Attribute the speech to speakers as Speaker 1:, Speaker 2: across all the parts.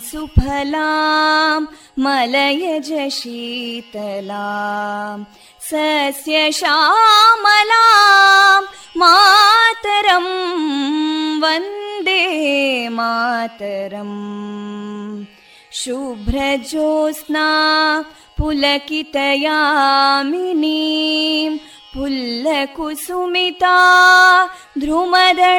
Speaker 1: सुफलां मलयज शीतलां सस्यश्यामलां मातरं वन्दे मातरम्। शुभ्रजोत्स्ना पुलकितयामिनीं पुल्लकुसुमिता ध्रुमदळशोभिनीं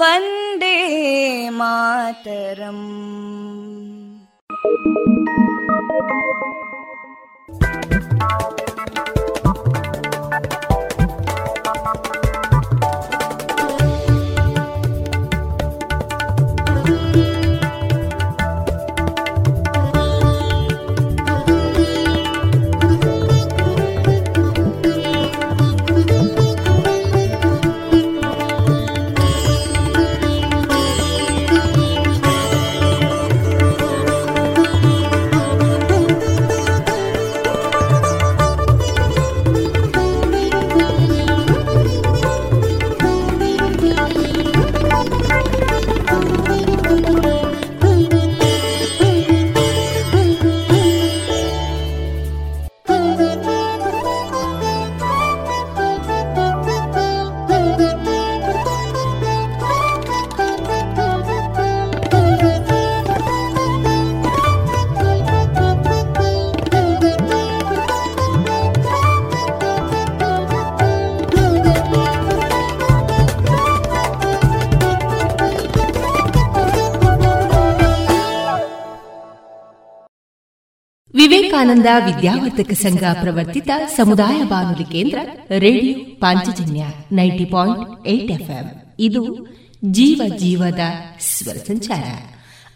Speaker 1: वन्दे मातरम्
Speaker 2: ವಿವೇಕಾನಂದ ವಿದ್ಯಾವರ್ಧಕ ಸಂಘ ಪ್ರವರ್ತಿತ ಸಮುದಾಯ ಬಾನುಲಿ ಕೇಂದ್ರ, radio Panchajanya ninety point eight FM. ಇದು ಜೀವ ಜೀವದ ಸ್ವರ ಸಂಚಾರ.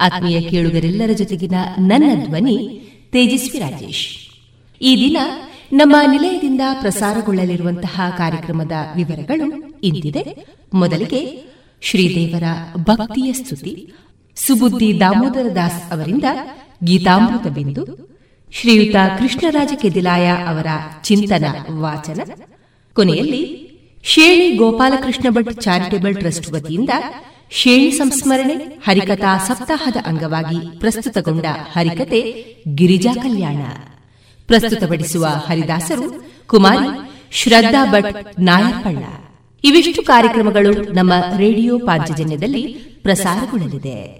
Speaker 2: ಆತ್ಮೀಯ ಕೇಳುಗರೆಲ್ಲರ ಜೊತೆಗಿನ ನನ್ನ ಧ್ವನಿ ತೇಜಸ್ವಿ ರಾಜೇಶ್. ಈ ದಿನ ನಮ್ಮ ನಿಲಯದಿಂದ ಪ್ರಸಾರಗೊಳ್ಳಲಿರುವಂತಹ ಕಾರ್ಯಕ್ರಮದ ವಿವರಗಳು ಇಂತಿದೆ. ಮೊದಲಿಗೆ ಶ್ರೀದೇವರ ಭಕ್ತಿಯ ಸ್ತುತಿ. ಸುಬುದ್ದಿ ದಾಮೋದರ ದಾಸ್ ಅವರಿಂದ ಗೀತಾಮೃತ ಬಿಂದು. ಶ್ರೀಯುತ ಕೃಷ್ಣರಾಜ ಕೆದಿಲಾಯ ಅವರ ಚಿಂತನ ವಾಚನ. ಕೊನೆಯಲ್ಲಿ ಶೇಣಿ ಗೋಪಾಲಕೃಷ್ಣ ಭಟ್ ಚಾರಿಟೇಬಲ್ ಟ್ರಸ್ಟ್ ವತಿಯಿಂದ ಶೇಣಿ ಸಂಸ್ಮರಣೆ, ಹರಿಕಥಾ ಸಪ್ತಾಹದ ಅಂಗವಾಗಿ ಪ್ರಸ್ತುತಗೊಂಡ ಹರಿಕತೆ ಗಿರಿಜಾ ಕಲ್ಯಾಣ. ಪ್ರಸ್ತುತಪಡಿಸುವ ಹರಿದಾಸರು ಕುಮಾರಿ ಶ್ರದ್ಧಾ ಭಟ್ ನಾಯಪ್ಪಣ್ಣ ಇವಿಷ್ಟು ಕಾರ್ಯಕ್ರಮಗಳು ನಮ್ಮ ರೇಡಿಯೋ ಪಾಂಚಜನ್ಯದಲ್ಲಿ ಪ್ರಸಾರಗೊಳ್ಳಲಿದೆ.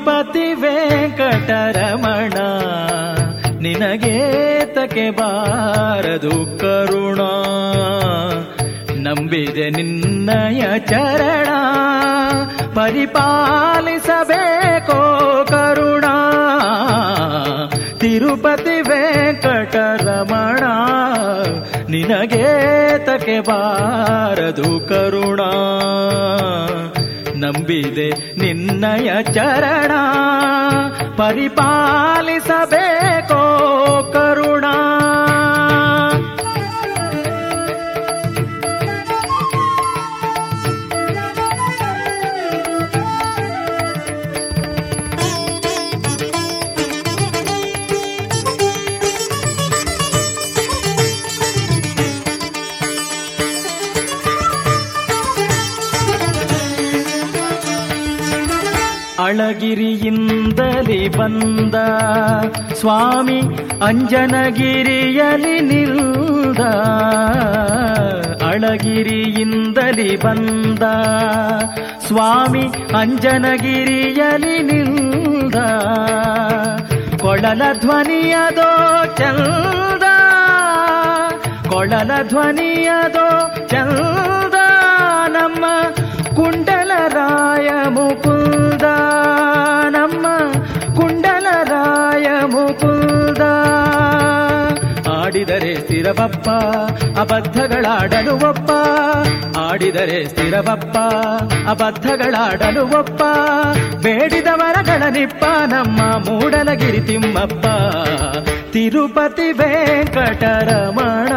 Speaker 3: ತಿರುಪತಿ ವೆಂಕಟರಮಣ, ನಿನಗೆ ತಕೆ ಬಾರದು ಕರುಣ. ನಂಬಿದೆ ನಿನ್ನಯ ಚರಣ, ಪರಿಪಾಲಿಸಬೇಕೋ ಕರುಣ. ತಿರುಪತಿ ವೆಂಕಟರಮಣ, ನಿನಗೆ ತಕೆ ಬಾರದು ಕರುಣ. ನಂಬಿದೆ ನಿನ್ನಯ ಚರಣ ಪರಿಪಾಲಿಸಬೇಕೋ ಕರುಣ. ಅಳಗಿರಿಯಿಂದಲಿ ಬಂದ ಸ್ವಾಮಿ ಅಂಜನಗಿರಿಯಲಿ ನಿಲ್ದ ಅಳಗಿರಿಯಿಂದಲಿ ಬಂದ ಸ್ವಾಮಿ ಅಂಜನಗಿರಿಯಲಿ ನಿಲ್ದ ಕೊಳಲ ಧ್ವನಿಯದೋ ಚಂದ ಕೊಳಲ ಧ್ವನಿಯದೋ ಚಂದ ಆಡಿದರೆ ಸ್ಥಿರವಪ್ಪ, ಅಬದ್ಧಗಳಾಡಲು ಒಪ್ಪ. ಆಡಿದರೆ ಸ್ಥಿರವಪ್ಪ, ಅಬದ್ಧಗಳಾಡಲು ಒಪ್ಪ. ಬೇಡಿದವರಗಳ ನಿಪ್ಪ ನಮ್ಮ ಮೂಡಲಗಿರಿ ತಿಮ್ಮಪ್ಪ. ತಿರುಪತಿ ವೆಂಕಟರಮಣ,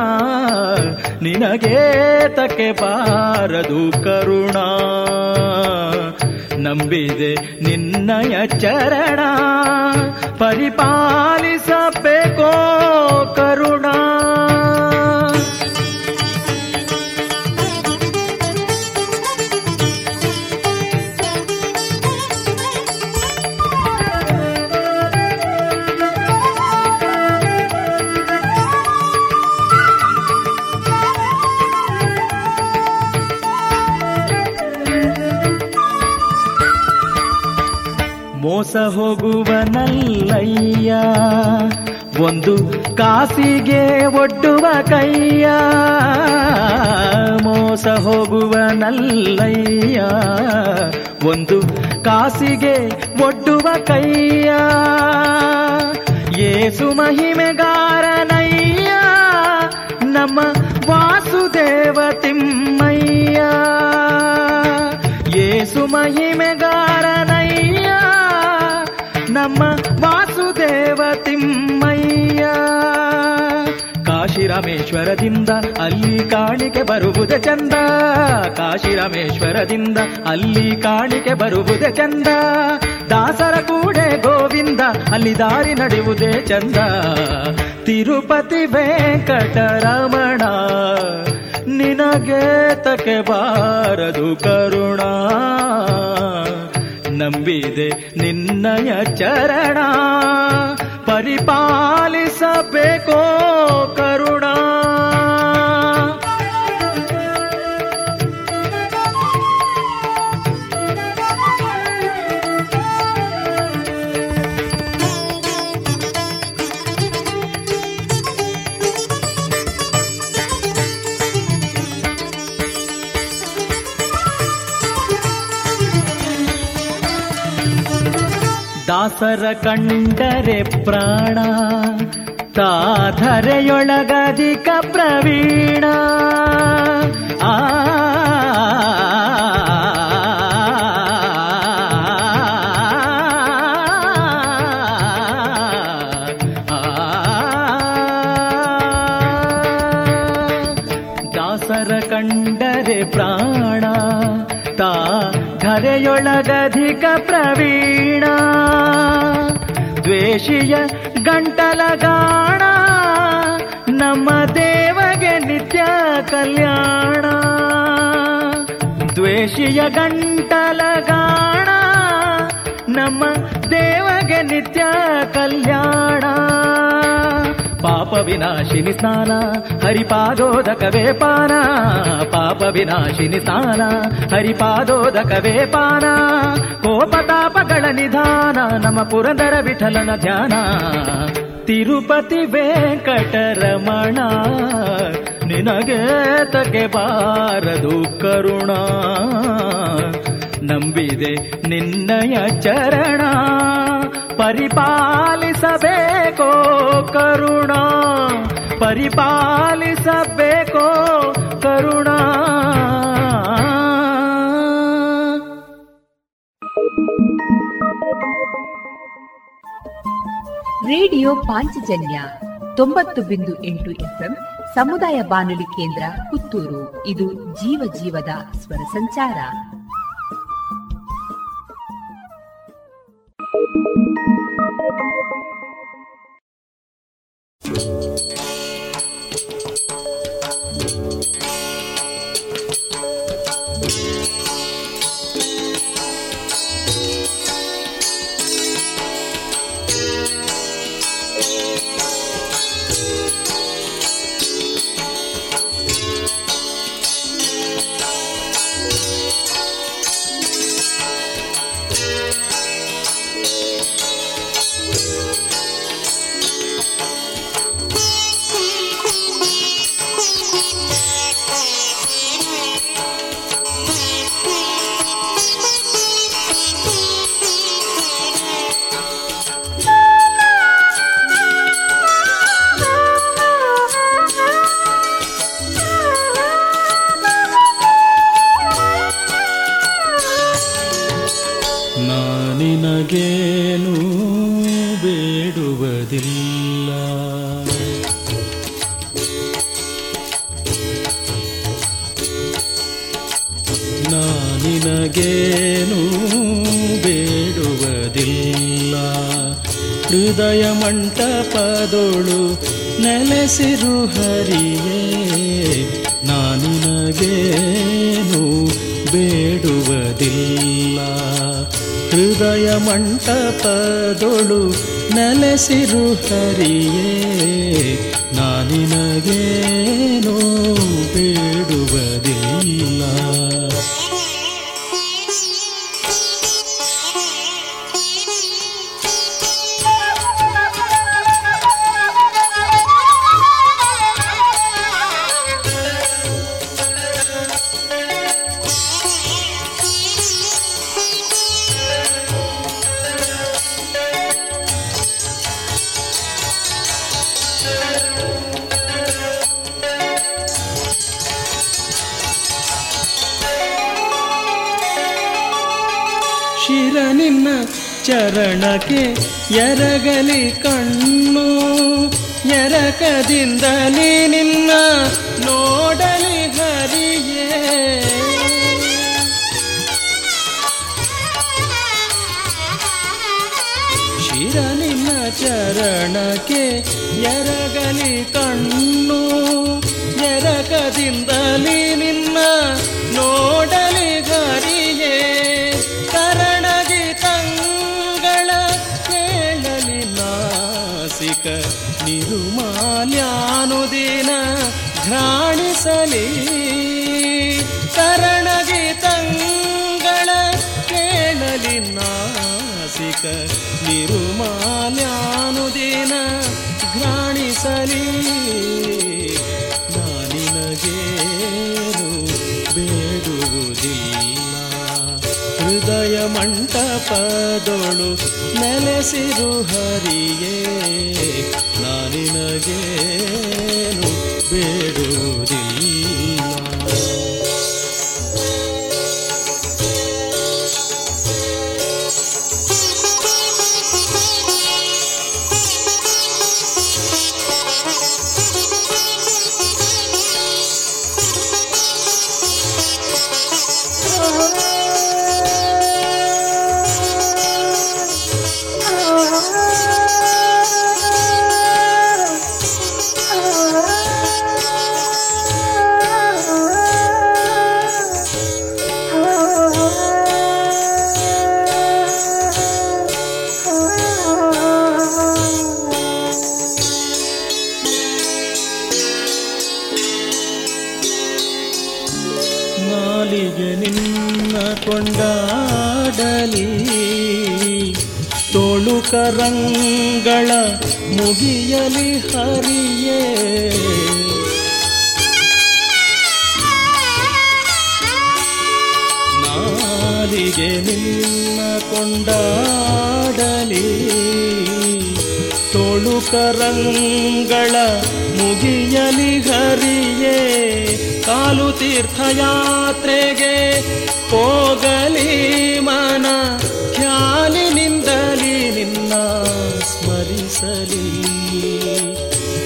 Speaker 3: ನಿನಗೆ ತಕ್ಕೆ ಬಾರದು ಕರುಣ. ನಂಬಿದೆ ನಿನ್ನಯ ಚರಣ. ಪರಿಪಾಲಿಸಬೇಕೋ ಕರುಣ. ಮೋಸ ಹೋಗುವನಲ್ಲಯ್ಯ ಒಂದು ಕಾಸಿಗೆ ಒಡ್ಡುವ ಕೈಯ. ಮೋಸ ಹೋಗುವನಲ್ಲಯ್ಯ ಒಂದು ಕಾಸಿಗೆ ಒಡ್ಡುವ ಕೈಯ. ಏಸು ಮಹಿಮೆಗಾರನಯ್ಯ. ನಮ್ಮ ವಾಸುದೇವ ತಿಮ್ಮಯ್ಯ. ಏಸು ಮಹಿಮೆಗಾರನಯ್ಯ. ಕಾಶಿರಾಮೇಶ್ವರದಿಂದ ಅಲ್ಲಿ ಕಾಣಿಕೆ ಬರುವುದೇ ಚಂದ. ಕಾಶಿರಾಮೇಶ್ವರದಿಂದ ಅಲ್ಲಿ ಕಾಣಿಕೆ ಬರುವುದೇ ಚಂದ. ದಾಸರ ಕೂಡೆ ಗೋವಿಂದ ಅಲ್ಲಿ ದಾರಿ ನಡೆಯುವುದೇ ಚಂದ. ತಿರುಪತಿ ವೆಂಕಟರಮಣ ನಿನಗೆ ತಕೆ ಬಾರದು ಕರುಣ. ನಂಬಿದೆ ನಿನ್ನಯ ಚರಣ. परिपालि सबे को करुणा। ದಾಸರ ಕಂಡರೆ ಪ್ರಾಣ ತಾಧರೆಯೊಳಗಧಿಕ ಪ್ರವೀಣ ಆ ದಾಸರ ಕಂಡರೆ ಪ್ರಾಣ ತಾ ಧರೆಯೊಳಗಧಿಕ ಪ್ರವೀಣ ದ್ವೇಷಿಯ ಗಂಟಲಗಾಣ ನಮ್ಮ ದೇವಗೆ ನಿತ್ಯ ಕಲ್ಯಾಣ. ದ್ವೇಷಿಯ ಗಂಟಲಗಾಣ ನಮ್ಮ ದೇವಗೆ ನಿತ್ಯ ಕಲ್ಯಾಣ. ಪಾಪ ವಿನಾಶಿನಿ ಸ್ನಾನ ಹರಿಪಾದೋದಕವೇ ಪಾನ. ಪಾಪ ವಿನಾಶಿನಿ ಸ್ನಾನ ಹರಿಪಾದೋದಕವೇ ಪಾನ. ಕೋಪತಾಪಗಳ ನಿಧಾನ ನಮ್ಮ ಪುರಂದರ ವಿಠಲನ ಧ್ಯಾನ. ತಿರುಪತಿ ವೆಂಕಟರಮಣ, ನಿನಗೆ ತಗೆ ಬಾರದು ಕರುಣ. ನಂಬಿದೆ ನಿನ್ನಯ ಚರಣ. ಪರಿಪಾಲಿಸಬೇಕೋ ಕರುಣ? ಪರಿಪಾಲಿಸಬೇಕೋ ಕರುಣ?
Speaker 4: ರೇಡಿಯೋ ಪಾಂಚಜನ್ಯ ತೊಂಬತ್ತು ಬಿಂದು ಎಂಟು ಎಫ್ಎಂ ಸಮುದಾಯ ಬಾನುಲಿ ಕೇಂದ್ರ ಪುತ್ತೂರು. ಇದು ಜೀವ ಜೀವದ ಸ್ವರ ಸಂಚಾರ.
Speaker 3: Thank you. ನೆಲೆಸಿರು ನಾನು ನಗೇನು ಬೇಡುವುದಿಲ್ಲ. ಹೃದಯ ಮಂಟಪದೊಳು ನೆಲೆಸಿರು ಹರಿಯೇ ನಾನಿನಗೇನೋ ತೋಳುಕರಂಗಳ ಮುಗಿಯಲಿ ಹರಿಯೇ. ನಾಲಿಗೆ ನಿನ್ನ ಕೊಂಡಾಡಲಿ. ತೊಳುಕರಂಗಳ ಮುಗಿಯಲಿ ಹರಿಯೇ. ಕಾಲು ತೀರ್ಥಯಾತ್ರೆಗೆ ಹೋಗಲಿ ಮನ ಖ್ಯಾಲಿನಿಂದಲಿ ಸ್ಮರಿಸಲಿ.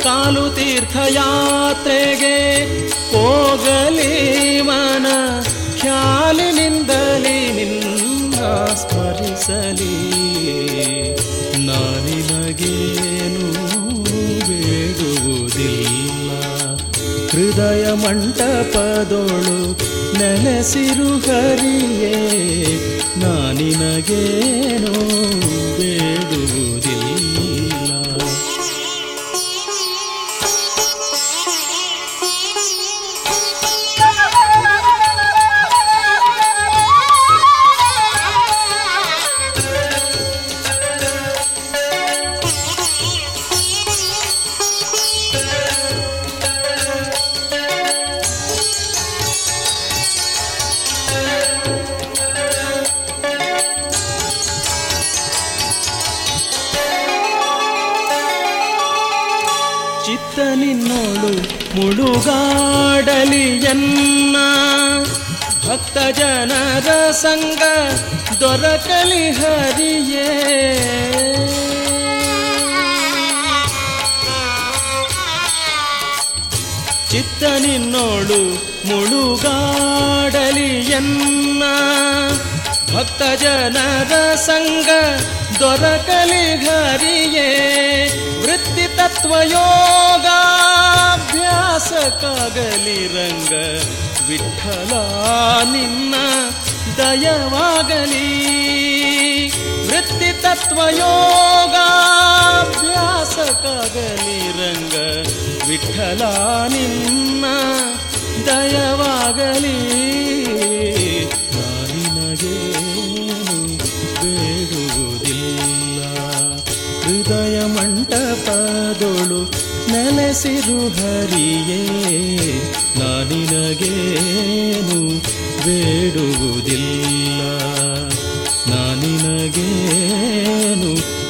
Speaker 3: ಕಾಲು ತೀರ್ಥಯಾತ್ರೆಗೆ ಹೋಗಲಿ ಮನ, ಖ್ಯಾಲಿನಿಂದಲಿ ನಿನ್ನ ಸ್ಮರಿಸಲಿ. ನಾನಿನಗೇನು ಬೇಡುವುದಿಲ್ಲ. ಹೃದಯ ಮಂಟಪದೊಳು ನೆಲೆಸಿರು ಹರಿಯೇ ನಾನಿನಗೇನು ಬೇಡುವುದಿಲ್ಲ ಎನ್ನ ಭಕ್ತ ಜನರ ಸಂಗ ದೊರಕಲಿ ಹರಿಯೇ. ಚಿತ್ತ ನಿನ್ನೋಳು ಮುಳುಗಾಡಲಿ ಎನ್ನ ಭಕ್ತ ಜನರ ಸಂಗ ದೊರಕಲಿ ಹರಿಯೇ. ವೃತ್ತಿ ತತ್ವಯೋಗಾಭ್ಯಾಸಕ್ಕಾಗಲಿ ರಂಗ, ವಿಠಲ ನಿನ್ನ ದಯವಾಗಲಿ. ವೃತ್ತಿ ತತ್ವಯೋಗಾಭ್ಯಾಸಕ್ಕಾಗಲಿ ರಂಗ, ವಿಠಲ ನಿನ್ನ ದಯವಾಗಲಿ. ನಾನಿನಗೇನು ಬೇಡುವುದಿಲ್ಲ, ಹೃದಯ ಮಂಟಪದೊಳು ನೆಲೆಸಿರು ಹರಿಯೇ ನಾನಿನಗೇನು ಬೇಡುವುದಿಲ್ಲ. ನಾನಿನಗೇನು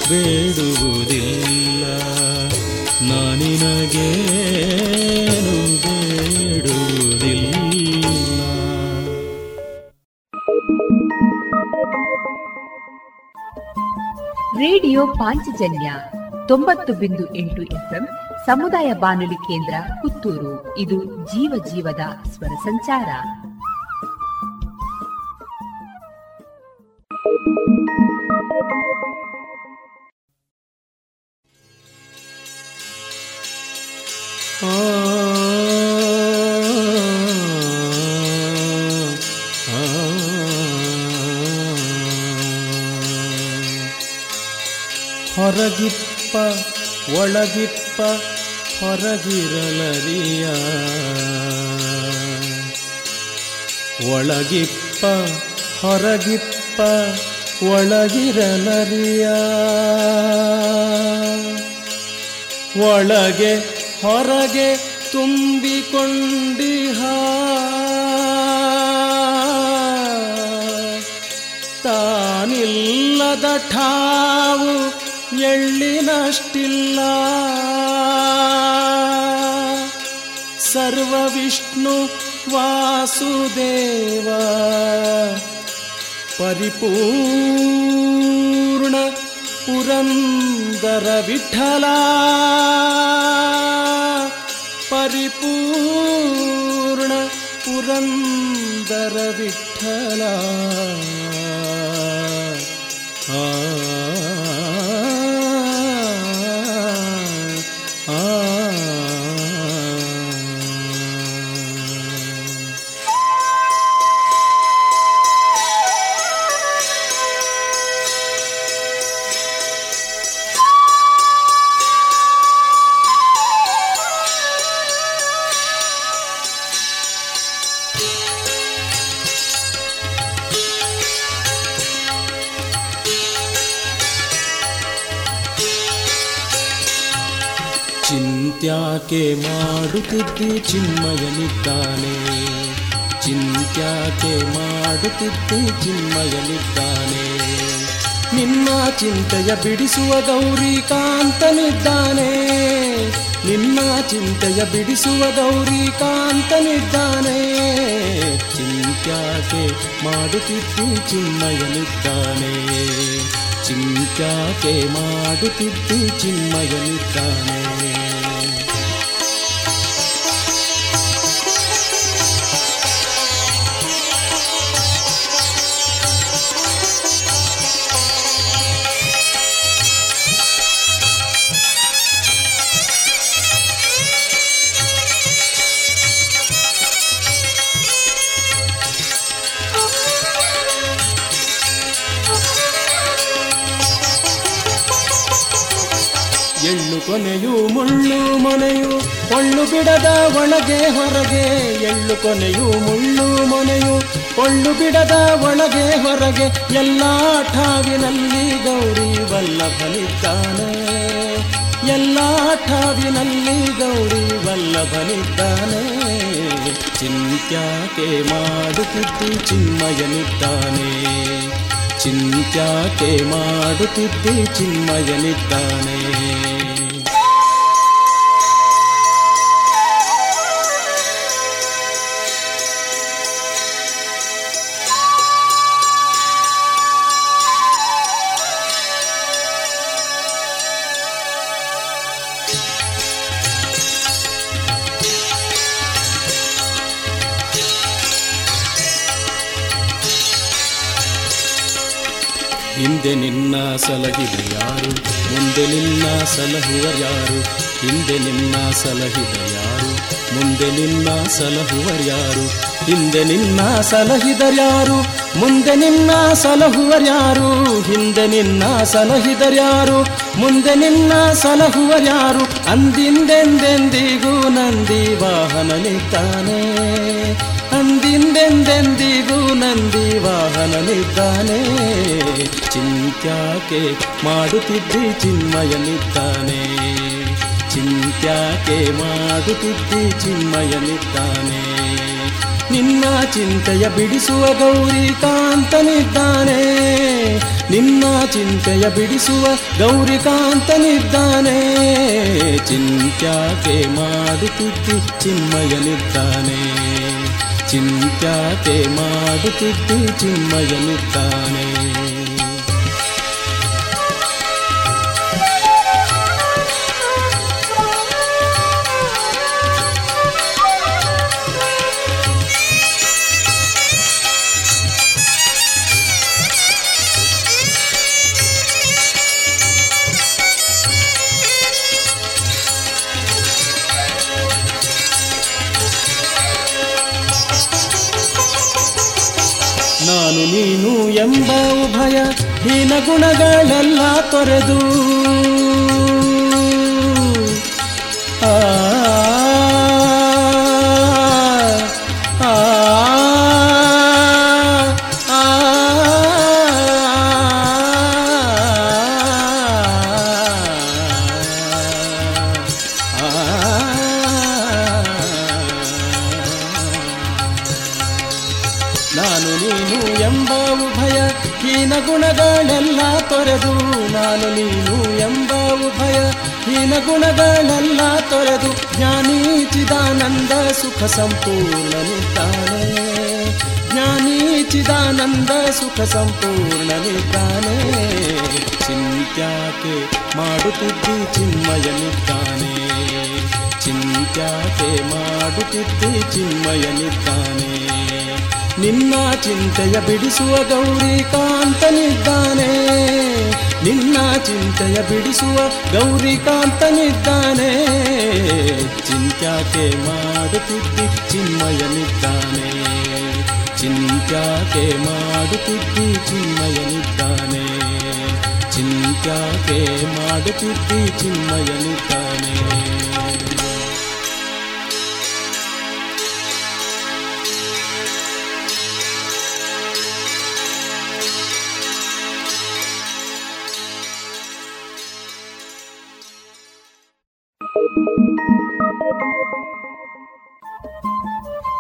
Speaker 3: ಬೇಡುವುದಿಲ್ಲ. ಬೇಡುವುದಿಲ್ಲ.
Speaker 4: ರೇಡಿಯೋ ಪಾಂಚಜನ್ಯ ತೊಂಬತ್ತು ಬಿಂದು ಎಂಟು ಎಫ್ಎಂ ಸಮುದಾಯ ಬಾನುಲಿ ಕೇಂದ್ರ ಪುತ್ತೂರು. ಇದು ಜೀವ ಜೀವದ ಸ್ವರ ಸಂಚಾರ.
Speaker 3: ಹೊರಗಿಪ್ಪ ಒಳಗಿಪ್ಪ ಹೊರಗಿರಲರಿಯ. ಒಳಗಿಪ್ಪ ಹೊರಗಿಪ್ಪ ಒಳಗಿರಲರಿಯ. ಒಳಗೆ ಹೊರಗೆ ತುಂಬಿಕೊಂಡಿಹ. ತಾನಿಲ್ಲದ ಠಾವು ಎಳ್ಳಿನಷ್ಟಿಲ್ಲ ಸರ್ವ ವಿಷ್ಣು ವಾಸುದೇವ ಪರಿಪೂರ್ಣ ಪುರಂದರ ವಿಠಲ ಪರಿಪೂರ್ಣ ಪುರಂದರ ವಿಠಲ ಚಿಂತ್ಯಾಕೆ ಮಾಡುತ್ತಿದ್ದಿ ಚಿನ್ಮಯನಿದ್ದಾನೆ? ಚಿಂತ್ಯಾಕೆ ಮಾಡುತ್ತಿದ್ದಿ ಚಿನ್ಮಯನಿದ್ದಾನೆ? ನಿನ್ನ ಚಿಂತೆಯ ಬಿಡಿಸುವ ಗೌರಿಕಾಂತನಿದ್ದಾನೆ. ನಿನ್ನ ಚಿಂತೆಯ ಬಿಡಿಸುವ ಗೌರಿಕಾಂತನಿದ್ದಾನೆ. ಚಿಂತ್ಯಾಕೆ ಮಾಡುತ್ತಿದ್ದಿ ಚಿನ್ಮಯನಿದ್ದಾನೆ. ಚಿಂತ್ಯಾಕೆ ಮಾಡುತ್ತಿದ್ದಿ ಚಿನ್ಮಯನಿದ್ದಾನೆ. ಒಳ್ಳು ಬಿಡದ ಒಳಗೆ ಹೊರಗೆ, ಎಳ್ಳು ಕೊನೆಯು ಮುಳ್ಳು ಮೊನೆಯು. ಕೊಳ್ಳು ಬಿಡದ ಒಳಗೆ ಹೊರಗೆ, ಎಲ್ಲ ಠಾವಿನಲ್ಲಿ ಗೌರಿ ವಲ್ಲಭನಿದ್ದಾನೆ. ಎಲ್ಲ ಠಾವಿನಲ್ಲಿ ಗೌರಿ ವಲ್ಲಭನಿದ್ದಾನೆ. ಚಿಂತ್ಯಾಕೆ ಮಾಡುತ್ತಿದ್ದು ಚಿನ್ಮಯನಿದ್ದಾನೆ. ಚಿಂತ್ಯಾಕೆ ಮಾಡುತ್ತಿದ್ದಿ ಚಿನ್ಮಯನಿದ್ದಾನೆ. ಸಲಹಿದ ಯಾರು? ಮುಂದೆ ನಿನ್ನ ಸಲಹುವ ಯಾರು? ಹಿಂದೆ ನಿನ್ನ ಸಲಹಿದ ಯಾರು? ಮುಂದೆ ನಿನ್ನ ಸಲಹುವ ಯಾರು? ಹಿಂದೆ ನಿನ್ನ ಸಲಹಿದರ್ಯಾರು ಮುಂದೆ ನಿನ್ನ ಸಲಹುವರ್ಯಾರು ಹಿಂದೆ ನಿನ್ನ ಸಲಹಿದರ್ಯಾರು ಮುಂದೆ ನಿನ್ನ ಸಲಹುವರ್ಯಾರು ಅಂದಿಂದೆಂದೆಂದಿಗೂ ನಂದಿ ವಾಹನನಿದ್ದಾನೆ ಅಂದಿಂದೆಂದೆಂದಿಗೂ ನಂದಿ ವಾಹನನಿದ್ದಾನೆ ಚಿಂತ್ಯಾಕೆ ಮಾಡುತ್ತಿದ್ದಿ ಚಿನ್ಮಯನಿದ್ದಾನೆ. ಚಿಂತ್ಯಾಕೆ ಮಾಡುತ್ತಿದ್ದಿ ಚಿನ್ಮಯನಿದ್ದಾನೆ. ನಿನ್ನ ಚಿಂತೆಯ ಬಿಡಿಸುವ ಗೌರಿ ಕಾಂತನಿದ್ದಾನೆ. ನಿನ್ನ ಚಿಂತೆಯ ಬಿಡಿಸುವ ಗೌರಿ ಗೌರಿಕಾಂತನಿದ್ದಾನೆ ಚಿಂತ್ಯಾಕೆ ಮಾಡುತ್ತಿದ್ದಿ ಚಿನ್ಮಯನಿದ್ದಾನೆ. ಚಿಂತ್ಯಾಕೆ ಮಾಡುತ್ತಿದ್ದಿ ಚಿನ್ಮಯನಿದ್ದಾನೆ. ನೀನು ಎಂಬ ಉಭಯ ಹೀನ ಗುಣಗಳೆಲ್ಲ ತೊರೆದು ಆ ಸುಖ ಸಂಪೂರ್ಣನಿದ್ದಾನೆ ಜ್ಞಾನಿ ಚಿದಾನಂದ ಸುಖ ಸಂಪೂರ್ಣನಿದ್ದಾನೆ ಚಿಂತ್ಯಾಕೆ ಮಾಡುತ್ತಿದ್ದಿ ಚಿನ್ಮಯನಿದ್ದಾನೆ. ಚಿಂತ್ಯಾಕೆ ಮಾಡುತ್ತಿದ್ದಿ ಚಿನ್ಮಯನಿದ್ದಾನೆ. ನಿನ್ನ ಚಿಂತೆಯ ಬಿಡಿಸುವ ಗೌರಿ ಗೌರಿಕಾಂತನಿದ್ದಾನೆ ನಿನ್ನ ಚಿಂತೆಯ ಬಿಡಿಸುವ ಗೌರಿ ಗೌರಿಕಾಂತನಿದ್ದಾನೆ ಚಿಂತ್ಯಾಕೆ ಮಾಡುತ್ತಿದ್ದಿ ಚಿನ್ಮಯನಿದ್ದಾನೆ ಚಿಂತ್ಯಾಕೆ ಮಾಡುತ್ತಿದ್ದಿ ಚಿನ್ಮಯನಿದ್ದಾನೆ ಚಿಂತ್ಯಾಕೆ ಮಾಡುತ್ತಿದ್ದಿ ಚಿನ್ಮಯನಿದ್ದಾನೆ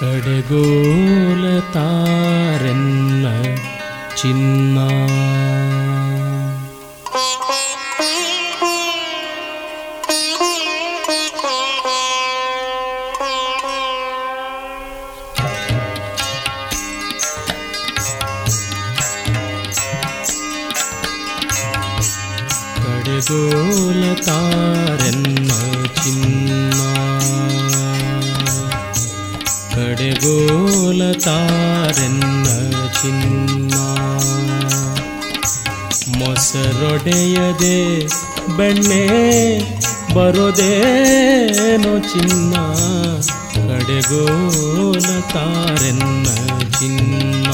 Speaker 3: ಕಡೆಗೋಲ ತಾರೆನ್ನ ಚಿನ್ನ. ಕಡೆಗೋಲ ತಾರೆನ್ನ ಮೊಸರೊಡೆಯದೆ ಬೆಣ್ಣೆ ಬರೋದೇನೋ ಚಿನ್ನ. ಕಡೆಗೋಲ ತಾರೆನ್ನ ಚಿನ್ನ.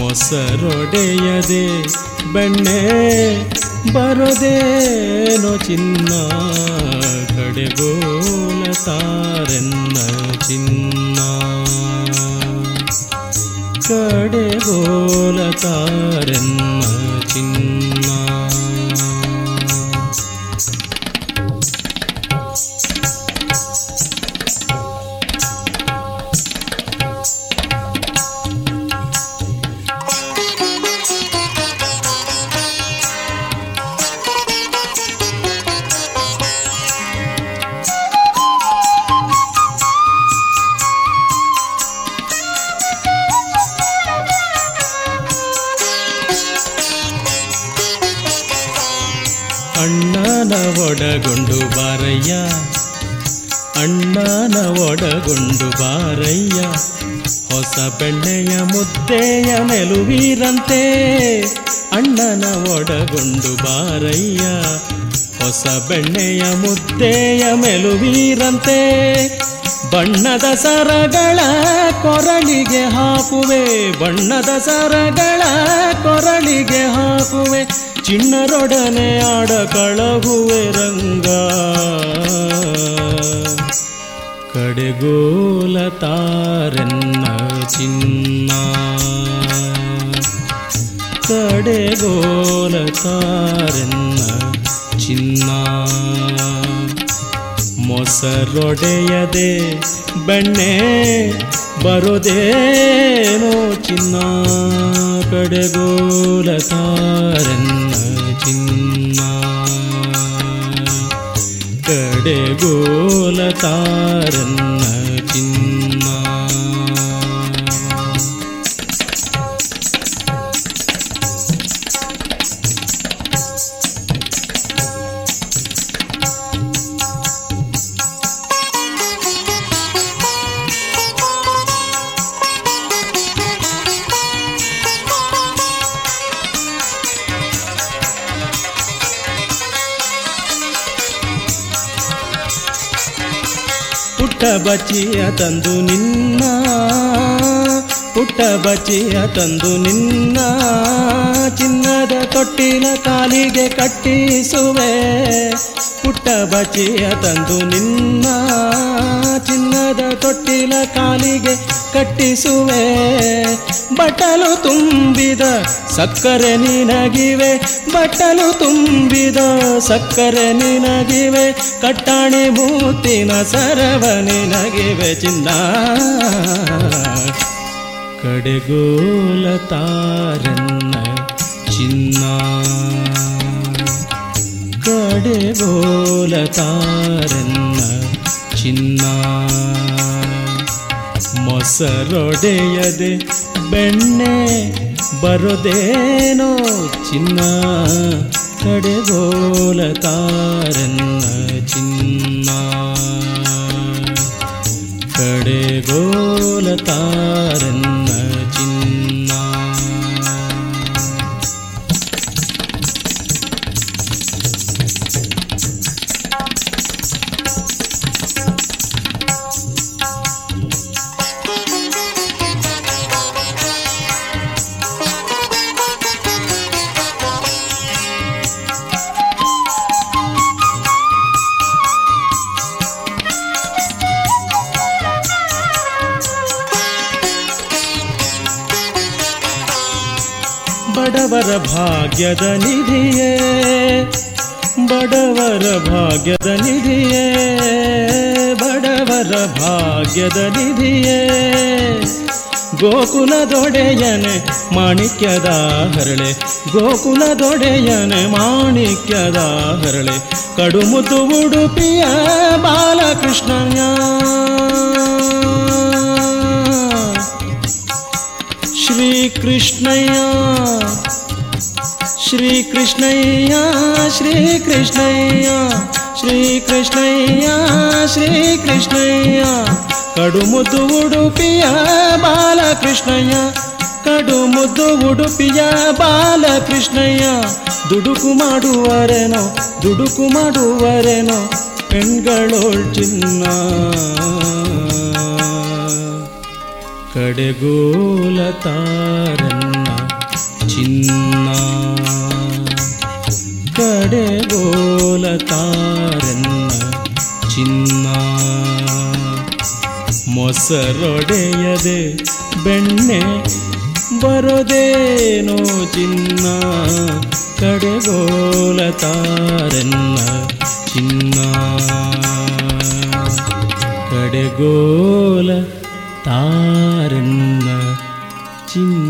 Speaker 3: ಮೊಸರೊಡೆಯದೆ ಬೆಣ್ಣೆ ಬರೋದೇನೋ ಚಿನ್ನ. ಕಡೆಗೋಲ ತಾರೆನ್ನ ಚಿನ್ನ. ಕಡೆಗೋಲ ಬಣ್ಣದ ಸರಗಳ ಕೊರಳಿಗೆ ಹಾಕುವೆ, ಬಣ್ಣದ ಸರಗಳ ಕೊರಳಿಗೆ ಹಾಕುವೆ, ಚಿಣ್ಣರೊಡನೆ ಆಡ ಕಳಗುವೆ ರಂಗ. ಕಡೆಗೋಲ ತಾರೆನ್ನ ಚಿನ್ನ. ಕಡೆಗೋಲ ತಾರೆನ್ನ ಚಿನ್ನ. ಮೊಸರೊಡೆಯದೆ ಬೆಣ್ಣೆ ಬರೋದೇನೋ ಚಿನ್ನ ಕಡೆಗೋಲ ತಾರನ್ನ ಚಿನ್ನ. ಕಡೆಗೋಲ ತಾರನ್ನ ಬಚ್ಚಿಯ ತಂದು ನಿನ್ನ, ಪುಟ್ಟ ಬಚಿಯ ತಂದು ನಿನ್ನ, ಚಿನ್ನದ ತೊಟ್ಟಿನ ಕಾಲಿಗೆ ಕಟ್ಟಿಸುವೆ. ಪುಟ್ಟ ಬಚಿಯ ತಂದು ನಿನ್ನ, ಚಿನ್ನದ ತೊಟ್ಟಿನ ಕಾಲಿಗೆ ಕಟ್ಟಿಸುವೆ. ಬಟ್ಟಲು ತುಂಬಿದ ಸಕ್ಕರೆ ನಿನಗಿವೆ, ಬಟಲು ತುಂಬಿದ ಸಕ್ಕರೆ ನಿನಗಿವೆ, ಕಟ್ಟಾಣಿ ಮೂತಿನ ಸರವ ನಿನಗಿವೆ ಚಿನ್ನ. ಕಡೆಗೋಲ ತಾರನ್ನ ಚಿನ್ನ. ಕಡೆಗೋಲ ತಾರನ್ನ ಚಿನ್ನ. ಮೊಸರೊಡೆಯದೆ ಬೆಣ್ಣೆ ಬರೋದೇನೋ ಚಿನ್ನ ಕಡೆಗೋಲ ತಾರನ್ನ ಚಿನ್ನ. ಕಡೆಗೋಲ ತಾರನ್ನ ಭಾಗ್ಯದ ನಿಧಿಯೇ ಬಡವರ ಭಾಗ್ಯದ ನಿಧಿಯೇ ಬಡವರ ಭಾಗ್ಯದ ನಿಧಿಯೇ ಗೋಕುಲದೊಡೆಯನೆ ಮಾಣಿಕ್ಯದ ಹರಳೆ ಗೋಕುಲದೊಡೆಯನೆ ಮಾಣಿಕ್ಯದ ಹರಳೆ ಕಡುಮುದು ಉಡುಪಿಯ ಬಾಲಕೃಷ್ಣಯ್ಯ ಶ್ರೀಕೃಷ್ಣಯ್ಯ ಶ್ರೀಕೃಷ್ಣಯ್ಯ ಶ್ರೀಕೃಷ್ಣಯ್ಯ ಶ್ರೀಕೃಷ್ಣಯ್ಯ ಶ್ರೀಕೃಷ್ಣಯ್ಯ. ಕಡುಮುದ್ದು ಉಡುಪಿಯ ಬಾಲಕೃಷ್ಣಯ್ಯ ಕಡುಮುದ್ದು ಉಡುಪಿಯ ಬಾಲಕೃಷ್ಣಯ್ಯ. ದುಡುಕು ಮಾಡುವರೆನೋ ದುಡುಕು ಮಾಡುವರೆನೋ ಪೆಣ್ಗಳೋಳ್ ಚಿನ್ನ. ಕಡೆಗೋಲ ತಾರನ್ನ ಚಿನ್ನ. ಕಡೆಗೋಲ ತಾರನ್ನ ಚಿನ್ನ. ಮೊಸರೊಡೆಯದೆ ಬೆಣ್ಣೆ ಬರೋದೇನೋ ಚಿನ್ನ. ಕಡೆಗೋಲತಾರನ್ನ ಚಿನ್ನ. ಕಡೆಗೋಲ ತಾರನ್ನ ಚಿನ್ನ.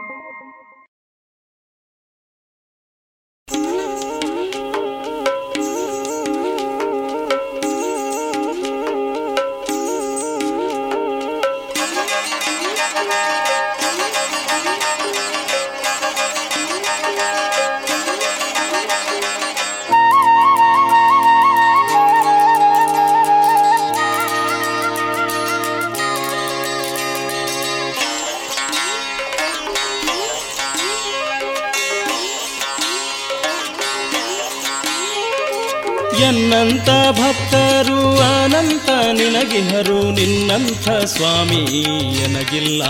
Speaker 3: ಎನ್ನಂತ ಭಕ್ತರು ಅನಂತ ನಿನಗಿಹರು ನಿನ್ನಂಥ ಸ್ವಾಮಿ ಎನಗಿಲ್ಲ.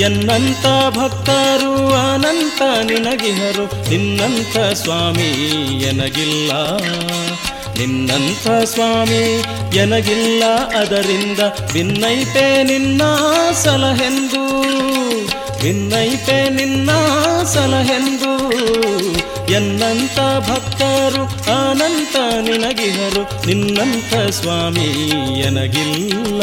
Speaker 3: ಎನ್ನಂತ ಭಕ್ತರು ಅನಂತ ನಿನಗಿಹರು ನಿನ್ನಂತ ಸ್ವಾಮಿ ಎನಗಿಲ್ಲ. ನಿನ್ನಂಥ ಸ್ವಾಮಿ ಎನಗಿಲ್ಲ, ಅದರಿಂದ ಭಿನ್ನೈತೆ ನಿನ್ನ ಸಲಹೆಂದು. ಭಿನ್ನೈತೆ ನಿನ್ನ ಸಲಹೆಂದು. ಎನ್ನಂತ ಭಕ್ತರು ಅನಂತ ನಿನಗಿಹರು ನಿನ್ನಂತ ಸ್ವಾಮಿ ಎನಗಿಲ್ಲ.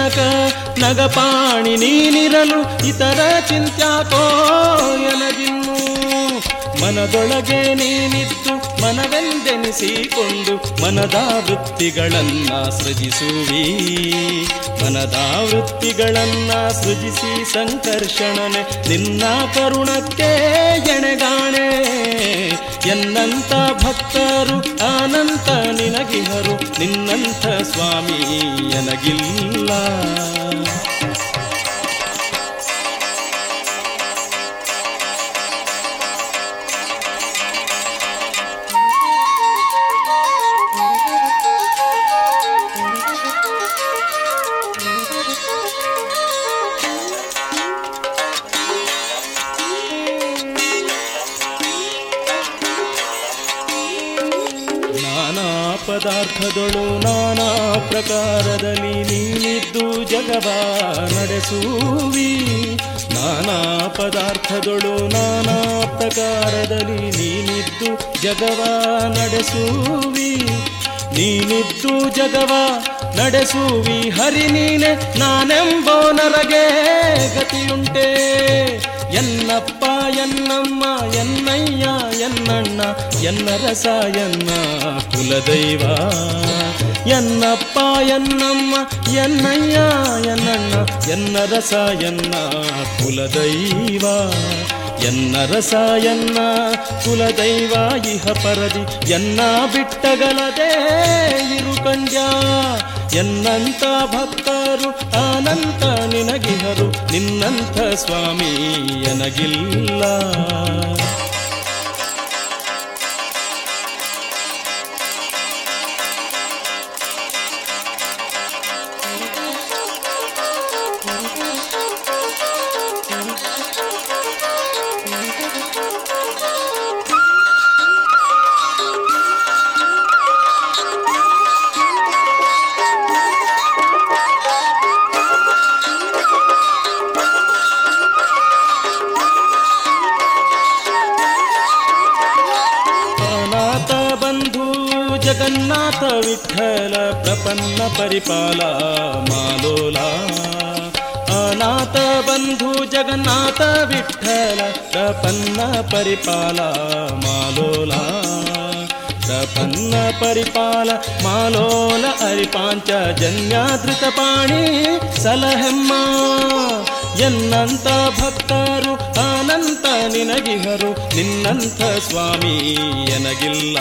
Speaker 3: ಜನಕ ನಗಪಾಣಿ ನೀನಿರಲು ಇತರ ಚಿಂತ್ಯಾಕೋ ಎನಗಿನ್ನು ಮನದೊಳಗೆ ನೀನಿದ್ದು ಮನವೆಂದೆನಿಸಿಕೊಂಡು ಮನದ ವೃತ್ತಿಗಳನ್ನ ಸೃಜಿಸುವಿ ಮನದ ವೃತ್ತಿಗಳನ್ನ ಸೃಜಿಸಿ ಸಂಕರ್ಷಣನೆ ನಿನ್ನ ಕರುಣಕ್ಕೆ ಎಣೆಗಾಣೆ. ಎನ್ನಂತ ಭಕ್ತರು ಅನಂತ ನಿನಗಿಹರು ನಿನ್ನಂಥ ಸ್ವಾಮಿ ಎನಗಿಲ್ಲ. ಜಗವ ನಡೆಸುವಿ ನೀನಿದ್ದು ಜಗವ ನಡೆಸುವಿ ಹರಿ ನೀನೆ ನಾನೆಂಬೋ ನರಗೆ ಗತಿಯುಂಟೆ ಎನ್ನಪ್ಪ ಎನ್ನಮ್ಮ ಎನ್ನಯ್ಯ ಎನ್ನಣ್ಣ ಎನ್ನ ರಸ ಎನ್ನ ಕುಲದೈವ ಎನ್ನಪ್ಪ ಎನ್ನಮ್ಮ ಎನ್ನಯ್ಯ ಎನ್ನಣ್ಣ ಎನ್ನ ರಸ ಎನ್ನ ಕುಲದೈವ ಎನ್ನ ರಸ, ಎನ್ನ ಕುಲದೈವ, ಇಹ ಪರದಿ, ಎನ್ನ ಬಿಟ್ಟಗಲದೆ ಇರು ಕಂಡ್ಯ. ಎನ್ನಂತ ಭಕ್ತರು ಅನಂತ ನಿನಗಿಹರು, ನಿನ್ನಂಥ ಸ್ವಾಮಿ ಎನಗಿಲ್ಲ. ಅನಾಥ ವಿಠಲ ಪ್ರಪನ್ನ ಪರಿಪಾಲ ಮಾಲೋಲ. ಅನಾಥ ಬಂಧು ಜಗನ್ನಾಥ ವಿಠಲ ಪ್ರಪನ್ನ ಪರಿಪಾಲ ಮಾಲೋಲ. ಪ್ರಪನ್ನ ಪರಿಪಾಲ ಮಾಲೋಲ ಅರಿಪಾಂಚ ಜನ್ಯಾದೃತ ಪಾಣಿ ಸಲಹೆಮ್ಮ. ಎನ್ನಂತ ಭಕ್ತರು ಅನಂತ ನಿನಗಿಹರು ನಿನ್ನಂಥ ಸ್ವಾಮಿ ಎನಗಿಲ್ಲ.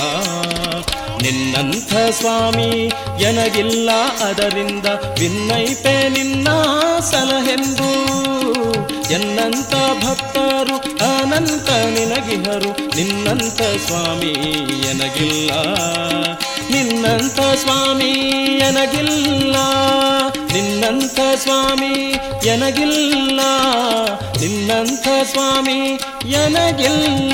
Speaker 3: ನಿನ್ನಂಥ ಸ್ವಾಮಿ, ಎನಗಿಲ್ಲ ಅದರಿಂದ ವಿನ್ನೈಪೆ ನಿನ್ನ ಸಲಹೆಂದು. ಎನ್ನಂತ ಭಕ್ತರು, ಅನಂತ ನಿನಗಿಹರು. ನಿನ್ನಂಥ ಸ್ವಾಮಿ, ಎನಗಿಲ್ಲ. ನಿನ್ನಂಥ ಸ್ವಾಮಿ, ಎನಗಿಲ್ಲ. ನಿನ್ನಂಥ ಸ್ವಾಮಿ, ಎನಗಿಲ್ಲ. ನಿನ್ನಂಥ ಸ್ವಾಮಿ, ಎನಗಿಲ್ಲ.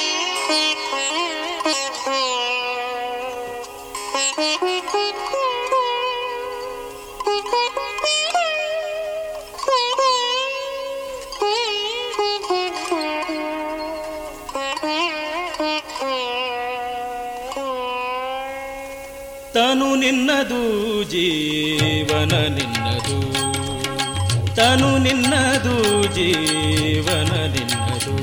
Speaker 3: ನಿನ್ನದು ಜೀವನ ನಿನ್ನದು. ತನು ನಿನ್ನದು ಜೀವನ ನಿನ್ನದು.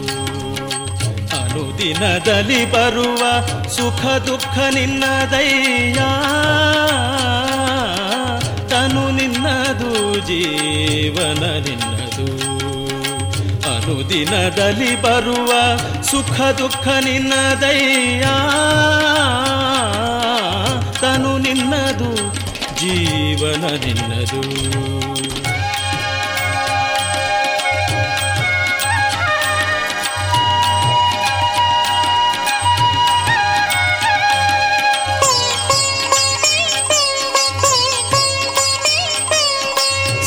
Speaker 3: ಅನುದಿನದಲ್ಲಿ ಬರುವ ಸುಖ ದುಃಖ ನಿನ್ನದಯ್ಯ ತನು ನಿನ್ನದು ಜೀವನ ನಿನ್ನದು. ಅನುದಿನದಲ್ಲಿ ಬರುವ ಸುಖ ದುಃಖ ನಿನ್ನದಯ್ಯ ನಿನ್ನದು ಜೀವನ ನಿನ್ನದು.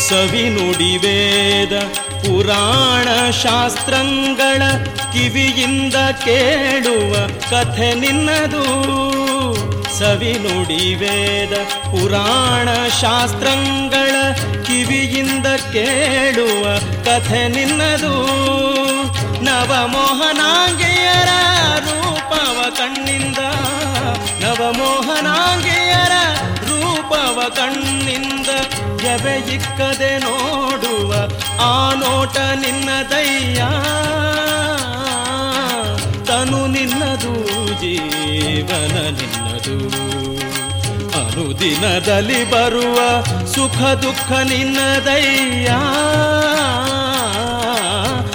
Speaker 3: ಸವಿ ನುಡಿವೇದ ಪುರಾಣ ಶಾಸ್ತ್ರಗಳ ಕಿವಿಯಿಂದ ಕೇಳುವ ಕಥೆ ನಿನ್ನದು. ಸವಿ ನುಡಿವೇದ ಪುರಾಣ ಶಾಸ್ತ್ರಗಳ ಕಿವಿಯಿಂದ ಕೇಳುವ ಕಥೆ ನಿನ್ನದು. ನವಮೋಹನಾಂಗೆಯರ ರೂಪವ ಕಣ್ಣಿಂದ, ನವಮೋಹನಾಂಗೆಯರ ರೂಪವ ಕಣ್ಣಿಂದ ಎವೆಯಿಕ್ಕದೆ ನೋಡುವ ಆ ನೋಟ ನಿನ್ನದಯ್ಯ ತನು ನಿನ್ನದು ಜೀವನ ನಿನ್ನದು ಅನುದಿನದಲ್ಲಿ ಬರುವ ಸುಖ ದುಃಖ ನಿನ್ನದಯ್ಯ.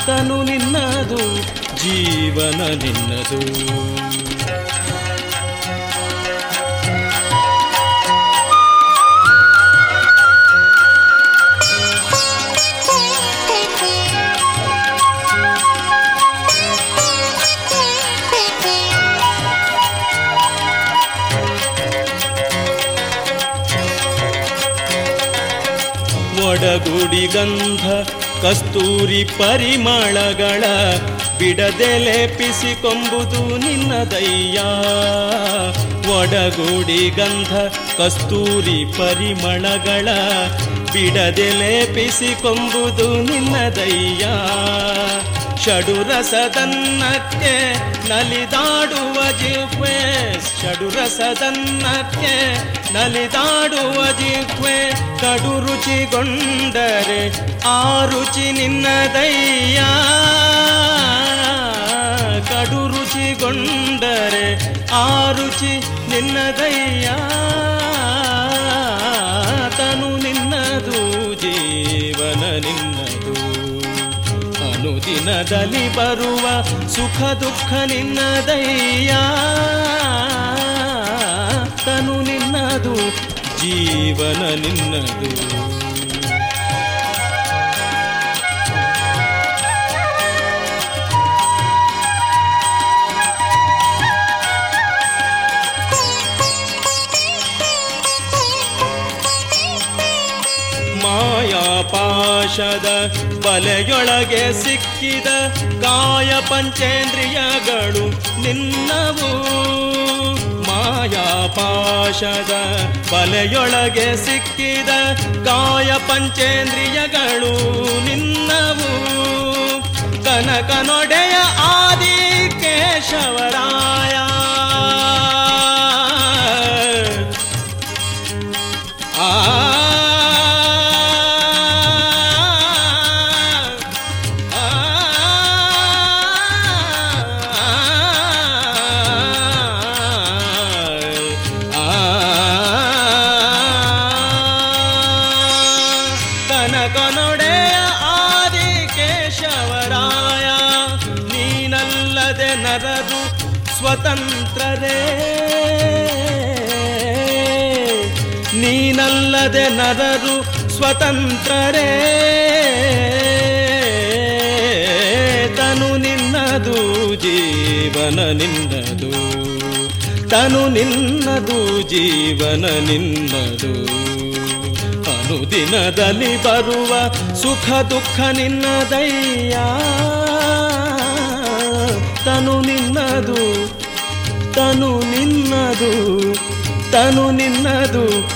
Speaker 3: ತನು ನಿನ್ನದು ಜೀವನ ನಿನ್ನದು. ಒಡಗುಡಿ ಗಂಧ, ಕಸ್ತೂರಿ ಪರಿಮಳಗಳ ಬಿಡದೆ ಲೇಪಿಸಿಕೊಂಬುದು ನಿನ್ನದಯ್ಯ ಒಡಗುಡಿ ಗಂಧ, ಕಸ್ತೂರಿ ಪರಿಮಳಗಳ ಬಿಡದೆ ಲೇಪಿಸಿಕೊಂಬುದು ನಿನ್ನದಯ್ಯ ಷಡುರಸದನ್ನಕ್ಕೆ ನಲಿದಾಡುವ ಜಿಹ್ವೆ ಷಡುರಸದನ್ನಕ್ಕೆ ನಲಿದಾಡುವ ಜಿಹ್ವೆ ಕಡು ರುಚಿಗೊಂಡರೆ ಆ ರುಚಿ ನಿನ್ನದಯ್ಯ ಕಡು ರುಚಿಗೊಂಡರೆ ಆ ರುಚಿ ನಿನ್ನದಯ್ಯ ತನು ನಿನ್ನದು, ಜೀವನ ನಿನ್ನದು. ಅನುದಿನದಲ್ಲಿ ಬರುವ ಸುಖ ದುಃಖ ನಿನ್ನದಯ್ಯ ತನು ನಿನ್ನದು ಜೀವನ ನಿನ್ನದು. ಮಾಯಾಪಾಶದ ಬಲೆಯೊಳಗೆ ಸಿಕ್ಕಿದ ಕಾಯ ಪಂಚೇಂದ್ರಿಯಗಳು ನಿನ್ನವು. ಮಾಯಾಪಾಶದ ಬಲೆಯೊಳಗೆ ಸಿಕ್ಕಿದ ಕಾಯ ಪಂಚೇಂದ್ರಿಯಗಳು ನಿನ್ನವು. ಕನಕನೊಡೆಯ ಆದಿ ಕೇಶವರಾಯ ನರರು ಸ್ವತಂತ್ರರೇ? ತನು ನಿನ್ನದು ಜೀವನ ನಿನ್ನದು. ತನು ನಿನ್ನದು ಜೀವನ ನಿನ್ನದು. ಅನುದಿನದಲ್ಲಿ ಬರುವ ಸುಖ ದುಃಖ ನಿನ್ನದಯ್ಯ ತನು ನಿನ್ನದು ತನು ನಿನ್ನದು ತನು ನಿನ್ನದು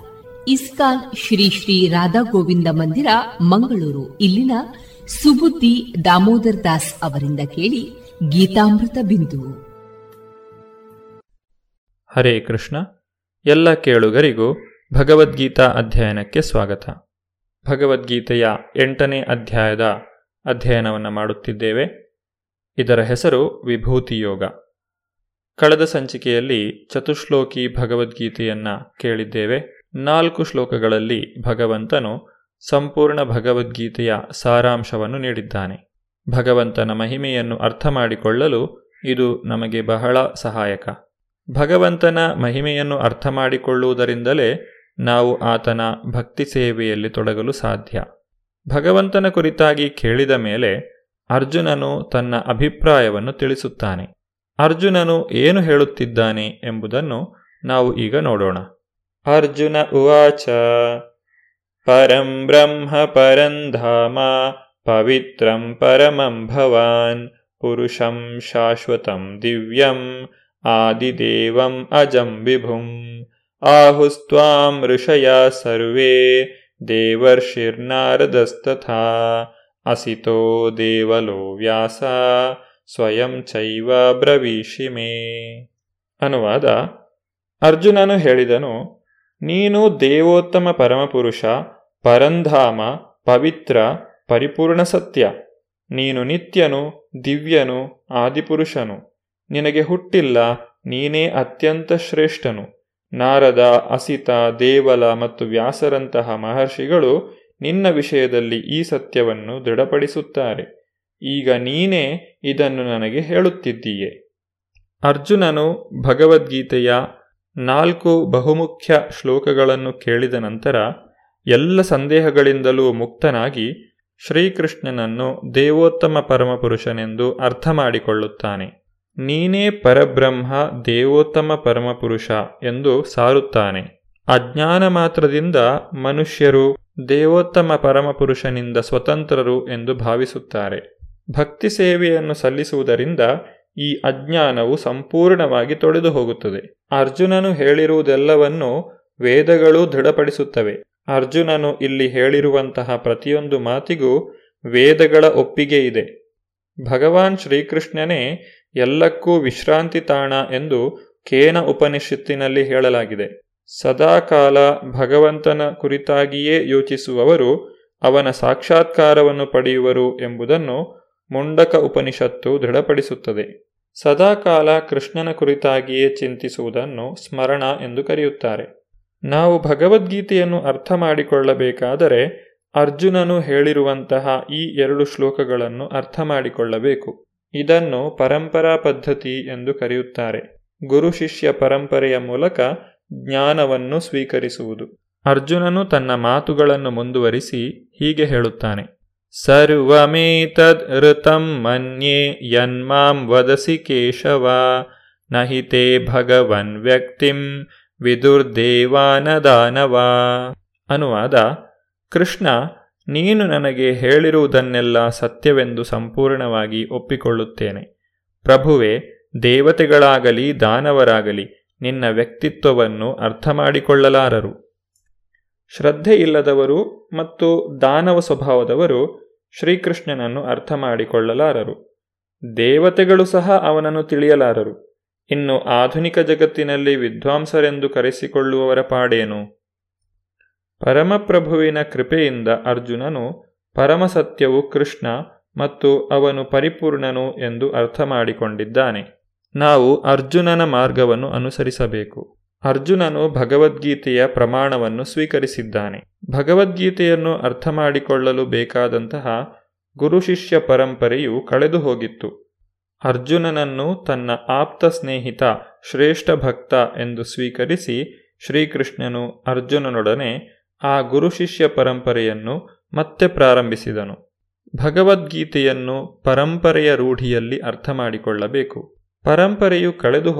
Speaker 4: ಇಸ್ಕಾನ್ ಶ್ರೀ ಶ್ರೀ ರಾಧಾ ಗೋವಿಂದ ಮಂದಿರ, ಮಂಗಳೂರು. ಇಲ್ಲಿನ ಸುಬುದ್ದಿ ದಾಮೋದರ್ ದಾಸ್ ಅವರಿಂದ ಕೇಳಿ ಗೀತಾಮೃತ ಬಿಂದು.
Speaker 5: ಹರೇ ಕೃಷ್ಣ. ಎಲ್ಲ ಕೇಳುಗರಿಗೂ ಭಗವದ್ಗೀತಾ ಅಧ್ಯಯನಕ್ಕೆ ಸ್ವಾಗತ. ಭಗವದ್ಗೀತೆಯ ಎಂಟನೇ ಅಧ್ಯಾಯದ ಅಧ್ಯಯನವನ್ನು ಮಾಡುತ್ತಿದ್ದೇವೆ. ಇದರ ಹೆಸರು ವಿಭೂತಿ ಯೋಗ ಕಳೆದ ಸಂಚಿಕೆಯಲ್ಲಿ ಚತುಶ್ಲೋಕಿ ಭಗವದ್ಗೀತೆಯನ್ನು ಕೇಳಿದ್ದೇವೆ. ನಾಲ್ಕು ಶ್ಲೋಕಗಳಲ್ಲಿ ಭಗವಂತನು ಸಂಪೂರ್ಣ ಭಗವದ್ಗೀತೆಯ ಸಾರಾಂಶವನ್ನು ನೀಡಿದ್ದಾನೆ. ಭಗವಂತನ ಮಹಿಮೆಯನ್ನು ಅರ್ಥ ಮಾಡಿಕೊಳ್ಳಲು ಇದು ನಮಗೆ ಬಹಳ ಸಹಾಯಕ. ಭಗವಂತನ ಮಹಿಮೆಯನ್ನು ಅರ್ಥ ಮಾಡಿಕೊಳ್ಳುವುದರಿಂದಲೇ ನಾವು ಆತನ ಭಕ್ತಿ ಸೇವೆಯಲ್ಲಿ ತೊಡಗಲು ಸಾಧ್ಯ. ಭಗವಂತನ ಕುರಿತಾಗಿ ಕೇಳಿದ ಮೇಲೆ ಅರ್ಜುನನು ತನ್ನ ಅಭಿಪ್ರಾಯವನ್ನು ತಿಳಿಸುತ್ತಾನೆ. ಅರ್ಜುನನು ಏನು ಹೇಳುತ್ತಿದ್ದಾನೆ ಎಂಬುದನ್ನು ನಾವು ಈಗ ನೋಡೋಣ. ಅರ್ಜುನ ಉವಾಚ, ಪರಂ ಬ್ರಹ್ಮ ಪರಂಧಾಮ ಪವಿತ್ರಂ ಪರಮಂ ಭವಾನ್, ಪುರುಷಂ ಶಾಶ್ವತಂ ದಿವ್ಯಂ, ಆದಿದೇವಂ ಅಜಂ ವಿಭುಂ, ಆಹುಸ್ತ್ವಾಂ ಋಷಯ ಸರ್ವೇ, ದೇವರ್ಷಿರ್ನಾರದಸ್ತಥಾ, ಅಸಿತೋ ದೇವಲೋ ವ್ಯಾಸ, ಸ್ವಯಂ ಚೈವ ಬ್ರವೀಷಿ ಅನುವಾದ. ಅರ್ಜುನನು ಹೇಳಿದನು ನೀನು ದೇವೋತ್ತಮ ಪರಮಪುರುಷ, ಪರಂಧಾಮ, ಪವಿತ್ರ, ಪರಿಪೂರ್ಣ ಸತ್ಯ. ನೀನು ನಿತ್ಯನು, ದಿವ್ಯನು, ಆದಿಪುರುಷನು. ನಿನಗೆ ಹುಟ್ಟಿಲ್ಲ, ನೀನೇ ಅತ್ಯಂತ ಶ್ರೇಷ್ಠನು. ನಾರದ, ಅಸಿತ, ದೇವಲ ಮತ್ತು ವ್ಯಾಸರಂತಹ ಮಹರ್ಷಿಗಳು ನಿನ್ನ ವಿಷಯದಲ್ಲಿ ಈ ಸತ್ಯವನ್ನು ದೃಢಪಡಿಸುತ್ತಾರೆ. ಈಗ ನೀನೇ ಇದನ್ನು ನನಗೆ ಹೇಳುತ್ತಿದ್ದೀಯೆ. ಅರ್ಜುನನು ಭಗವದ್ಗೀತೆಯ ನಾಲ್ಕು ಬಹುಮುಖ್ಯ ಶ್ಲೋಕಗಳನ್ನು ಕೇಳಿದ ನಂತರ ಎಲ್ಲ ಸಂದೇಹಗಳಿಂದಲೂ ಮುಕ್ತನಾಗಿ ಶ್ರೀಕೃಷ್ಣನನ್ನು ದೇವೋತ್ತಮ ಪರಮಪುರುಷನೆಂದು ಅರ್ಥ ಮಾಡಿಕೊಳ್ಳುತ್ತಾನೆ. ನೀನೇ ಪರಬ್ರಹ್ಮ, ದೇವೋತ್ತಮ ಪರಮಪುರುಷ ಎಂದು ಸಾರುತ್ತಾನೆ. ಅಜ್ಞಾನ ಮಾತ್ರದಿಂದ ಮನುಷ್ಯರು ದೇವೋತ್ತಮ ಪರಮಪುರುಷನಿಂದ ಸ್ವತಂತ್ರರು ಎಂದು ಭಾವಿಸುತ್ತಾರೆ. ಭಕ್ತಿ ಸೇವೆಯನ್ನು ಸಲ್ಲಿಸುವುದರಿಂದ ಈ ಅಜ್ಞಾನವು ಸಂಪೂರ್ಣವಾಗಿ ತೊಳೆದು ಹೋಗುತ್ತದೆ. ಅರ್ಜುನನು ಹೇಳಿರುವುದೆಲ್ಲವನ್ನು ವೇದಗಳು ದೃಢಪಡಿಸುತ್ತವೆ. ಅರ್ಜುನನು ಇಲ್ಲಿ ಹೇಳಿರುವಂತಹ ಪ್ರತಿಯೊಂದು ಮಾತಿಗೂ ವೇದಗಳ ಒಪ್ಪಿಗೆ ಇದೆ. ಭಗವಾನ್ ಶ್ರೀಕೃಷ್ಣನೇ ಎಲ್ಲಕ್ಕೂ ವಿಶ್ರಾಂತಿ ತಾಣ ಎಂದು ಕೇನ ಉಪನಿಷತ್ತಿನಲ್ಲಿ ಹೇಳಲಾಗಿದೆ. ಸದಾಕಾಲ ಭಗವಂತನ ಕುರಿತಾಗಿಯೇ ಯೋಚಿಸುವವರು ಅವನ ಸಾಕ್ಷಾತ್ಕಾರವನ್ನು ಪಡೆಯುವರು ಎಂಬುದನ್ನು ಮುಂಡಕ ಉಪನಿಷತ್ತು ದೃಢಪಡಿಸುತ್ತದೆ. ಸದಾಕಾಲ ಕೃಷ್ಣನ ಕುರಿತಾಗಿಯೇ ಚಿಂತಿಸುವುದನ್ನು ಸ್ಮರಣ ಎಂದು ಕರೆಯುತ್ತಾರೆ. ನಾವು ಭಗವದ್ಗೀತೆಯನ್ನು ಅರ್ಥ ಮಾಡಿಕೊಳ್ಳಬೇಕಾದರೆ ಅರ್ಜುನನು ಹೇಳಿರುವಂತಹ ಈ ಎರಡು ಶ್ಲೋಕಗಳನ್ನು ಅರ್ಥ ಮಾಡಿಕೊಳ್ಳಬೇಕು. ಇದನ್ನು ಪರಂಪರಾ ಪದ್ಧತಿ ಎಂದು ಕರೆಯುತ್ತಾರೆ. ಗುರು ಶಿಷ್ಯ ಪರಂಪರೆಯ ಮೂಲಕ ಜ್ಞಾನವನ್ನು ಸ್ವೀಕರಿಸುವುದು. ಅರ್ಜುನನು ತನ್ನ ಮಾತುಗಳನ್ನು ಮುಂದುವರಿಸಿ ಹೀಗೆ ಹೇಳುತ್ತಾನೆ. ಋತಂ ಮನ್ಯೆ ಯನ್ಮಾಂ ವದಸಿ ಕೇಶವ. ನಹಿತೆ ಭಗವನ್ ವ್ಯಕ್ತಿಂ ವಿದುರ್ದೇವಾನದಾನವ. ಅನುವಾದ, ಕೃಷ್ಣ, ನೀನು ನನಗೆ ಹೇಳಿರುವುದನ್ನೆಲ್ಲ ಸತ್ಯವೆಂದು ಸಂಪೂರ್ಣವಾಗಿ ಒಪ್ಪಿಕೊಳ್ಳುತ್ತೇನೆ. ಪ್ರಭುವೆ, ದೇವತೆಗಳಾಗಲಿ ದಾನವರಾಗಲಿ ನಿನ್ನ ವ್ಯಕ್ತಿತ್ವವನ್ನು ಅರ್ಥ ಮಾಡಿಕೊಳ್ಳಲಾರರು ಶ್ರದ್ಧೆಯಿಲ್ಲದವರು ಮತ್ತು ದಾನವ ಸ್ವಭಾವದವರು ಶ್ರೀಕೃಷ್ಣನನ್ನು ಅರ್ಥ ಮಾಡಿಕೊಳ್ಳಲಾರರು ದೇವತೆಗಳು ಸಹ ಅವನನ್ನು ತಿಳಿಯಲಾರರು. ಇನ್ನು ಆಧುನಿಕ ಜಗತ್ತಿನಲ್ಲಿ ವಿದ್ವಾಂಸರೆಂದು ಕರೆಸಿಕೊಳ್ಳುವವರ ಪಾಡೇನು? ಪರಮಪ್ರಭುವಿನ ಕೃಪೆಯಿಂದ ಅರ್ಜುನನು ಪರಮಸತ್ಯವು ಕೃಷ್ಣ ಮತ್ತು ಅವನು ಪರಿಪೂರ್ಣನು ಎಂದು ಅರ್ಥ ಮಾಡಿಕೊಂಡಿದ್ದಾನೆ ನಾವು ಅರ್ಜುನನ ಮಾರ್ಗವನ್ನು ಅನುಸರಿಸಬೇಕು. ಅರ್ಜುನನು ಭಗವದ್ಗೀತೆಯ ಪ್ರಮಾಣವನ್ನು ಸ್ವೀಕರಿಸಿದ್ದಾನೆ. ಭಗವದ್ಗೀತೆಯನ್ನು ಅರ್ಥ ಮಾಡಿಕೊಳ್ಳಲು ಬೇಕಾದಂತಹ ಗುರು ಶಿಷ್ಯ ಪರಂಪರೆಯು ಕಳೆದು ಹೋಗಿತ್ತು. ಅರ್ಜುನನನ್ನು ತನ್ನ ಆಪ್ತ ಸ್ನೇಹಿತ ಶ್ರೇಷ್ಠ ಭಕ್ತ ಎಂದು ಸ್ವೀಕರಿಸಿ ಶ್ರೀಕೃಷ್ಣನು ಅರ್ಜುನನೊಡನೆ ಆ ಗುರು ಶಿಷ್ಯ ಪರಂಪರೆಯನ್ನು ಮತ್ತೆ ಪ್ರಾರಂಭಿಸಿದನು. ಭಗವದ್ಗೀತೆಯನ್ನು ಪರಂಪರೆಯ ರೂಢಿಯಲ್ಲಿ ಅರ್ಥ ಮಾಡಿಕೊಳ್ಳಬೇಕು. ಪರಂಪರೆಯು ಕಳೆದು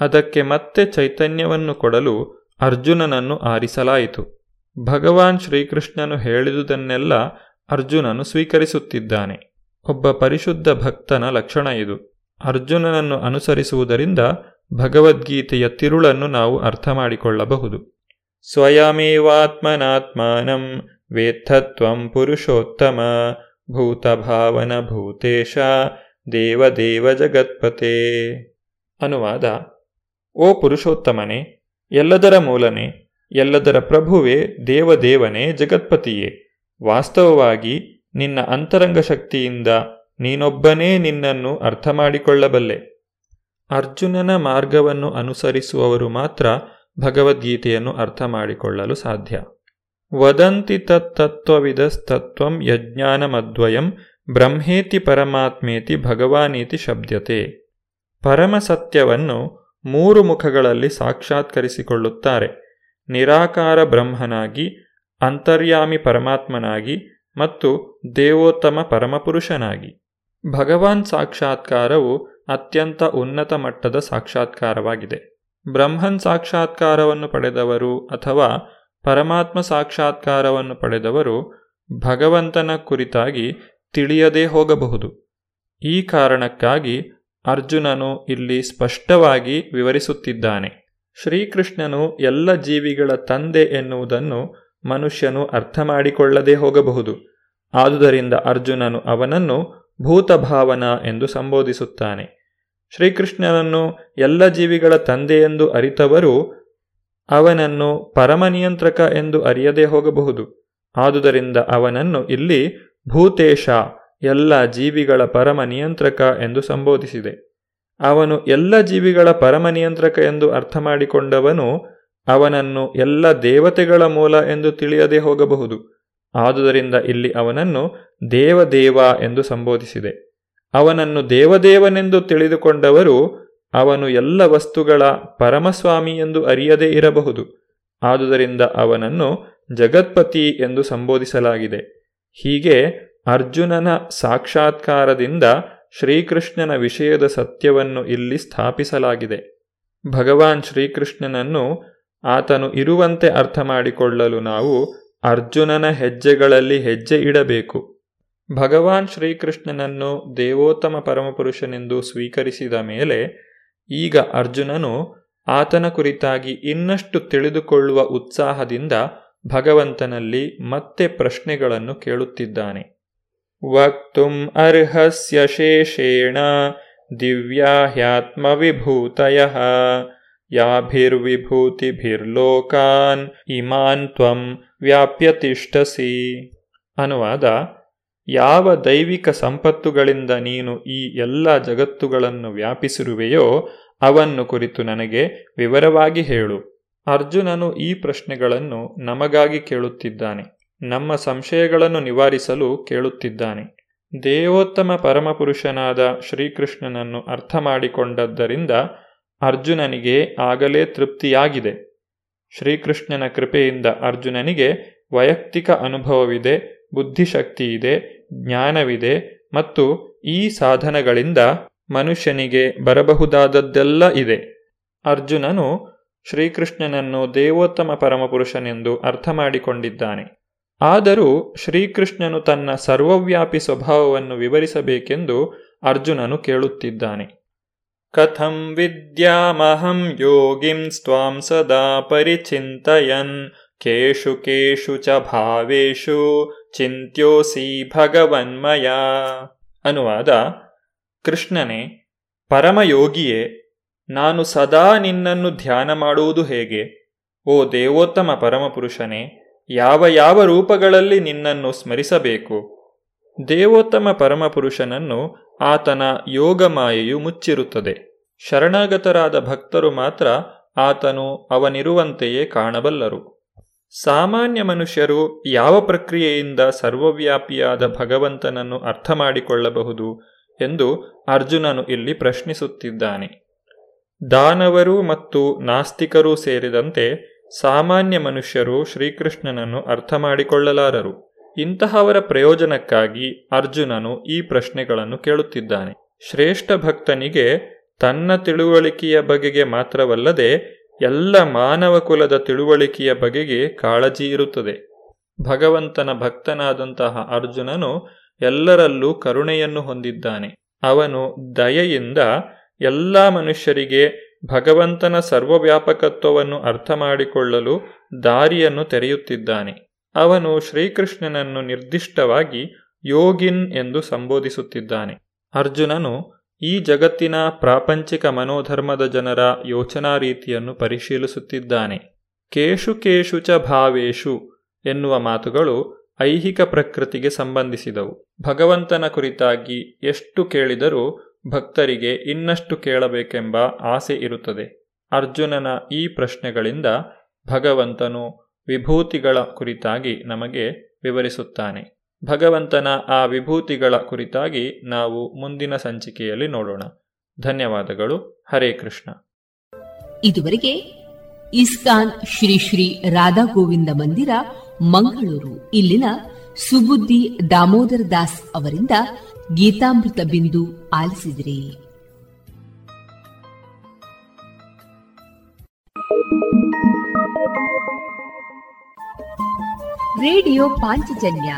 Speaker 5: ಅದಕ್ಕೆ ಮತ್ತೆ ಚೈತನ್ಯವನ್ನು ಕೊಡಲು ಅರ್ಜುನನನ್ನು ಆರಿಸಲಾಯಿತು. ಭಗವಾನ್ ಶ್ರೀಕೃಷ್ಣನು ಹೇಳಿದುದನ್ನೆಲ್ಲ ಅರ್ಜುನನು ಸ್ವೀಕರಿಸುತ್ತಿದ್ದಾನೆ. ಒಬ್ಬ ಪರಿಶುದ್ಧ ಭಕ್ತನ ಲಕ್ಷಣ ಇದು. ಅರ್ಜುನನನ್ನು ಅನುಸರಿಸುವುದರಿಂದ ಭಗವದ್ಗೀತೆಯ ತಿರುಳನ್ನು ನಾವು ಅರ್ಥ ಮಾಡಿಕೊಳ್ಳಬಹುದು. ಸ್ವಯಮೇವಾತ್ಮನಾತ್ಮಾನಂ ವೇತ್ತತ್ವಂ ಪುರುಷೋತ್ತಮ ಭೂತಭಾವನ ಭೂತೇಶ ದೇವದೇವ ಜಗತ್ಪತೆ. ಅನುವಾದ. ಓ ಪುರುಷೋತ್ತಮನೇ, ಎಲ್ಲದರ ಮೂಲನೆ, ಎಲ್ಲದರ ಪ್ರಭುವೇ, ದೇವದೇವನೇ, ಜಗತ್ಪತಿಯೇ, ವಾಸ್ತವವಾಗಿ ನಿನ್ನ ಅಂತರಂಗ ಶಕ್ತಿಯಿಂದ ನೀನೊಬ್ಬನೇ ನಿನ್ನನ್ನು ಅರ್ಥ ಮಾಡಿಕೊಳ್ಳಬಲ್ಲೆ ಅರ್ಜುನನ ಮಾರ್ಗವನ್ನು ಅನುಸರಿಸುವವರು ಮಾತ್ರ ಭಗವದ್ಗೀತೆಯನ್ನು ಅರ್ಥ ಮಾಡಿಕೊಳ್ಳಲು ಸಾಧ್ಯ. ವದಂತಿ ತತ್ತತ್ವವಿದಸ್ತತ್ವಂ ಯಜ್ಞಾನಮದ್ವಯಂ ಬ್ರಹ್ಮೇತಿ ಪರಮಾತ್ಮೇತಿ ಭಗವಾನೀತಿ ಶಬ್ದತೆ ಪರಮಸತ್ಯವನ್ನು ಮೂರು ಮುಖಗಳಲ್ಲಿ ಸಾಕ್ಷಾತ್ಕರಿಸಿಕೊಳ್ಳುತ್ತಾರೆ. ನಿರಾಕಾರ ಬ್ರಹ್ಮನಾಗಿ, ಅಂತರ್ಯಾಮಿ ಪರಮಾತ್ಮನಾಗಿ ಮತ್ತು ದೇವೋತ್ತಮ ಪರಮಪುರುಷನಾಗಿ. ಭಗವಾನ್ ಸಾಕ್ಷಾತ್ಕಾರವು ಅತ್ಯಂತ ಉನ್ನತ ಮಟ್ಟದ ಸಾಕ್ಷಾತ್ಕಾರವಾಗಿದೆ. ಬ್ರಹ್ಮನ್ ಸಾಕ್ಷಾತ್ಕಾರವನ್ನು ಪಡೆದವರು ಅಥವಾ ಪರಮಾತ್ಮ ಸಾಕ್ಷಾತ್ಕಾರವನ್ನು ಪಡೆದವರು ಭಗವಂತನ ಕುರಿತಾಗಿ ತಿಳಿಯದೇ ಹೋಗಬಹುದು. ಈ ಕಾರಣಕ್ಕಾಗಿ ಅರ್ಜುನನು ಇಲ್ಲಿ ಸ್ಪಷ್ಟವಾಗಿ ವಿವರಿಸುತ್ತಿದ್ದಾನೆ. ಶ್ರೀಕೃಷ್ಣನು ಎಲ್ಲ ಜೀವಿಗಳ ತಂದೆ ಎನ್ನುವುದನ್ನು ಮನುಷ್ಯನು ಅರ್ಥ ಮಾಡಿಕೊಳ್ಳದೆ ಹೋಗಬಹುದು. ಆದುದರಿಂದ ಅರ್ಜುನನು ಅವನನ್ನು ಭೂತಭಾವನ ಎಂದು ಸಂಬೋಧಿಸುತ್ತಾನೆ. ಶ್ರೀಕೃಷ್ಣನನ್ನು ಎಲ್ಲ ಜೀವಿಗಳ ತಂದೆಯೆಂದು ಅರಿತವರು ಅವನನ್ನು ಪರಮನಿಯಂತ್ರಕ ಎಂದು ಅರಿಯದೇ ಹೋಗಬಹುದು. ಆದುದರಿಂದ ಅವನನ್ನು ಇಲ್ಲಿ ಭೂತೇಶ ಎಲ್ಲ ಜೀವಿಗಳ ಪರಮ ನಿಯಂತ್ರಕ ಎಂದು ಸಂಬೋಧಿಸಿದೆ. ಅವನು ಎಲ್ಲ ಜೀವಿಗಳ ಪರಮ ನಿಯಂತ್ರಕ ಎಂದು ಅರ್ಥ ಮಾಡಿಕೊಂಡವನು ಅವನನ್ನು ಎಲ್ಲ ದೇವತೆಗಳ ಮೂಲ ಎಂದು ತಿಳಿಯದೆ ಹೋಗಬಹುದು. ಆದುದರಿಂದ ಇಲ್ಲಿ ಅವನನ್ನು ದೇವದೇವ ಎಂದು ಸಂಬೋಧಿಸಿದೆ. ಅವನನ್ನು ದೇವದೇವನೆಂದು ತಿಳಿದುಕೊಂಡವರು ಅವನು ಎಲ್ಲ ವಸ್ತುಗಳ ಪರಮಸ್ವಾಮಿ ಎಂದು ಅರಿಯದೇ ಇರಬಹುದು. ಆದುದರಿಂದ ಅವನನ್ನು ಜಗತ್ಪತಿ ಎಂದು ಸಂಬೋಧಿಸಲಾಗಿದೆ. ಹೀಗೆ ಅರ್ಜುನನ ಸಾಕ್ಷಾತ್ಕಾರದಿಂದ ಶ್ರೀಕೃಷ್ಣನ ವಿಷಯದ ಸತ್ಯವನ್ನು ಇಲ್ಲಿ ಸ್ಥಾಪಿಸಲಾಗಿದೆ. ಭಗವಾನ್ ಶ್ರೀಕೃಷ್ಣನನ್ನು ಆತನು ಇರುವಂತೆ ಅರ್ಥ ಮಾಡಿಕೊಳ್ಳಲು ನಾವು ಅರ್ಜುನನ ಹೆಜ್ಜೆಗಳಲ್ಲಿ ಹೆಜ್ಜೆ ಇಡಬೇಕು. ಭಗವಾನ್ ಶ್ರೀಕೃಷ್ಣನನ್ನು ದೇವೋತ್ತಮ ಪರಮಪುರುಷನೆಂದು ಸ್ವೀಕರಿಸಿದ ಮೇಲೆ ಈಗ ಅರ್ಜುನನು ಆತನ ಕುರಿತಾಗಿ ಇನ್ನಷ್ಟು ತಿಳಿದುಕೊಳ್ಳುವ ಉತ್ಸಾಹದಿಂದ ಭಗವಂತನಲ್ಲಿ ಮತ್ತೆ ಪ್ರಶ್ನೆಗಳನ್ನು ಕೇಳುತ್ತಿದ್ದಾನೆ. ವಕ್ತುಂ ಅರ್ಹಸ್ಯ ಶೇಷೇಣ ದಿವ್ಯಾ ಹ್ಯಾತ್ಮವಿಭೂತಯ ಯಾಭಿರ್ವಿಭೂತಿಭಿರ್ಲೋಕಾನ್ ಇಮಾನ್ ತ್ವಂ ವ್ಯಾಪ್ಯತಿಷ್ಠಸಿ ಅನುವಾದ ಯಾವ ದೈವಿಕ ಸಂಪತ್ತುಗಳಿಂದ ನೀನು ಈ ಎಲ್ಲ ಜಗತ್ತುಗಳನ್ನು ವ್ಯಾಪಿಸಿರುವೆಯೋ ಅವನ್ನು ಕುರಿತು ನನಗೆ ವಿವರವಾಗಿ ಹೇಳು. ಅರ್ಜುನನು ಈ ಪ್ರಶ್ನೆಗಳನ್ನು ನಮಗಾಗಿ ಕೇಳುತ್ತಿದ್ದಾನೆ. ನಮ್ಮ ಸಂಶಯಗಳನ್ನು ನಿವಾರಿಸಲು ಕೇಳುತ್ತಿದ್ದಾನೆ. ದೇವೋತ್ತಮ ಪರಮಪುರುಷನಾದ ಶ್ರೀಕೃಷ್ಣನನ್ನು ಅರ್ಥ ಮಾಡಿಕೊಂಡದ್ದರಿಂದ ಅರ್ಜುನನಿಗೆ ಆಗಲೇ ತೃಪ್ತಿಯಾಗಿದೆ. ಶ್ರೀಕೃಷ್ಣನ ಕೃಪೆಯಿಂದ ಅರ್ಜುನನಿಗೆ ವೈಯಕ್ತಿಕ ಅನುಭವವಿದೆ, ಬುದ್ಧಿಶಕ್ತಿಯಿದೆ, ಜ್ಞಾನವಿದೆ ಮತ್ತು ಈ ಸಾಧನಗಳಿಂದ ಮನುಷ್ಯನಿಗೆ ಬರಬಹುದಾದದ್ದೆಲ್ಲ ಇದೆ. ಅರ್ಜುನನು ಶ್ರೀಕೃಷ್ಣನನ್ನು ದೇವೋತ್ತಮ ಪರಮಪುರುಷನೆಂದು ಅರ್ಥ ಮಾಡಿಕೊಂಡಿದ್ದಾನೆ ಆದರೂ ಶ್ರೀಕೃಷ್ಣನು ತನ್ನ ಸರ್ವವ್ಯಾಪಿ ಸ್ವಭಾವವನ್ನು ವಿವರಿಸಬೇಕೆಂದು ಅರ್ಜುನನು ಕೇಳುತ್ತಿದ್ದಾನೆ. ಕಥಂ ವಿದ್ಯಾಮಹಂ ಯೋಗಿಂ ಸ್ವಾಂ ಸದಾ ಪರಿಚಿಂತಯನ್, ಕೇಶು ಕೇಶು ಚ ಭಾವೇಶು, ಚಿಂತ್ಯೋಸಿ ಭಗವನ್ಮಯ ಅನುವಾದ ಕೃಷ್ಣನೇ, ಪರಮಯೋಗಿಯೇ, ನಾನು ಸದಾ ನಿನ್ನನ್ನು ಧ್ಯಾನ ಮಾಡುವುದು ಹೇಗೆ? ಓ ದೇವೋತ್ತಮ ಪರಮಪುರುಷನೇ ಯಾವ ಯಾವ ರೂಪಗಳಲ್ಲಿ ನಿನ್ನನ್ನು ಸ್ಮರಿಸಬೇಕು? ದೇವೋತ್ತಮ ಪರಮಪುರುಷನನ್ನು ಆತನ ಯೋಗಮಾಯೆಯು ಮುಚ್ಚಿರುತ್ತದೆ. ಶರಣಾಗತರಾದ ಭಕ್ತರು ಮಾತ್ರ ಆತನು ಅವನಿರುವಂತೆಯೇ ಕಾಣಬಲ್ಲರು. ಸಾಮಾನ್ಯ ಮನುಷ್ಯರು ಯಾವ ಪ್ರಕ್ರಿಯೆಯಿಂದ ಸರ್ವವ್ಯಾಪಿಯಾದ ಭಗವಂತನನ್ನು ಅರ್ಥ ಮಾಡಿಕೊಳ್ಳಬಹುದು ಎಂದು ಅರ್ಜುನನು ಇಲ್ಲಿ ಪ್ರಶ್ನಿಸುತ್ತಿದ್ದಾನೆ. ದಾನವರು ಮತ್ತು ನಾಸ್ತಿಕರೂ ಸೇರಿದಂತೆ ಸಾಮಾನ್ಯ ಮನುಷ್ಯರು ಶ್ರೀಕೃಷ್ಣನನ್ನು ಅರ್ಥ ಮಾಡಿಕೊಳ್ಳಲಾರರು ಇಂತಹವರ ಪ್ರಯೋಜನಕ್ಕಾಗಿ ಅರ್ಜುನನು ಈ ಪ್ರಶ್ನೆಗಳನ್ನು ಕೇಳುತ್ತಿದ್ದಾನೆ. ಶ್ರೇಷ್ಠ ಭಕ್ತನಿಗೆ ತನ್ನ ತಿಳುವಳಿಕೆಯ ಬಗೆಗೆ ಮಾತ್ರವಲ್ಲದೆ ಎಲ್ಲ ಮಾನವ ಕುಲದ ತಿಳುವಳಿಕೆಯ ಬಗೆಗೆ ಕಾಳಜಿ ಇರುತ್ತದೆ. ಭಗವಂತನ ಭಕ್ತನಾದಂತಹ ಅರ್ಜುನನು ಎಲ್ಲರಲ್ಲೂ ಕರುಣೆಯನ್ನು ಹೊಂದಿದ್ದಾನೆ. ಅವನು ದಯೆಯಿಂದ ಎಲ್ಲ ಮನುಷ್ಯರಿಗೆ ಭಗವಂತನ ಸರ್ವವ್ಯಾಪಕತ್ವವನ್ನು ಅರ್ಥ ಮಾಡಿಕೊಳ್ಳಲು ದಾರಿಯನ್ನು ತೆರೆಯುತ್ತಿದ್ದಾನೆ. ಅವನು ಶ್ರೀಕೃಷ್ಣನನ್ನು ನಿರ್ದಿಷ್ಟವಾಗಿ ಯೋಗಿನ್ ಎಂದು ಸಂಬೋಧಿಸುತ್ತಿದ್ದಾನೆ. ಅರ್ಜುನನು ಈ ಜಗತ್ತಿನ ಪ್ರಾಪಂಚಿಕ ಮನೋಧರ್ಮದ ಜನರ ಯೋಚನಾ ರೀತಿಯನ್ನು ಪರಿಶೀಲಿಸುತ್ತಿದ್ದಾನೆ. ಕೇಶು ಕೇಶು ಚ ಭಾವೇಶು ಎನ್ನುವ ಮಾತುಗಳು ಐಹಿಕ ಪ್ರಕೃತಿಗೆ ಸಂಬಂಧಿಸಿದವು. ಭಗವಂತನ ಕುರಿತಾಗಿ ಎಷ್ಟು ಕೇಳಿದರೂ ಭಕ್ತರಿಗೆ ಇನ್ನಷ್ಟು ಕೇಳಬೇಕೆಂಬ ಆಸೆ ಇರುತ್ತದೆ. ಅರ್ಜುನನ ಈ ಪ್ರಶ್ನೆಗಳಿಂದ ಭಗವಂತನು ವಿಭೂತಿಗಳ ಕುರಿತಾಗಿ ನಮಗೆ ವಿವರಿಸುತ್ತಾನೆ. ಭಗವಂತನ ಆ ವಿಭೂತಿಗಳ ಕುರಿತಾಗಿ ನಾವು ಮುಂದಿನ ಸಂಚಿಕೆಯಲ್ಲಿ ನೋಡೋಣ. ಧನ್ಯವಾದಗಳು. ಹರೇ ಕೃಷ್ಣ.
Speaker 4: ಇದುವರೆಗೆ ಇಸ್ಕಾನ್ ಶ್ರೀ ಶ್ರೀ ರಾಧಾ ಗೋವಿಂದ ಮಂದಿರ, ಮಂಗಳೂರು. ಇಲ್ಲಿನ ಸುಬುದ್ದಿ ದಾಮೋದರ ದಾಸ್ ಅವರಿಂದ ಗೀತಾಮೃತ ಬಿಂದು ಆಲಿಸಿದ್ರಿ. ರೇಡಿಯೋ ಪಾಂಚಜನ್ಯ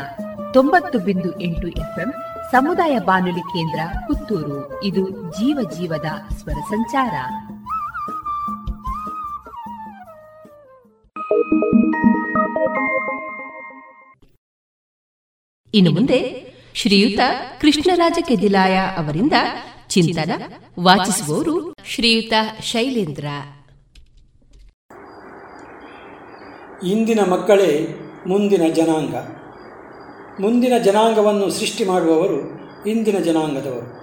Speaker 4: ತೊಂಬತ್ತು ಬಿಂದು ಎಂಟು ಎಫ್ಎಂ ಸಮುದಾಯ ಬಾನುಲಿ ಕೇಂದ್ರ ಪುತ್ತೂರು. ಇದು ಜೀವ ಜೀವದ ಸ್ವರ ಸಂಚಾರ. ಇನ್ನು ಮುಂದೆ ಶ್ರೀಯುತ ಕೃಷ್ಣರಾಜ ಕೆದಿಲಾಯ ಅವರಿಂದ ಚಿಂತನ ವಾಚಿಸುವವರು ಶ್ರೀಯುತ ಶೈಲೇಂದ್ರ.
Speaker 6: ಇಂದಿನ ಮಕ್ಕಳೇ, ಮುಂದಿನ ಜನಾಂಗ. ಮುಂದಿನ ಜನಾಂಗವನ್ನು ಸೃಷ್ಟಿ ಮಾಡುವವರು ಇಂದಿನ ಜನಾಂಗದವರು.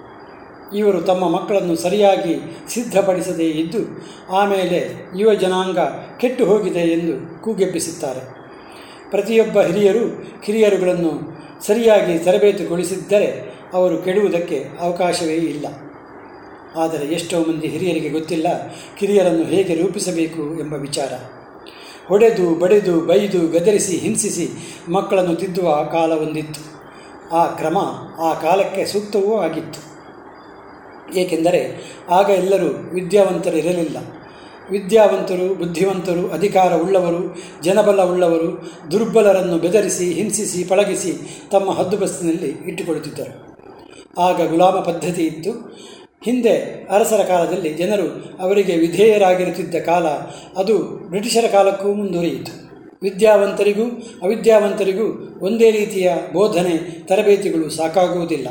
Speaker 6: ಇವರು ತಮ್ಮ ಮಕ್ಕಳನ್ನು ಸರಿಯಾಗಿ ಸಿದ್ಧಪಡಿಸದೇ ಇದ್ದು, ಆಮೇಲೆ ಯುವ ಜನಾಂಗ ಕೆಟ್ಟು ಹೋಗಿದೆ ಎಂದು ಕೂಗೆಬ್ಬಿಸುತ್ತಾರೆ. ಪ್ರತಿಯೊಬ್ಬ ಹಿರಿಯರು, ಕಿರಿಯರುಗಳನ್ನು ಸರಿಯಾಗಿ ತರಬೇತುಗೊಳಿಸಿದ್ದರೆ ಅವರು ಕೆಡುವುದಕ್ಕೆ ಅವಕಾಶವೇ ಇಲ್ಲ. ಆದರೆ ಎಷ್ಟೋ ಮಂದಿ ಹಿರಿಯರಿಗೆ ಗೊತ್ತಿಲ್ಲ ಕಿರಿಯರನ್ನು ಹೇಗೆ ರೂಪಿಸಬೇಕು ಎಂಬ ವಿಚಾರ. ಹೊಡೆದು, ಬಡೆದು, ಬೈದು, ಗದರಿಸಿ, ಹಿಂಸಿಸಿ ಮಕ್ಕಳನ್ನು ತಿದ್ದುವ ಕಾಲ ಒಂದಿತ್ತು. ಆ ಕ್ರಮ ಆ ಕಾಲಕ್ಕೆ ಸೂಕ್ತವೂ ಆಗಿತ್ತು. ಏಕೆಂದರೆ ಆಗ ಎಲ್ಲರೂ ವಿದ್ಯಾವಂತರಿರಲಿಲ್ಲ. ವಿದ್ಯಾವಂತರು, ಬುದ್ಧಿವಂತರು ಅಧಿಕಾರ ಉಳ್ಳವರು ಜನಬಲ ಉಳ್ಳವರು ದುರ್ಬಲರನ್ನು ಬೆದರಿಸಿ, ಹಿಂಸಿಸಿ, ಪಳಗಿಸಿ ತಮ್ಮ ಹದ್ದುಬಸ್ತಿನಲ್ಲಿ ಇಟ್ಟುಕೊಳ್ಳುತ್ತಿದ್ದರು. ಆಗ ಗುಲಾಮ ಪದ್ಧತಿ ಇತ್ತು ಹಿಂದೆ ಅರಸರ ಕಾಲದಲ್ಲಿ ಜನರು ಅವರಿಗೆ ವಿಧೇಯರಾಗಿರುತ್ತಿದ್ದ ಕಾಲ ಅದು ಬ್ರಿಟಿಷರ ಕಾಲಕ್ಕೂ ಮುಂದುವರಿಯಿತು. ವಿದ್ಯಾವಂತರಿಗೂ ಅವಿದ್ಯಾವಂತರಿಗೂ ಒಂದೇ ರೀತಿಯ ಬೋಧನೆ ತರಬೇತಿಗಳು ಸಾಕಾಗುವುದಿಲ್ಲ.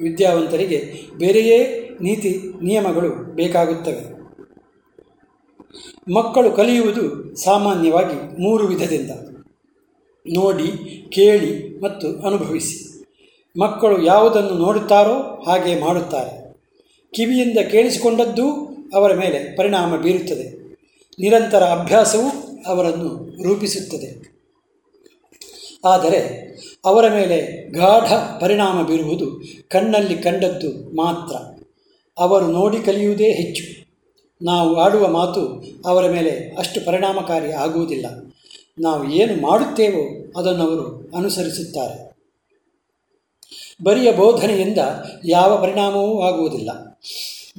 Speaker 6: ವಿದ್ಯಾವಂತರಿಗೆ ಬೇರೆಯೇ ನೀತಿ, ನಿಯಮಗಳು ಬೇಕಾಗುತ್ತವೆ. ಮಕ್ಕಳು ಕಲಿಯುವುದು ಸಾಮಾನ್ಯವಾಗಿ ಮೂರು ವಿಧದಿಂದ. ನೋಡಿ, ಕೇಳಿ ಮತ್ತು ಅನುಭವಿಸಿ. ಮಕ್ಕಳು ಯಾವುದನ್ನು ನೋಡುತ್ತಾರೋ ಹಾಗೆ ಮಾಡುತ್ತಾರೆ. ಕಿವಿಯಿಂದ ಕೇಳಿಸಿಕೊಂಡದ್ದು ಅವರ ಮೇಲೆ ಪರಿಣಾಮ ಬೀರುತ್ತದೆ. ನಿರಂತರ ಅಭ್ಯಾಸವು ಅವರನ್ನು ರೂಪಿಸುತ್ತದೆ. ಆದರೆ ಅವರ ಮೇಲೆ ಗಾಢ ಪರಿಣಾಮ ಬೀರುವುದು ಕಣ್ಣಲ್ಲಿ ಕಂಡದ್ದು ಮಾತ್ರ. ಅವರು ನೋಡಿ ಕಲಿಯುವುದೇ ಹೆಚ್ಚು. ನಾವು ಆಡುವ ಮಾತು ಅವರ ಮೇಲೆ ಅಷ್ಟು ಪರಿಣಾಮಕಾರಿ ಆಗುವುದಿಲ್ಲ. ನಾವು ಏನು ಮಾಡುತ್ತೇವೋ ಅದನ್ನು ಅವರು ಅನುಸರಿಸುತ್ತಾರೆ. ಬರಿಯ ಬೋಧನೆಯಿಂದ ಯಾವ ಪರಿಣಾಮವೂ ಆಗುವುದಿಲ್ಲ.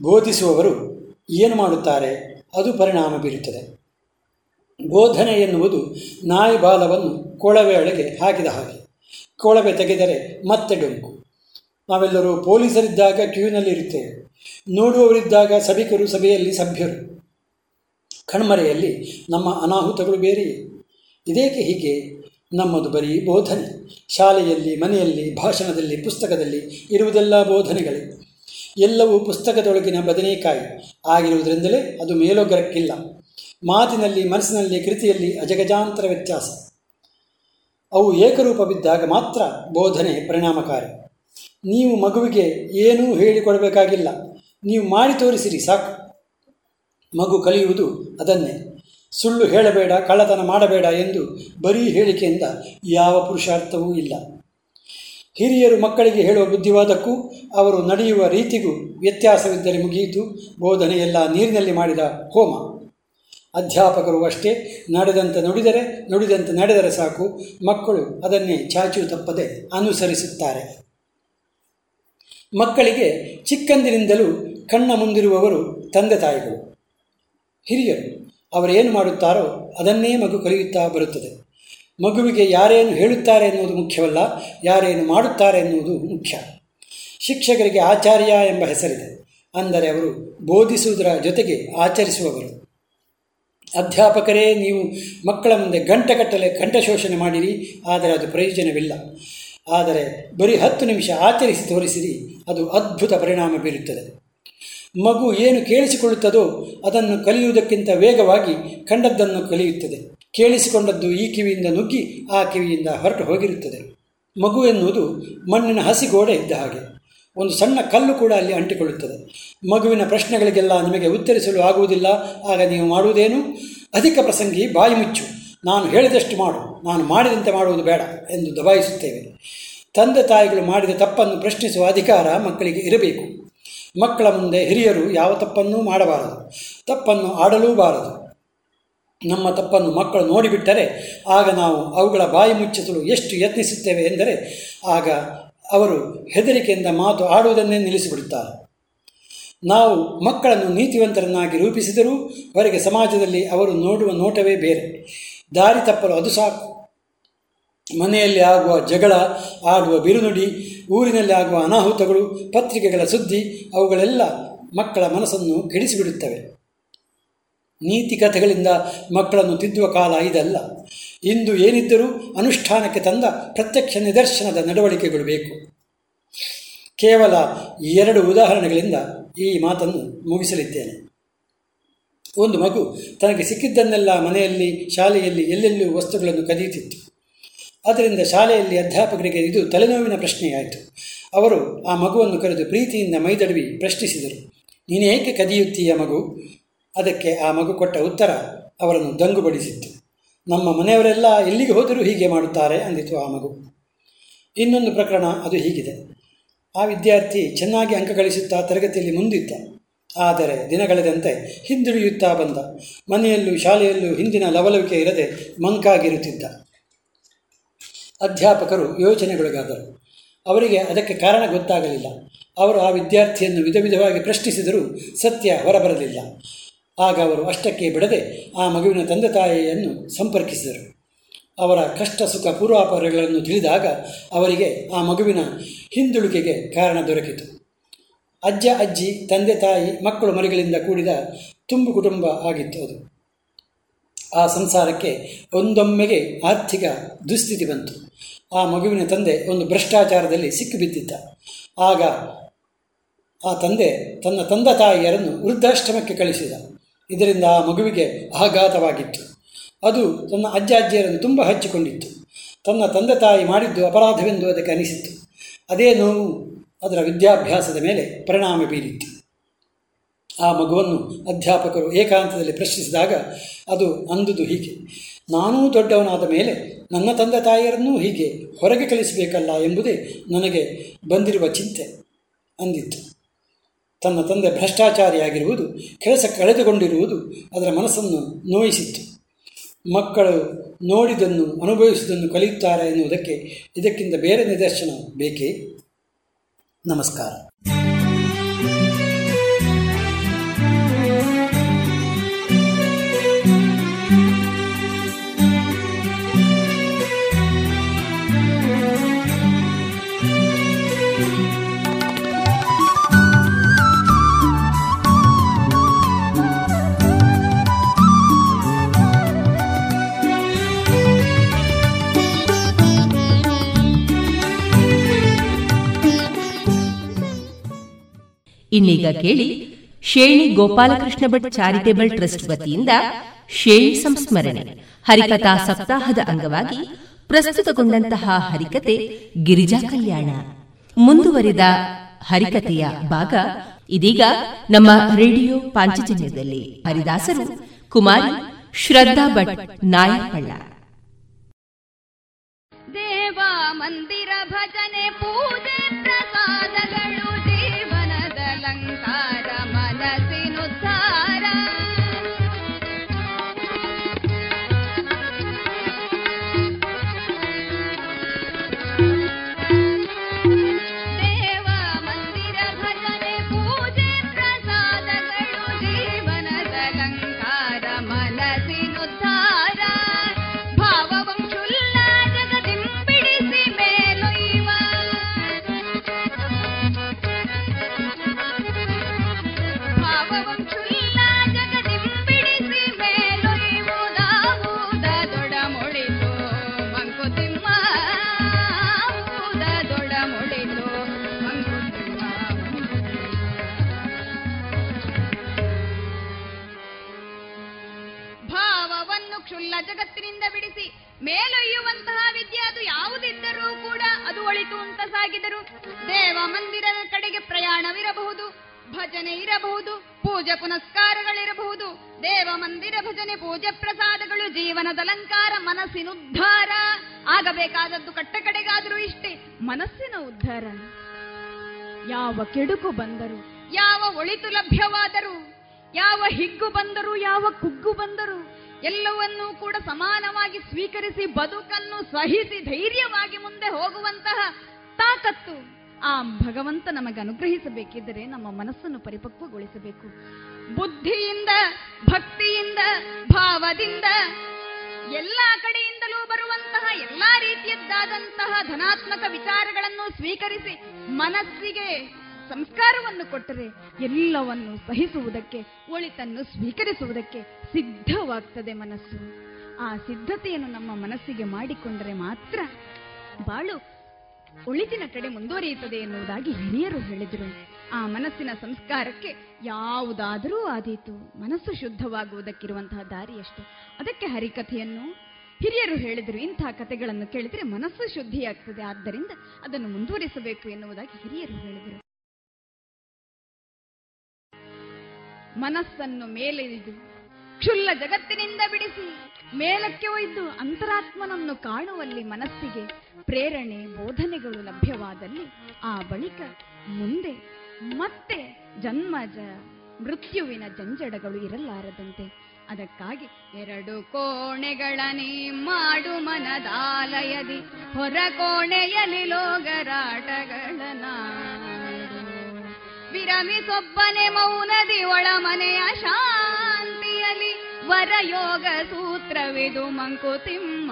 Speaker 6: ಬೋಧಿಸುವವರು ಏನು ಮಾಡುತ್ತಾರೆ ಅದು ಪರಿಣಾಮ ಬೀರುತ್ತದೆ. ಬೋಧನೆ ಎನ್ನುವುದು ನಾಯಿ ಬಾಲವನ್ನು ಕೊಳವೆಯೊಳಗೆ ಹಾಕಿದ ಹಾಗೆ. ಕೊಳವೆ ತೆಗೆದರೆ ಮತ್ತೆ ಡೊಂಕು. ನಾವೆಲ್ಲರೂ ಪೊಲೀಸರಿದ್ದಾಗ ಕ್ಯೂನಲ್ಲಿ ಇರುತ್ತೇವೆ. ನೋಡುವವರಿದ್ದಾಗ ಸಭಿಕರು ಸಭೆಯಲ್ಲಿ ಸಭ್ಯರು. ಕಣ್ಮರೆಯಲ್ಲಿ ನಮ್ಮ ಅನಾಹುತಗಳು ಬೇರೆಯೇ. ಇದೇಕೆ ಹೀಗೆ? ನಮ್ಮದು ಬರೀ ಬೋಧನೆ. ಶಾಲೆಯಲ್ಲಿ, ಮನೆಯಲ್ಲಿ, ಭಾಷಣದಲ್ಲಿ, ಪುಸ್ತಕದಲ್ಲಿ ಇರುವುದೆಲ್ಲ ಬೋಧನೆಗಳೇ. ಎಲ್ಲವೂ ಪುಸ್ತಕದೊಳಗಿನ ಬದನೆಕಾಯಿ. ಆಗಿರುವುದರಿಂದಲೇ ಅದು ಮೇಲೊಗ್ಗರಕ್ಕಿಲ್ಲ ಮಾತಿನಲ್ಲಿ, ಮನಸ್ಸಿನಲ್ಲಿ, ಕೃತಿಯಲ್ಲಿ ಅಜಗಜಾಂತರ ವ್ಯತ್ಯಾಸ. ಅವು ಏಕರೂಪ ಬಿದ್ದಾಗ ಮಾತ್ರ ಬೋಧನೆ ಪರಿಣಾಮಕಾರಿ. ನೀವು ಮಗುವಿಗೆ ಏನೂ ಹೇಳಿಕೊಡಬೇಕಾಗಿಲ್ಲ. ನೀವು ಮಾಡಿ ತೋರಿಸಿರಿ ಸಾಕು. ಮಗು ಕಲಿಯುವುದು ಅದನ್ನೇ. ಸುಳ್ಳು ಹೇಳಬೇಡ, ಕಳ್ಳತನ ಮಾಡಬೇಡ ಎಂದು ಬರೀ ಹೇಳಿಕೆಯಿಂದ ಯಾವ ಪುರುಷಾರ್ಥವೂ ಇಲ್ಲ. ಹಿರಿಯರು ಮಕ್ಕಳಿಗೆ ಹೇಳುವ ಬುದ್ಧಿವಾದಕ್ಕೂ ಅವರು ನಡೆಯುವ ರೀತಿಗೂ ವ್ಯತ್ಯಾಸವಿದ್ದರೆ ಮುಗಿಯಿತು. ಬೋಧನೆ ಎಲ್ಲ ನೀರಿನಲ್ಲಿ ಮಾಡಿದ ಹೋಮ. ಅಧ್ಯಾಪಕರು ಅಷ್ಟೇ, ನಡೆದಂತೆ ನುಡಿದರೆ ನುಡಿದಂತೆ ನಡೆದರೆ ಸಾಕು. ಮಕ್ಕಳು ಅದನ್ನೇ ಚಾಚು ತಪ್ಪದೆ ಅನುಸರಿಸುತ್ತಾರೆ. ಮಕ್ಕಳಿಗೆ ಚಿಕ್ಕಂದಿನಿಂದಲೂ ಕಣ್ಣ ಮುಂದಿರುವವರು ತಂದೆ ತಾಯಿಗಳು. ಹಿರಿಯರು ಅವರೇನು ಮಾಡುತ್ತಾರೋ ಅದನ್ನೇ ಮಗು ಕಲಿಯುತ್ತಾ ಬರುತ್ತದೆ. ಮಗುವಿಗೆ ಯಾರೇನು ಹೇಳುತ್ತಾರೆ ಎನ್ನುವುದು ಮುಖ್ಯವಲ್ಲ, ಯಾರೇನು ಮಾಡುತ್ತಾರೆ ಎನ್ನುವುದು ಮುಖ್ಯ. ಶಿಕ್ಷಕರಿಗೆ ಆಚಾರ್ಯ ಎಂಬ ಹೆಸರಿದೆ. ಅಂದರೆ ಅವರು ಬೋಧಿಸುವುದರ ಜೊತೆಗೆ ಆಚರಿಸುವವರು. ಅಧ್ಯಾಪಕರೇ, ನೀವು ಮಕ್ಕಳ ಮುಂದೆ ಗಂಟೆಗಟ್ಟಲೆ ಕಂಠಶೋಷಣೆ ಮಾಡಿರಿ, ಆದರೆ ಅದು ಪ್ರಯೋಜನವಿಲ್ಲ. ಆದರೆ ಬರೀ ಹತ್ತು ನಿಮಿಷ ಆಚರಿಸಿ ತೋರಿಸಿರಿ, ಅದು ಅದ್ಭುತ ಪರಿಣಾಮ ಬೀರುತ್ತದೆ. ಮಗು ಏನು ಕೇಳಿಸಿಕೊಳ್ಳುತ್ತದೋ ಅದನ್ನು ಕಲಿಯುವುದಕ್ಕಿಂತ ವೇಗವಾಗಿ ಕಂಡದ್ದನ್ನು ಕಲಿಯುತ್ತದೆ. ಕೇಳಿಸಿಕೊಂಡದ್ದು ಈ ಕಿವಿಯಿಂದ ನುಗ್ಗಿ ಆ ಕಿವಿಯಿಂದ ಹೊರಟು ಹೋಗಿರುತ್ತದೆ. ಮಗು ಎನ್ನುವುದು ಮಣ್ಣಿನ ಹಸಿಗೋಡೆ ಇದ್ದ ಹಾಗೆ. ಒಂದು ಸಣ್ಣ ಕಲ್ಲು ಕೂಡ ಅಲ್ಲಿ ಅಂಟಿಕೊಳ್ಳುತ್ತದೆ. ಮಗುವಿನ ಪ್ರಶ್ನೆಗಳಿಗೆಲ್ಲ ನಿಮಗೆ ಉತ್ತರಿಸಲು ಆಗುವುದಿಲ್ಲ. ಆಗ ನೀವು ಮಾಡುವುದೇನು? ಅಧಿಕ ಪ್ರಸಂಗಿ, ಬಾಯಿ ಮುಚ್ಚು. ನಾನು ಹೇಳಿದಷ್ಟು ಮಾಡು. ನಾನು ಮಾಡಿದಂತೆ ಮಾಡುವುದು ಬೇಡ ಎಂದು ದಬಾಯಿಸುತ್ತೇವೆ. ತಂದೆ ತಾಯಿಗಳು ಮಾಡಿದ ತಪ್ಪನ್ನು ಪ್ರಶ್ನಿಸುವ ಅಧಿಕಾರ ಮಕ್ಕಳಿಗೆ ಇರಬೇಕು. ಮಕ್ಕಳ ಮುಂದೆ ಹಿರಿಯರು ಯಾವ ತಪ್ಪನ್ನೂ ಮಾಡಬಾರದು. ತಪ್ಪನ್ನು ಆಡಲೂಬಾರದು. ನಮ್ಮ ತಪ್ಪನ್ನು ಮಕ್ಕಳು ನೋಡಿಬಿಟ್ಟರೆ ಆಗ ನಾವು ಅವುಗಳ ಬಾಯಿ ಮುಚ್ಚಿಸಲು ಎಷ್ಟು ಯತ್ನಿಸುತ್ತೇವೆ ಎಂದರೆ ಆಗ ಅವರು ಹೆದರಿಕೆಯಿಂದ ಮಾತು ಆಡುವುದನ್ನೇ ನಿಲ್ಲಿಸಿಬಿಡುತ್ತಾರೆ. ನಾವು ಮಕ್ಕಳನ್ನು ನೀತಿವಂತರನ್ನಾಗಿ ರೂಪಿಸಿದರೂ ಹೊರಗೆ ಸಮಾಜದಲ್ಲಿ ಅವರು ನೋಡುವ ನೋಟವೇ ಬೇರೆ. ದಾರಿ ತಪ್ಪಲು ಅದು ಸಾಕು. ಮನೆಯಲ್ಲಿ ಆಗುವ ಜಗಳ, ಆಡುವ ಬಿರುನುಡಿ, ಊರಿನಲ್ಲಿ ಆಗುವ ಅನಾಹುತಗಳು, ಪತ್ರಿಕೆಗಳ ಸುದ್ದಿ, ಅವುಗಳೆಲ್ಲ ಮಕ್ಕಳ ಮನಸ್ಸನ್ನು ಕೆಡಿಸಿಬಿಡುತ್ತವೆ. ನೀತಿ ಕಥೆಗಳಿಂದ ಮಕ್ಕಳನ್ನು ತಿದ್ದುವ ಕಾಲ ಇದಲ್ಲ. ಇಂದು ಏನಿದ್ದರೂ ಅನುಷ್ಠಾನಕ್ಕೆ ತಂದ ಪ್ರತ್ಯಕ್ಷ ನಿದರ್ಶನದ ನಡವಳಿಕೆಗಳು ಬೇಕು. ಕೇವಲ ಎರಡು ಉದಾಹರಣೆಗಳಿಂದ ಈ ಮಾತನ್ನು ಮುಗಿಸಲಿದ್ದೇನೆ. ಒಂದು ಮಗು ತನಗೆ ಸಿಕ್ಕಿದ್ದನ್ನೆಲ್ಲ ಮನೆಯಲ್ಲಿ, ಶಾಲೆಯಲ್ಲಿ ಎಲ್ಲೆಲ್ಲೂ ವಸ್ತುಗಳನ್ನು ಕದಿಯುತ್ತಿತ್ತು. ಅದರಿಂದ ಶಾಲೆಯಲ್ಲಿ ಅಧ್ಯಾಪಕರಿಗೆ ಇದು ತಲೆನೋವಿನ ಪ್ರಶ್ನೆಯಾಯಿತು. ಅವರು ಆ ಮಗುವನ್ನು ಕರೆದು ಪ್ರೀತಿಯಿಂದ ಮೈದಡವಿ ಪ್ರಶ್ನಿಸಿದರು. ನೀನೇಕೆ ಕದಿಯುತ್ತೀಯ ಮಗು? ಅದಕ್ಕೆ ಆ ಮಗು ಕೊಟ್ಟ ಉತ್ತರ, ಅವರನ್ನು ದಂಗುಬಡಿಸಿತ್ತು. ನಮ್ಮ ಮನೆಯವರೆಲ್ಲ ಎಲ್ಲಿಗೆ ಹೋದರೂ ಹೀಗೆ ಮಾಡುತ್ತಾರೆ ಅಂದಿತು ಆ ಮಗು. ಇನ್ನೊಂದು ಪ್ರಕರಣ ಅದು ಹೀಗಿದೆ. ಆ ವಿದ್ಯಾರ್ಥಿ ಚೆನ್ನಾಗಿ ಅಂಕ ಗಳಿಸುತ್ತಾ ತರಗತಿಯಲ್ಲಿ ಮುಂದಿದ್ದ. ಆದರೆ ದಿನಗಳೆದಂತೆ ಹಿಂದುಳಿಯುತ್ತಾ ಬಂದ. ಮನೆಯಲ್ಲೂ ಶಾಲೆಯಲ್ಲೂ ಹಿಂದಿನ ಲವಲವಿಕೆ ಇರದೆ ಮಂಕಾಗಿರುತ್ತಿದ್ದ. ಅಧ್ಯಾಪಕರು ಯೋಚನೆಗೊಳಗಾದರು ಅವರಿಗೆ ಅದಕ್ಕೆ ಕಾರಣ ಗೊತ್ತಾಗಲಿಲ್ಲ. ಅವರು ಆ ವಿದ್ಯಾರ್ಥಿಯನ್ನು ವಿಧ ವಿಧವಾಗಿ ಪ್ರಶ್ನಿಸಿದರೂ ಸತ್ಯ ಹೊರಬರಲಿಲ್ಲ. ಆಗ ಅವರು ಅಷ್ಟಕ್ಕೆ ಬಿಡದೆ ಆ ಮಗುವಿನ ತಂದೆ ತಾಯಿಯನ್ನು ಸಂಪರ್ಕಿಸಿದರು. ಅವರ ಕಷ್ಟ ಸುಖ ಪೂರ್ವಾಪರಗಳನ್ನು ತಿಳಿದಾಗ ಅವರಿಗೆ ಆ ಮಗುವಿನ ಹಿಂದುಳಿಕೆಗೆ ಕಾರಣ ದೊರಕಿತು. ಅಜ್ಜ ಅಜ್ಜಿ, ತಂದೆ ತಾಯಿ, ಮಕ್ಕಳು ಮರಿಗಳಿಂದ ಕೂಡಿದ ತುಂಬು ಕುಟುಂಬ ಆಗಿತ್ತು ಅದು. ಆ ಸಂಸಾರಕ್ಕೆ ಒಂದೊಮ್ಮೆಗೆ ಆರ್ಥಿಕ ದುಸ್ಥಿತಿ ಬಂತು. ಆ ಮಗುವಿನ ತಂದೆ ಒಂದು ಭ್ರಷ್ಟಾಚಾರದಲ್ಲಿ ಸಿಕ್ಕಿಬಿದ್ದಿದ್ದ. ಆಗ ಆ ತಂದೆ ತನ್ನ ತಂದೆ ತಾಯಿಯರನ್ನು ವೃದ್ಧಾಶ್ರಮಕ್ಕೆ ಕಳಿಸಿದ. ಇದರಿಂದ ಆ ಮಗುವಿಗೆ ಆಘಾತವಾಗಿತ್ತು. ಅದು ತನ್ನ ಅಜ್ಜ ಅಜ್ಜಿಯರನ್ನು ತುಂಬ ಹಚ್ಚಿಕೊಂಡಿತ್ತು. ತನ್ನ ತಂದೆ ತಾಯಿ ಮಾಡಿದ್ದು ಅಪರಾಧವೆಂದು ಅದಕ್ಕೆ ಅನಿಸಿತ್ತು. ಅದೇ ನೋವು ಅದರ ವಿದ್ಯಾಭ್ಯಾಸದ ಮೇಲೆ ಪರಿಣಾಮ ಬೀರಿತ್ತು. ಆ ಮಗುವನ್ನು ಅಧ್ಯಾಪಕರು ಏಕಾಂತದಲ್ಲಿ ಪ್ರಶ್ನಿಸಿದಾಗ ಅದು ಅಂದುದು ಹೀಗೆ, ನಾನೂ ದೊಡ್ಡವನಾದ ಮೇಲೆ ನನ್ನ ತಂದೆ ತಾಯಿಯರನ್ನೂ ಹೀಗೆ ಹೊರಗೆ ಕಳಿಸಬೇಕಲ್ಲ ಎಂಬುದೇ ನನಗೆ ಬಂದಿರುವ ಚಿಂತೆ, ಅಂದಿತ್ತು. ತನ್ನ ತಂದೆ ಭ್ರಷ್ಟಾಚಾರಿಯಾಗಿರುವುದು, ಕೆಲಸ ಕಳೆದುಕೊಂಡಿರುವುದು ಅದರ ಮನಸ್ಸನ್ನು ನೋಯಿಸಿತ್ತು. ಮಕ್ಕಳು ನೋಡಿದನ್ನು ಅನುಭವಿಸುವುದನ್ನು ಕಲಿಯುತ್ತಾರೆ ಎನ್ನುವುದಕ್ಕೆ ಇದಕ್ಕಿಂತ ಬೇರೆ ನಿದರ್ಶನ ಬೇಕೇ? ನಮಸ್ಕಾರ.
Speaker 2: ಇನ್ನೀಗ ಕೇಳಿ ಶೇಣಿ ಗೋಪಾಲಕೃಷ್ಣ ಭಟ್ ಚಾರಿಟೇಬಲ್ ಟ್ರಸ್ಟ್ ವತಿಯಿಂದ ಶೇಣಿ ಸಂಸ್ಮರಣೆ. ಹರಿಕಥಾ ಸಪ್ತಾಹದ ಅಂಗವಾಗಿ ಪ್ರಸ್ತುತಗೊಂಡಂತಹ ಹರಿಕತೆ ಗಿರಿಜಾ ಕಲ್ಯಾಣ. ಮುಂದುವರಿದ ಹರಿಕತೆಯ ಭಾಗ ಇದೀಗ ನಮ್ಮ ರೇಡಿಯೋ ಪಾಂಚಜನ್ಯದಲ್ಲಿ. ಹರಿದಾಸರು, ಕುಮಾರಿ, ಶ್ರದ್ಧಾ ಭಟ್ ನಾಯಕಳ್ಳ
Speaker 7: ದೇವಾ ಮಂದಿರ ಭಜನೆ ಪೂಜೆ ಮಂದಿರದ ಕಡೆಗೆ ಪ್ರಯಾಣವಿರಬಹುದು, ಭಜನೆ ಇರಬಹುದು, ಪೂಜೆ ಪುನಸ್ಕಾರಗಳಿರಬಹುದು, ದೇವ ಮಂದಿರ ಭಜನೆ, ಪೂಜೆ ಪ್ರಸಾದಗಳು, ಜೀವನದ ಅಲಂಕಾರ, ಮನಸ್ಸಿನ ಉದ್ಧಾರ, ಆಗಬೇಕಾದದ್ದು ಕಟ್ಟ ಕಡೆಗಾದರೂ ಇಷ್ಟೇ, ಮನಸ್ಸಿನ ಉದ್ಧಾರ. ಯಾವ ಕೆಡುಕು ಬಂದರು, ಯಾವ ಒಳಿತು ಲಭ್ಯವಾದರೂ, ಯಾವ ಹಿಗ್ಗು ಬಂದರೂ, ಯಾವ ಕುಗ್ಗು ಬಂದರು, ಎಲ್ಲವನ್ನೂ ಕೂಡ ಸಮಾನವಾಗಿ ಸ್ವೀಕರಿಸಿ ಬದುಕನ್ನು ಸಹಿಸಿ ಧೈರ್ಯವಾಗಿ ಮುಂದೆ ಹೋಗುವಂತಹ ತಾಕತ್ತು ಆ ಭಗವಂತ ನಮಗೆ ಅನುಗ್ರಹಿಸಬೇಕಿದ್ದರೆ ನಮ್ಮ ಮನಸ್ಸನ್ನು ಪರಿಪಕ್ವಗೊಳಿಸಬೇಕು. ಬುದ್ಧಿಯಿಂದ, ಭಕ್ತಿಯಿಂದ, ಭಾವದಿಂದ ಎಲ್ಲ ಕಡೆಯಿಂದಲೂ ಬರುವಂತಹ ಎಲ್ಲಾ ರೀತಿಯದ್ದಾದಂತಹ ಧನಾತ್ಮಕ ವಿಚಾರಗಳನ್ನು ಸ್ವೀಕರಿಸಿ ಮನಸ್ಸಿಗೆ ಸಂಸ್ಕಾರವನ್ನು ಕೊಟ್ಟರೆ ಎಲ್ಲವನ್ನು ಸಹಿಸುವುದಕ್ಕೆ, ಒಳಿತನ್ನು ಸ್ವೀಕರಿಸುವುದಕ್ಕೆ ಸಿದ್ಧವಾಗ್ತದೆ ಮನಸ್ಸು. ಆ ಸಿದ್ಧತೆಯನ್ನು ನಮ್ಮ ಮನಸ್ಸಿಗೆ ಮಾಡಿಕೊಂಡರೆ ಮಾತ್ರ ಬಾಳು ಒಳಿತಿನ ಕಡೆ ಮುಂದುವರಿಯುತ್ತದೆ ಎನ್ನುವುದಾಗಿ ಹಿರಿಯರು ಹೇಳಿದರು. ಆ ಮನಸ್ಸಿನ ಸಂಸ್ಕಾರಕ್ಕೆ ಯಾವುದಾದರೂ ಆದೀತು, ಮನಸ್ಸು ಶುದ್ಧವಾಗುವುದಕ್ಕಿರುವಂತಹ ದಾರಿಯಷ್ಟೇ. ಅದಕ್ಕೆ ಹರಿಕಥೆಯನ್ನು ಹಿರಿಯರು ಹೇಳಿದರು. ಇಂತಹ ಕಥೆಗಳನ್ನು ಕೇಳಿದರೆ ಮನಸ್ಸು ಶುದ್ಧಿಯಾಗ್ತದೆ. ಆದ್ದರಿಂದ ಅದನ್ನು ಮುಂದುವರಿಸಬೇಕು ಎನ್ನುವುದಾಗಿ ಹಿರಿಯರು ಹೇಳಿದರು. ಮನಸ್ಸನ್ನು ಮೇಲೆರಿದು ಕ್ಷುಲ್ಲ ಜಗತ್ತಿನಿಂದ ಬಿಡಿಸಿ ಮೇಲಕ್ಕೆ ಒಯ್ದು ಅಂತರಾತ್ಮನನ್ನು ಕಾಣುವಲ್ಲಿ ಮನಸ್ಸಿಗೆ ಪ್ರೇರಣೆ, ಬೋಧನೆಗಳು ಲಭ್ಯವಾದಲ್ಲಿ ಆ ಬಳಿಕ ಮುಂದೆ ಮತ್ತೆ ಜನ್ಮಜ ಮೃತ್ಯುವಿನ ಜಂಜಡಗಳು ಇರಲಾರದಂತೆ. ಅದಕ್ಕಾಗಿ ಎರಡು ಕೋಣೆಗಳ ನೀ ಮಾಡು ಮನದಾಲಯದಿ, ಹೊರ ಕೋಣೆಯಲ್ಲಿ ಲೋಗರಾಟಗಳ ನಾಡು. ವಿರಮಿಸೊಬ್ಬನೆ ಮೌನದಿ ಒಳ ಮನೆಯ ಶಾಂತಿಯಲಿ ವರಯೋಗ ಸೂತ್ರವಿದು ಮಂಕುತಿಮ್ಮ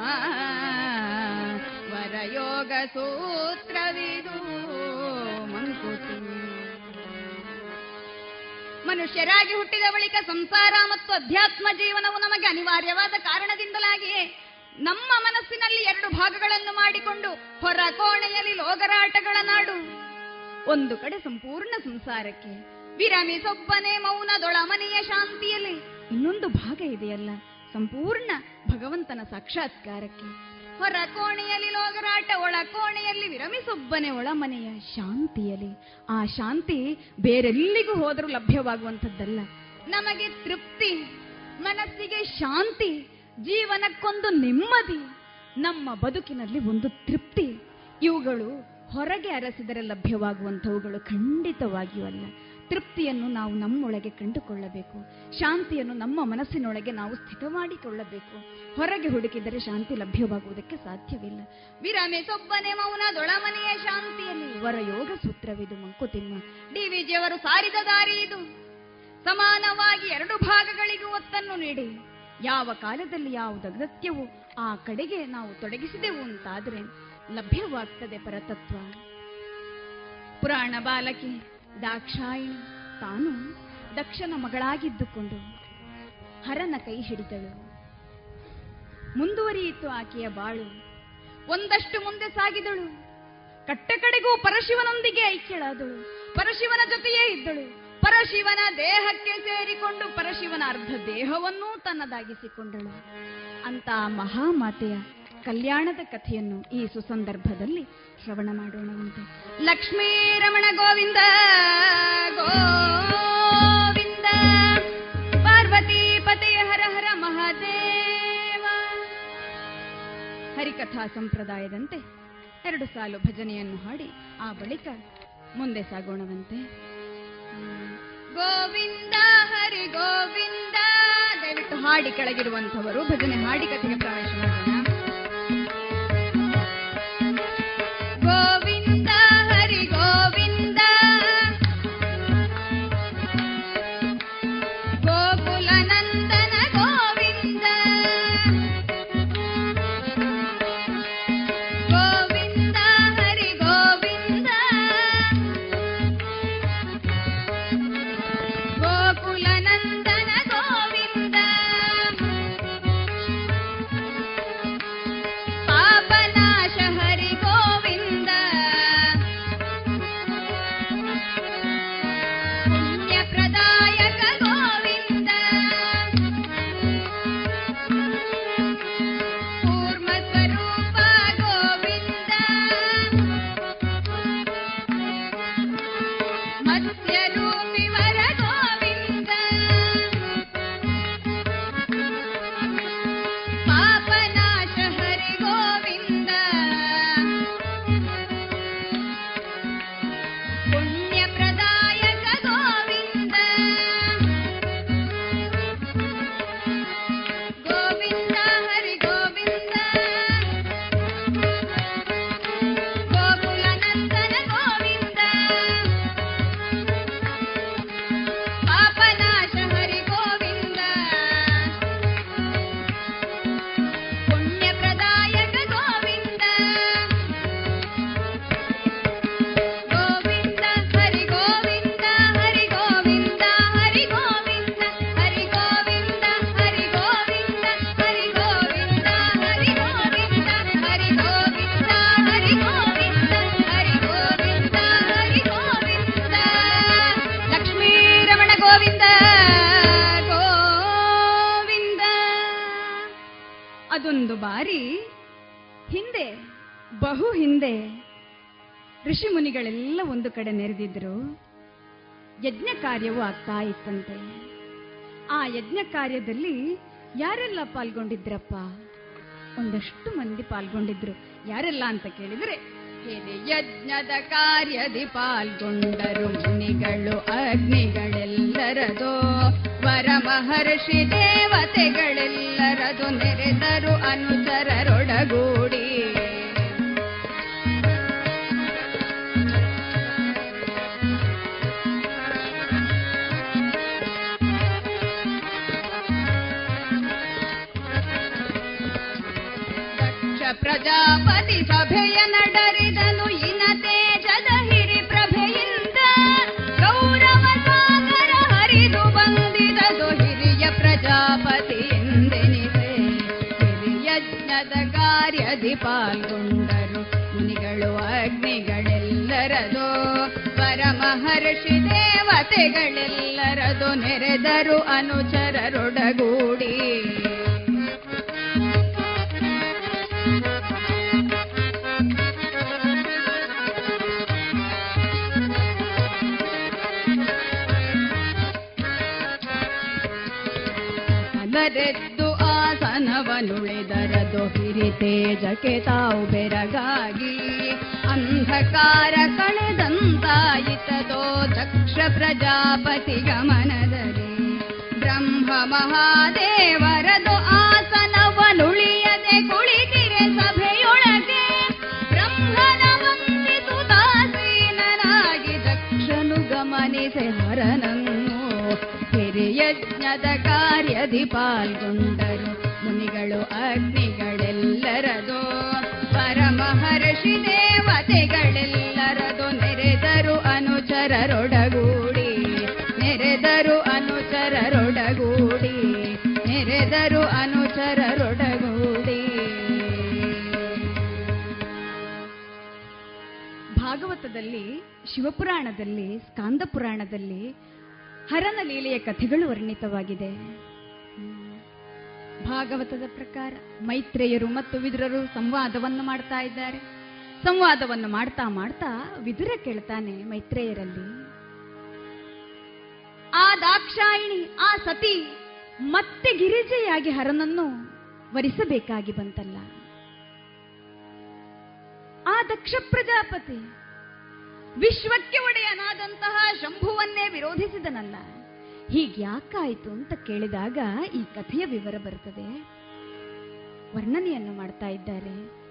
Speaker 7: ವರಯೋಗ ಸೂತ್ರವಿದು ಮಂಕುತಿಮ್ಮ ಮನುಷ್ಯರಾಗಿ ಹುಟ್ಟಿದ ಬಳಿಕ ಸಂಸಾರ ಮತ್ತು ಅಧ್ಯಾತ್ಮ ಜೀವನವು ನಮಗೆ ಅನಿವಾರ್ಯವಾದ ಕಾರಣದಿಂದಲಾಗಿಯೇ ನಮ್ಮ ಮನಸ್ಸಿನಲ್ಲಿ ಎರಡು ಭಾಗಗಳನ್ನು ಮಾಡಿಕೊಂಡು ಹೊರ ಕೋಣೆಯಲ್ಲಿ ಲೋಗರಾಟಗಳ ನಾಡು. ಒಂದು ಕಡೆ ಸಂಪೂರ್ಣ ಸಂಸಾರಕ್ಕೆ ವಿರಮಿಸೊಬ್ಬನೇ ಮೌನದೊಳಮನೆಯ ಶಾಂತಿಯಲ್ಲಿ, ಇನ್ನೊಂದು ಭಾಗ ಇದೆಯಲ್ಲ. ಸಂಪೂರ್ಣ ಭಗವಂತನ ಸಾಕ್ಷಾತ್ಕಾರಕ್ಕೆ. ಹೊರ ಕೋಣೆಯಲ್ಲಿ ಲೋಗರಾಟ ಒಳ ಕೋಣೆಯಲ್ಲಿ ವಿರಮಿಸೊಬ್ಬನೆ ಒಳಮನೆಯ ಶಾಂತಿಯಲ್ಲಿ. ಆ ಶಾಂತಿ ಬೇರೆಲ್ಲಿಗೂ ಹೋದರೂ ಲಭ್ಯವಾಗುವಂಥದ್ದಲ್ಲ. ನಮಗೆ ತೃಪ್ತಿ, ಮನಸ್ಸಿಗೆ ಶಾಂತಿ, ಜೀವನಕ್ಕೊಂದು ನೆಮ್ಮದಿ, ನಮ್ಮ ಬದುಕಿನಲ್ಲಿ ಒಂದು ತೃಪ್ತಿ. ಇವುಗಳು ಹೊರಗೆ ಅರಸಿದರೆ ಲಭ್ಯವಾಗುವಂಥವುಗಳು ಖಂಡಿತವಾಗಿಯೂ ಅಲ್ಲ. ತೃಪ್ತಿಯನ್ನು ನಾವು ನಮ್ಮೊಳಗೆ ಕಂಡುಕೊಳ್ಳಬೇಕು. ಶಾಂತಿಯನ್ನು ನಮ್ಮ ಮನಸ್ಸಿನೊಳಗೆ ನಾವು ಸ್ಥಿತ ಮಾಡಿಕೊಳ್ಳಬೇಕು ಹೊರಗೆ ಹುಡುಕಿದರೆ ಶಾಂತಿ ಲಭ್ಯವಾಗುವುದಕ್ಕೆ ಸಾಧ್ಯವಿಲ್ಲ. ವಿರಾಮೆ ಸೊಬ್ಬನೆ ಮೌನದೊಳಮನೆಯ ಶಾಂತಿಯಲ್ಲಿ. ವರ ಯೋಗ ಸೂತ್ರವಿದು ಮಂಕುತಿಮ್ಮ ಡಿ ವಿಜಿಯವರು ಸಾರಿದ ದಾರಿ ಇದು. ಸಮಾನವಾಗಿ ಎರಡು ಭಾಗಗಳಿಗೂ ಒತ್ತನ್ನು ನೀಡಿ. ಯಾವ ಕಾಲದಲ್ಲಿ ಯಾವುದು ಅಗತ್ಯವೋ ಆ ಕಡೆಗೆ ನಾವು ತೊಡಗಿಸಿದೆವು ಅಂತಾದರೆ ಲಭ್ಯವಾಗ್ತದೆ ಪರತತ್ವ. ಪುರಾಣ ಬಾಲಕಿ ದಾಕ್ಷಾಯಿಣಿ. ತಾನು ದಕ್ಷನ ಮಗಳಾಗಿದ್ದುಕೊಂಡು ಹರನ ಕೈ ಹಿಡಿದಳು. ಮುಂದುವರಿಯಿತು ಆಕೆಯ ಬಾಳು. ಒಂದಷ್ಟು ಮುಂದೆ ಸಾಗಿದಳು. ಕಟ್ಟ ಕಡೆಗೂ ಪರಶಿವನೊಂದಿಗೆ ಐಕ್ಯಳಾದಳು. ಪರಶಿವನ ಜೊತೆಯೇ ಇದ್ದಳು. ಪರಶಿವನ ದೇಹಕ್ಕೆ ಸೇರಿಕೊಂಡು ಪರಶಿವನ ಅರ್ಧ ದೇಹವನ್ನೂ ತನ್ನದಾಗಿಸಿಕೊಂಡಳು. ಅಂತ ಮಹಾಮಾತೆಯ ಕಲ್ಯಾಣದ ಕಥೆಯನ್ನು ಈ ಸುಸಂದರ್ಭದಲ್ಲಿ ಶ್ರವಣ ಮಾಡೋಣವಂತೆ ಲಕ್ಷ್ಮೀ ರಮಣ ಗೋವಿಂದ ಗೋವಿಂದ, ಪಾರ್ವತಿ ಪತಿ ಹರ ಹರ ಮಹಾದೇವ. ಹರಿಕಥಾ ಸಂಪ್ರದಾಯದಂತೆ ಎರಡು ಸಾಲು ಭಜನೆಯನ್ನು ಹಾಡಿ ಆ ಬಳಿಕ ಮುಂದೆ ಸಾಗೋಣವಂತೆ. ಗೋವಿಂದ, ಹರಿ ಗೋವಿಂದ, ದಯವಿಟ್ಟು ಹಾಡಿ ಕೆಳಗಿರುವಂಥವರು ಭಜನೆ ಹಾಡಿ ಕಥೆಗೆ ಪ್ರವೇಶ ಕಾರ್ಯವು ಆಗ್ತಾ ಇತ್ತಂತೆ. ಆ ಯಜ್ಞ ಕಾರ್ಯದಲ್ಲಿ ಯಾರೆಲ್ಲ ಪಾಲ್ಗೊಂಡಿದ್ರಪ್ಪ? ಒಂದಷ್ಟು ಮಂದಿ ಪಾಲ್ಗೊಂಡಿದ್ರು. ಯಾರೆಲ್ಲ ಅಂತ ಕೇಳಿದ್ರೆ ಯಜ್ಞದ ಕಾರ್ಯದಿ ಪಾಲ್ಗೊಂಡರು ಮುನಿಗಳು, ಅಗ್ನಿಗಳೆಲ್ಲರದೋ. ವರ ಮಹರ್ಷಿ ದೇವತೆಗಳೆಲ್ಲರದು ನೆರೆದರು, ಅನುಚರರೊಡಗೂಡಿ ಪ್ರಜಾಪತಿ ಸಭೆಯ ನಡರಿದನು ಇನ ತೇಜದ ಹಿರಿ ಪ್ರಭೆಯಿಂದ. ಗೌರವ ಸಾಗರ ಹರಿದು ಬಂದಿದದು ಹಿರಿಯ ಪ್ರಜಾಪತಿ ಎಂದೆನಿದೆ ಹಿರಿಯಜ್ಞದ ಕಾರ್ಯದಿ ಪಾಲ್ಗೊಂಡರು ಮುನಿಗಳು ಅಗ್ನಿಗಳೆಲ್ಲರದು. ಪರಮಹರ್ಷಿ ದೇವತೆಗಳೆಲ್ಲರದು ನೆರೆದರು ಅನುಚರರೊಡಗೂಡಿ ತೇಜಕ್ಕೆ ತಾವು ಬೆರಗಾಗಿ ಅಂಧಕಾರ ಕಳೆದಂತಾಯಿತದೋ ದಕ್ಷ ಪ್ರಜಾಪತಿ ಗಮನದಲ್ಲಿ. ಬ್ರಹ್ಮ ಮಹಾದೇವರದು ಆಸನವನುಳಿಯದೆ ಕುಳಿತಿರೆ ಸಭೆಯೊಳಗೆ. ಬ್ರಹ್ಮನ ವಂದಿಸುತ್ತಾಸೀನನಾಗಿ ದಕ್ಷನು ಗಮನಿಸಿ ಹರನನ್ನು. ಹಿರಿಯಜ್ಞದ ಕಾರ್ಯದಿ ಪಾಲ್ಗೊಂಡರು ಮುನಿಗಳು ಭಾಗವತದಲ್ಲಿ ಶಿವಪುರಾಣದಲ್ಲಿ ಸ್ಕಾಂದ ಪುರಾಣದಲ್ಲಿ ಹರನ ಲೀಲೆಯ ಕಥೆಗಳು ವರ್ಣಿತವಾಗಿದೆ. ಭಾಗವತದ ಪ್ರಕಾರ ಮೈತ್ರೇಯರು ಮತ್ತು ವಿದುರರು ಸಂವಾದವನ್ನು ಮಾಡ್ತಾ ಇದ್ದಾರೆ. ಸಂವಾದವನ್ನು ಮಾಡ್ತಾ ಮಾಡ್ತಾ ವಿದುರ ಕೇಳ್ತಾನೆ ಮೈತ್ರೇಯರಲ್ಲಿ. ಆ ದಾಕ್ಷಾಯಿಣಿ, ಆ ಸತಿ ಮತ್ತೆ ಗಿರಿಜೆಯಾಗಿ ಹರನನ್ನು ವರಿಸಬೇಕಾಗಿ ಬಂತಲ್ಲ. ಆ ದಕ್ಷ ಪ್ರಜಾಪತಿ ವಿಶ್ವಕ್ಕೆ ಒಡೆಯನಾದಂತಹ ಶಂಭುವನ್ನೇ ವಿರೋಧಿಸಿದನಲ್ಲ ಹೀಗ್ಯಾಕಾಯ್ತು ಅಂತ ಕೇಳಿದಾಗ ಈ ಕಥೆಯ ವಿವರ ಬರುತ್ತದೆ. ವರ್ಣನೆಯನ್ನು ಮಾಡ್ತಾ ಇದ್ದಾರೆ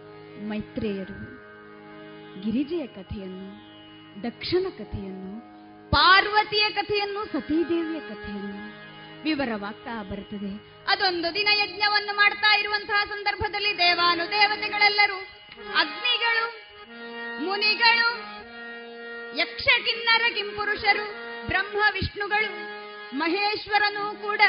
Speaker 7: ಮೈತ್ರೇಯರು. ಗಿರಿಜೆಯ ಕಥೆಯನ್ನು, ದಕ್ಷನ ಕಥೆಯನ್ನು, ಪಾರ್ವತಿಯ ಕಥೆಯನ್ನು, ಸತೀದೇವಿಯ ಕಥೆಯನ್ನು ವಿವರವಾಗ್ತಾ ಬರುತ್ತದೆ. ಅದೊಂದು ದಿನ ಯಜ್ಞವನ್ನು ಮಾಡ್ತಾ ಇರುವಂತಹ ಸಂದರ್ಭದಲ್ಲಿ ದೇವಾನು ದೇವತೆಗಳೆಲ್ಲರೂ ಅಗ್ನಿಗಳು, ಮುನಿಗಳು ಯಕ್ಷ ಕಿನ್ನರ ಕಿಂಪುರುಷರು, ಬ್ರಹ್ಮ ವಿಷ್ಣುಗಳು, ಮಹೇಶ್ವರನೂ ಕೂಡ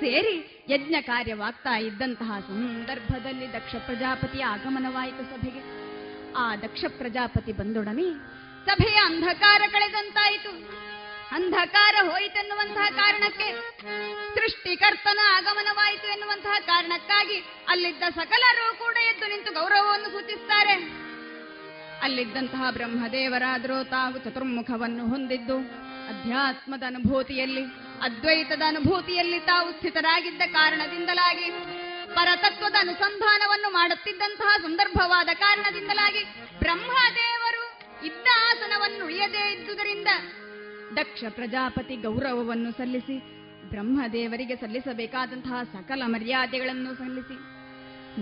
Speaker 7: ಸೇರಿ ಯಜ್ಞ ಕಾರ್ಯವಾಗ್ತಾ ಇದ್ದಂತಹ ಸಂದರ್ಭದಲ್ಲಿ ದಕ್ಷ ಪ್ರಜಾಪತಿಯ ಆಗಮನವಾಯಿತು ಸಭೆಗೆ. ಆ ದಕ್ಷ ಪ್ರಜಾಪತಿ ಬಂದೊಡನೆ ಸಭೆಯ ಅಂಧಕಾರ ಕಳೆದಂತಾಯಿತು. ಅಂಧಕಾರ ಹೋಯಿತೆನ್ನುವಂತಹ ಕಾರಣಕ್ಕೆ ಸೃಷ್ಟಿಕರ್ತನ ಆಗಮನವಾಯಿತು ಎನ್ನುವಂತಹ ಕಾರಣಕ್ಕಾಗಿ ಅಲ್ಲಿದ್ದ ಸಕಲರೂ ಕೂಡ ಎದ್ದು ನಿಂತು ಗೌರವವನ್ನು ಸೂಚಿಸುತ್ತಾರೆ ಅಲ್ಲಿದ್ದಂತಹ ಬ್ರಹ್ಮದೇವರಾದರೂ ತಾವು ಚತುರ್ಮುಖವನ್ನು ಹೊಂದಿದ್ದು, ಅಧ್ಯಾತ್ಮದ ಅನುಭೂತಿಯಲ್ಲಿ, ಅದ್ವೈತದ ಅನುಭೂತಿಯಲ್ಲಿ ತಾವು ಸ್ಥಿತರಾಗಿದ್ದ ಕಾರಣದಿಂದಲಾಗಿ, ಪರತತ್ವದ ಅನುಸಂಧಾನವನ್ನು ಮಾಡುತ್ತಿದ್ದಂತಹ ಸಂದರ್ಭವಾದ ಕಾರಣದಿಂದಲಾಗಿ ಬ್ರಹ್ಮದೇವರು ಇದ್ದ ಆಸನವನ್ನು ಉಳಿಯದೇ ಇದ್ದುದರಿಂದ ದಕ್ಷ ಪ್ರಜಾಪತಿ ಗೌರವವನ್ನು ಸಲ್ಲಿಸಿ, ಬ್ರಹ್ಮದೇವರಿಗೆ ಸಲ್ಲಿಸಬೇಕಾದಂತಹ ಸಕಲ ಮರ್ಯಾದೆಗಳನ್ನು ಸಲ್ಲಿಸಿ,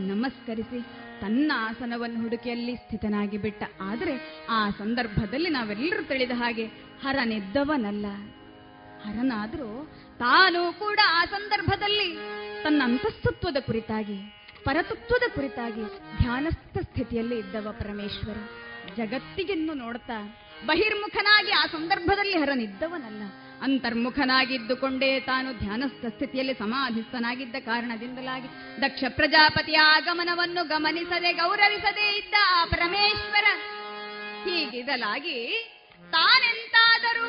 Speaker 7: ನಮಸ್ಕರಿಸಿ ತನ್ನ ಆಸನವನ್ನು ಹುಡುಕಿಯಲ್ಲಿ ಸ್ಥಿತನಾಗಿ ಬಿಟ್ಟ ಆದರೆ ಆ ಸಂದರ್ಭದಲ್ಲಿ ನಾವೆಲ್ಲರೂ ತಿಳಿದ ಹಾಗೆ ಹರನೆದ್ದವನಲ್ಲ. ಹರನಾದರೂ ತಾನು ಕೂಡ ಆ ಸಂದರ್ಭದಲ್ಲಿ ತನ್ನ ಅಂತಸ್ತತ್ವದ ಕುರಿತಾಗಿ, ಪರತತ್ವದ ಕುರಿತಾಗಿ ಧ್ಯಾನಸ್ಥ ಸ್ಥಿತಿಯಲ್ಲಿ ಇದ್ದವ ಪರಮೇಶ್ವರ. ಜಗತ್ತಿಗೆನ್ನು ನೋಡ್ತಾ ಬಹಿರ್ಮುಖನಾಗಿ ಆ ಸಂದರ್ಭದಲ್ಲಿ ಹರನಿದ್ದವನಲ್ಲ. ಅಂತರ್ಮುಖನಾಗಿದ್ದುಕೊಂಡೇ ತಾನು ಧ್ಯಾನಸ್ಥ ಸ್ಥಿತಿಯಲ್ಲಿ ಸಮಾಧಿಸ್ಥನಾಗಿದ್ದ ಕಾರಣದಿಂದಲಾಗಿ ದಕ್ಷ ಪ್ರಜಾಪತಿಯ ಆಗಮನವನ್ನು ಗಮನಿಸದೆ ಗೌರವಿಸದೇ ಇದ್ದ ಆ ಪರಮೇಶ್ವರ. ಹೀಗಿದಲಾಗಿ ತಾನೆಂತಾದರೂ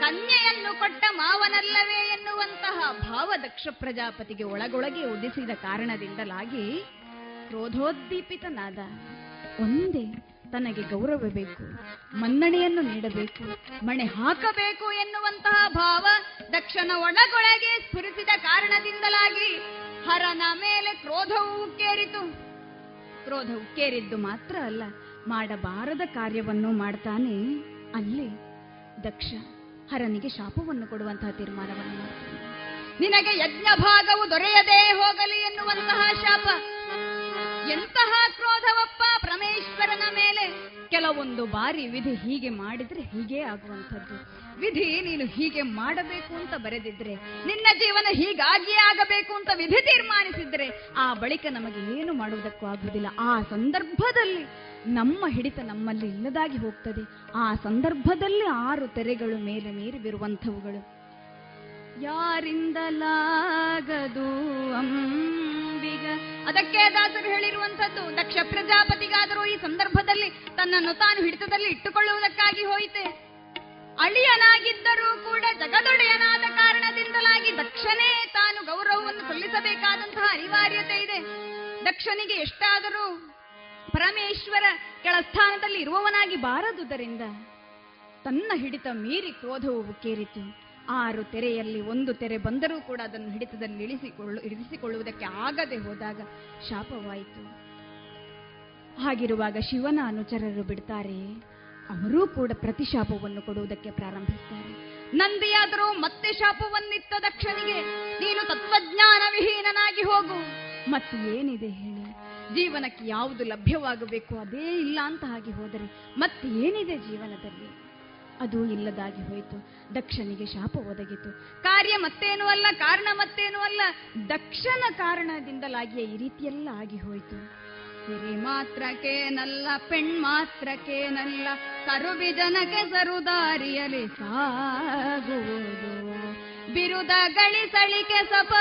Speaker 7: ಕನ್ಯೆಯನ್ನು ಕೊಟ್ಟ ಮಾವನಲ್ಲವೇ ಎನ್ನುವಂತಹ ಭಾವ ದಕ್ಷ ಪ್ರಜಾಪತಿಗೆ ಒಳಗೊಳಗೆ ಉದಿಸಿದ ಕಾರಣದಿಂದಲಾಗಿ ಕ್ರೋಧೋದ್ದೀಪಿತನಾದ ಒಂದೇ ತನಗೆ ಗೌರವ ಬೇಕು ಮನ್ನಣೆಯನ್ನು ನೀಡಬೇಕು, ಮಣೆ ಹಾಕಬೇಕು ಎನ್ನುವಂತಹ ಭಾವ ದಕ್ಷನ ಒಳಗೊಳಗೆ ಸ್ಫುರಿಸಿದ ಕಾರಣದಿಂದಲಾಗಿ ಹರನ ಮೇಲೆ ಕ್ರೋಧವು ಉಕ್ಕೇರಿತು ಕ್ರೋಧ ಉಕ್ಕೇರಿದ್ದು ಮಾತ್ರ ಅಲ್ಲ, ಮಾಡಬಾರದ ಕಾರ್ಯವನ್ನು ಮಾಡ್ತಾನೆ ಅಲ್ಲಿ ದಕ್ಷ ಹರನಿಗೆ ಶಾಪವನ್ನು ಕೊಡುವಂತಹ ತೀರ್ಮಾನವನ್ನು ಮಾಡ್ತಾನೆ. ನಿನಗೆ ಯಜ್ಞ ಭಾಗವು ದೊರೆಯದೇ ಹೋಗಲಿ ಎನ್ನುವಂತಹ ಶಾಪ ಎಂತಹ ಕ್ರೋಧವಪ್ಪ ಪರಮೇಶ್ವರನ ಮೇಲೆ? ಕೆಲವೊಂದು ಬಾರಿ ವಿಧಿ ಹೀಗೆ ಮಾಡಿದ್ರೆ ಹೀಗೆ ಆಗುವಂಥದ್ದು. ವಿಧಿ ನೀನು ಹೀಗೆ ಮಾಡಬೇಕು ಅಂತ ಬರೆದಿದ್ರೆ, ನಿನ್ನ ಜೀವನ ಹೀಗಾಗಿಯೇ ಆಗಬೇಕು ಅಂತ ವಿಧಿ ತೀರ್ಮಾನಿಸಿದ್ರೆ, ಆ ಬಳಿಕ ನಮಗೆ ಏನು ಮಾಡುವುದಕ್ಕೂ ಆಗುವುದಿಲ್ಲ. ಆ ಸಂದರ್ಭದಲ್ಲಿ ನಮ್ಮ ಹಿಡಿತ ನಮ್ಮಲ್ಲಿ ಇಲ್ಲದಾಗಿ ಹೋಗ್ತದೆ. ಆ ಸಂದರ್ಭದಲ್ಲಿ ಆರು ತೆರೆಗಳು ಮೇಲೆ ಮೀರಿ ಬಿರುವಂಥವುಗಳು. ಯಾರಿಂದಲಾಗದು ಅಂಬಿಗ? ಅದಕ್ಕೆ ದಾಸರು ಹೇಳಿರುವಂಥದ್ದು, ದಕ್ಷ ಪ್ರಜಾಪತಿಗಾದರೂ ಈ ಸಂದರ್ಭದಲ್ಲಿ ತನ್ನನ್ನು ತಾನು ಹಿಡಿತದಲ್ಲಿ ಇಟ್ಟುಕೊಳ್ಳುವುದಕ್ಕಾಗಿ ಹೋಯಿತೆ. ಅಳಿಯನಾಗಿದ್ದರೂ ಕೂಡ ಜಗದೊಡೆಯನಾದ ಕಾರಣದಿಂದಲಾಗಿ ದಕ್ಷನೇ ತಾನು ಗೌರವವನ್ನು ಸಲ್ಲಿಸಬೇಕಾದಂತಹ ಅನಿವಾರ್ಯತೆ ಇದೆ. ದಕ್ಷನಿಗೆ ಎಷ್ಟಾದರೂ ಪರಮೇಶ್ವರ ಕೆಳಸ್ಥಾನದಲ್ಲಿ ಇರುವವನಾಗಿ ಬಾರದುದರಿಂದ ತನ್ನ ಹಿಡಿತ ಮೀರಿ ಕ್ರೋಧವು ಉಕ್ಕೇರಿತು. ಆರು ತೆರೆಯಲ್ಲಿ ಒಂದು ತೆರೆ ಬಂದರೂ ಕೂಡ ಅದನ್ನು ಹಿಡಿತದಲ್ಲಿ ಇಳಿಸಿಕೊಳ್ಳು, ಇರಿಸಿಕೊಳ್ಳುವುದಕ್ಕೆ ಆಗದೆ ಹೋದಾಗ ಶಾಪವಾಯಿತು. ಹಾಗಿರುವಾಗ ಶಿವನ ಅನುಚರರು ಬಿಡ್ತಾರೆ. ಅವರೂ ಕೂಡ ಪ್ರತಿಶಾಪವನ್ನು ಕೊಡುವುದಕ್ಕೆ ಪ್ರಾರಂಭಿಸ್ತಾರೆ. ನಂದಿಯಾದರೂ ಮತ್ತೆ ಶಾಪವನ್ನಿತ್ತ ದಕ್ಷನಿಗೆ ನೀನು ತತ್ವಜ್ಞಾನ ವಿಹೀನನಾಗಿ ಹೋಗು. ಮತ್ತು ಏನಿದೆ ಹೇಳಿ? ಜೀವನಕ್ಕೆ ಯಾವುದು ಲಭ್ಯವಾಗಬೇಕು, ಅದೇ ಇಲ್ಲ ಅಂತ ಹಾಗೆ ಹೋದರೆ ಮತ್ತೆ ಏನಿದೆ ಜೀವನದಲ್ಲಿ? ಅದು ಇಲ್ಲದಾಗಿ ಹೋಯಿತು. ದಕ್ಷನಿಗೆ ಶಾಪ ಒದಗಿತು. ಕಾರ್ಯ ಮತ್ತೇನೂ ಅಲ್ಲ, ಕಾರಣ ಮತ್ತೇನೂ ಅಲ್ಲ. ದಕ್ಷನ ಕಾರಣದಿಂದಲಾಗಿಯೇ ಈ ರೀತಿಯೆಲ್ಲ ಆಗಿ ಹೋಯಿತು. ಸಿರಿ ಮಾತ್ರಕ್ಕೇನಲ್ಲ ಪೆಣ್ ಮಾತ್ರಕ್ಕೇನಲ್ಲ ಕರುಬಿ ಜನಕ್ಕೆ ಸರುದಾರಿಯಲಿ ಸಾಗುವುದು. ಬಿರುದ ಗಳಿಸಳಿಕೆ ಸಪ,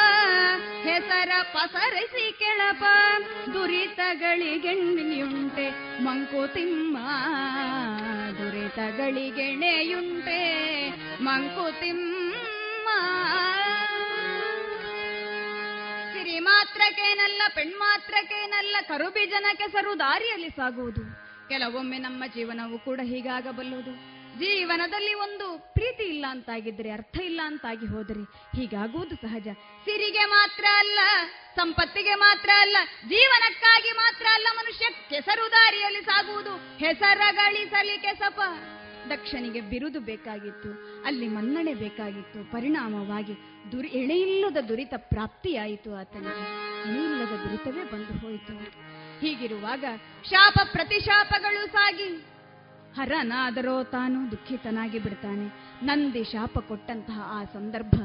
Speaker 7: ಹೆಸರ ಪಸರಿಸಿ ಕೆಳಪ. ದುರಿತಗಳಿಗೆಣ್ಣಿಯುಂಟೆ ಮಂಕುತಿಮ್ಮ ಮಾತಗಳಿಗೆಣೆಯುಂಟೆ ಮಂಕುತಿಮ್ಮ. ಸಿರಿ ಮಾತ್ರಕ್ಕೇನಲ್ಲ ಕರುಬಿ ಕರುಬಿಜನ ಕೆಸರು ದಾರಿಯಲ್ಲಿ ಸಾಗುವುದು. ಕೆಲವೊಮ್ಮೆ ನಮ್ಮ ಜೀವನವು ಕೂಡ ಹೀಗಾಗಬಲ್ಲುದು. ಜೀವನದಲ್ಲಿ ಒಂದು ಪ್ರೀತಿ ಇಲ್ಲ ಅಂತಾಗಿದ್ರೆ ಅರ್ಥ ಇಲ್ಲ ಅಂತಾಗಿ ಹೋದರೆ, ಹೀಗಾಗುವುದು ಸಹಜ. ಸಿರಿಗೆ ಮಾತ್ರ ಅಲ್ಲ ಸಂಪತ್ತಿಗೆ ಮಾತ್ರ ಅಲ್ಲ, ಜೀವನಕ್ಕಾಗಿ ಮಾತ್ರ ಅಲ್ಲ ಮನುಷ್ಯ ಕೆಸರು ದಾರಿಯಲ್ಲಿ ಸಾಗುವುದು. ಹೆಸರ ಗಳಿಸಲಿ ಕೆಸಪ. ದಕ್ಷನಿಗೆ ಬಿರುದು ಬೇಕಾಗಿತ್ತು, ಅಲ್ಲಿ ಮನ್ನಣೆ ಬೇಕಾಗಿತ್ತು, ಪರಿಣಾಮವಾಗಿ ದುರಿ, ಎಳೆಯಿಲ್ಲದ ದುರಿತ ಪ್ರಾಪ್ತಿಯಾಯಿತು ಆತನಿಗೆ. ಎಳೆಯಿಲ್ಲದ ದುರಿತವೇ ಬಂದು ಹೋಯಿತು. ಹೀಗಿರುವಾಗ ಶಾಪ ಪ್ರತಿಶಾಪಗಳು ಸಾಗಿ. ಹರನಾದರೋ ತಾನು ದುಃಖಿತನಾಗಿ ಬಿಡ್ತಾನೆ. ನಂದಿ ಶಾಪ ಕೊಟ್ಟಂತಹ ಆ ಸಂದರ್ಭ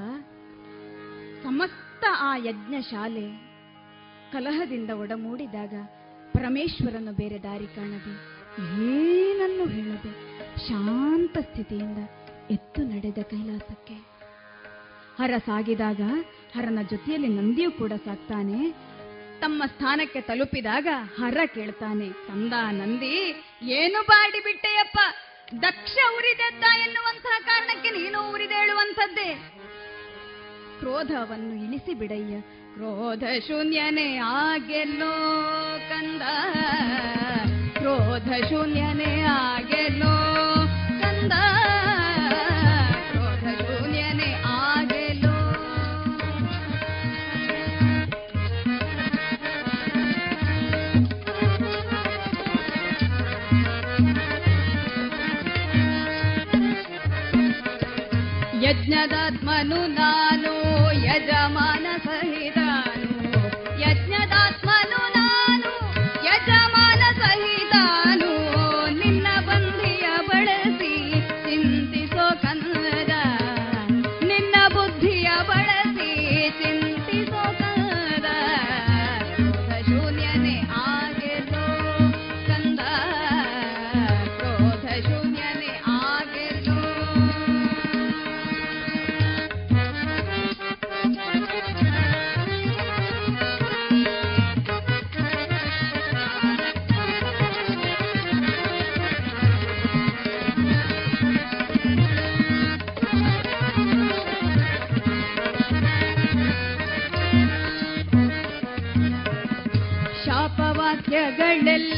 Speaker 7: ಸಮಸ್ತ ಆ ಯಜ್ಞ ಶಾಲೆ ಕಲಹದಿಂದ ಒಡಮೂಡಿದಾಗ ಪರಮೇಶ್ವರನು ಬೇರೆ ದಾರಿ ಕಾಣದೆ ಏನನ್ನು ಹೇಳದೆ ಶಾಂತ ಸ್ಥಿತಿಯಿಂದ ಎತ್ತು ನಡೆದ ಕೈಲಾಸಕ್ಕೆ. ಹರ ಸಾಗಿದಾಗ ಹರನ ಜೊತೆಯಲ್ಲಿ ನಂದಿಯೂ ಕೂಡ ಸಾಕ್ತಾನೆ. ತಮ್ಮ ಸ್ಥಾನಕ್ಕೆ ತಲುಪಿದಾಗ ಹರ ಕೇಳ್ತಾನೆ. ಕಂದ ನಂದಿ, ಏನು ಬಾಡಿ ಬಿಟ್ಟೆಯಪ್ಪ? ದಕ್ಷ ಉರಿದೆದ್ದ ಎನ್ನುವಂತಹ ಕಾರಣಕ್ಕೆ ನೀನು ಉರಿದೇಳುವಂಥದ್ದೇ? ಕ್ರೋಧವನ್ನು ಇಳಿಸಿ ಬಿಡಯ್ಯ ಕ್ರೋಧ ಶೂನ್ಯನೇ ಆಗೆಲ್ಲೋ ಕಂದ ಕ್ರೋಧ ಶೂನ್ಯನೇ ಆಗೆಲ್ಲೋ ಕಂದ ಕ್ರೋಧ ಶೂನ್ಯನೇ ಆಗೆಲ್ಲೋ ಯಜ್ಞದಾತ್ಮನು ನಾನು ಶಾಪವಾಕ್ಯಗಳೆಲ್ಲ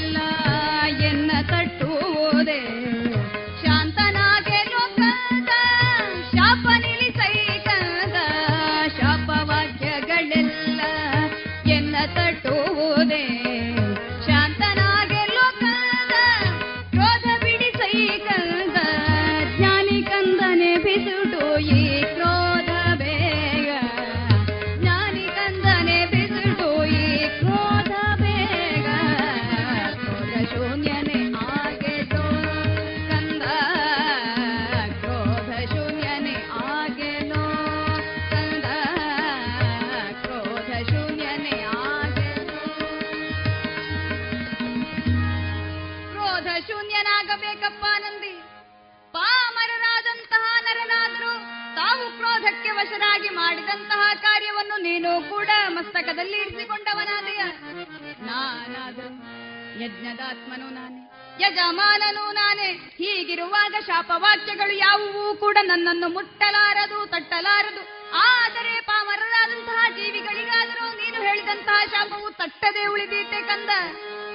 Speaker 7: ನನ್ನನ್ನು ಮುಟ್ಟಲಾರದು, ತಟ್ಟಲಾರದು. ಆದರೆ ಪಾಮರರಾದಂತಹ ಜೀವಿಗಳಿಗಾದರೂ ನೀನು ಹೇಳಿದಂತಹ ಶಾಪವು ತಟ್ಟದೆ ಉಳಿದೀತೆ ಕಂದ.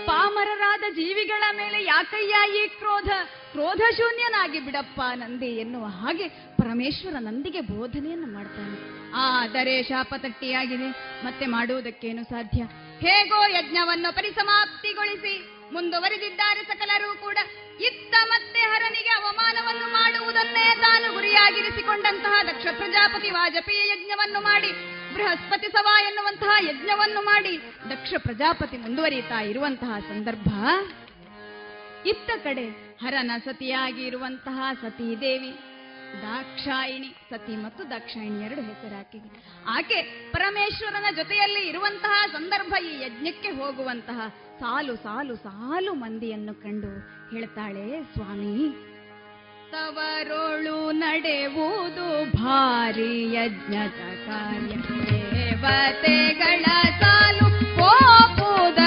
Speaker 7: ಪಾಮರರಾದ ಜೀವಿಗಳ ಮೇಲೆ ಯಾಕಯ್ಯ ಈ ಕ್ರೋಧ? ಕ್ರೋಧ ಶೂನ್ಯನಾಗಿ ಬಿಡಪ್ಪ ನಂದಿ ಎನ್ನುವ ಹಾಗೆ ಪರಮೇಶ್ವರ ನಂದಿಗೆ ಬೋಧನೆಯನ್ನು ಮಾಡ್ತಾನೆ. ಆದರೆ ಶಾಪ ತಟ್ಟಿಯಾಗಿದೆ. ಮತ್ತೆ ಮಾಡುವುದಕ್ಕೇನು ಸಾಧ್ಯ? ಹೇಗೋ ಯಜ್ಞವನ್ನು ಪರಿಸಮಾಪ್ತಿಗೊಳಿಸಿ. ಮುಂದುವರೆದಿದ್ದಾರೆ ಸಕಲರೂ ಕೂಡ. ಇತ್ತ ಮತ್ತೆ ಹರನಿಗೆ ಅವಮಾನವನ್ನು ಮಾಡುವುದನ್ನೇ ತಾನು ಗುರಿಯಾಗಿರಿಸಿಕೊಂಡಂತಹ ದಕ್ಷ ಪ್ರಜಾಪತಿ ವಾಜಪೇಯ ಯಜ್ಞವನ್ನು ಮಾಡಿ, ಬೃಹಸ್ಪತಿ ಸಭಾ ಎನ್ನುವಂತಹ ಯಜ್ಞವನ್ನು ಮಾಡಿ ದಕ್ಷ ಪ್ರಜಾಪತಿ ಮುಂದುವರಿಯುತ್ತಾ ಇರುವಂತಹ ಸಂದರ್ಭ. ಇತ್ತ ಕಡೆ ಹರನ ಸತಿಯಾಗಿ ಇರುವಂತಹ ಸತೀದೇವಿ, ದಾಕ್ಷಾಯಿಣಿ, ಸತಿ ಮತ್ತು ದಾಕ್ಷಾಯಿಣಿ ಎರಡು ಹೆಸರಾಕಿದೆ ಆಕೆ ಪರಮೇಶ್ವರನ ಜೊತೆಯಲ್ಲಿ ಇರುವಂತಹ ಸಂದರ್ಭ ಈ ಯಜ್ಞಕ್ಕೆ ಹೋಗುವಂತಹ ಸಾಲು ಸಾಲು ಸಾಲು ಮಂದಿಯನ್ನು ಕಂಡು ಹೇಳ್ತಾಳೆ, ಸ್ವಾಮಿ, ತವರೊಳು ನಡೆವುದು ಭಾರಿ ಯಜ್ಞದ ಕಾರ್ಯ. ದೇವತೆಗಳ ಸಾಲು ಕೋಪುದ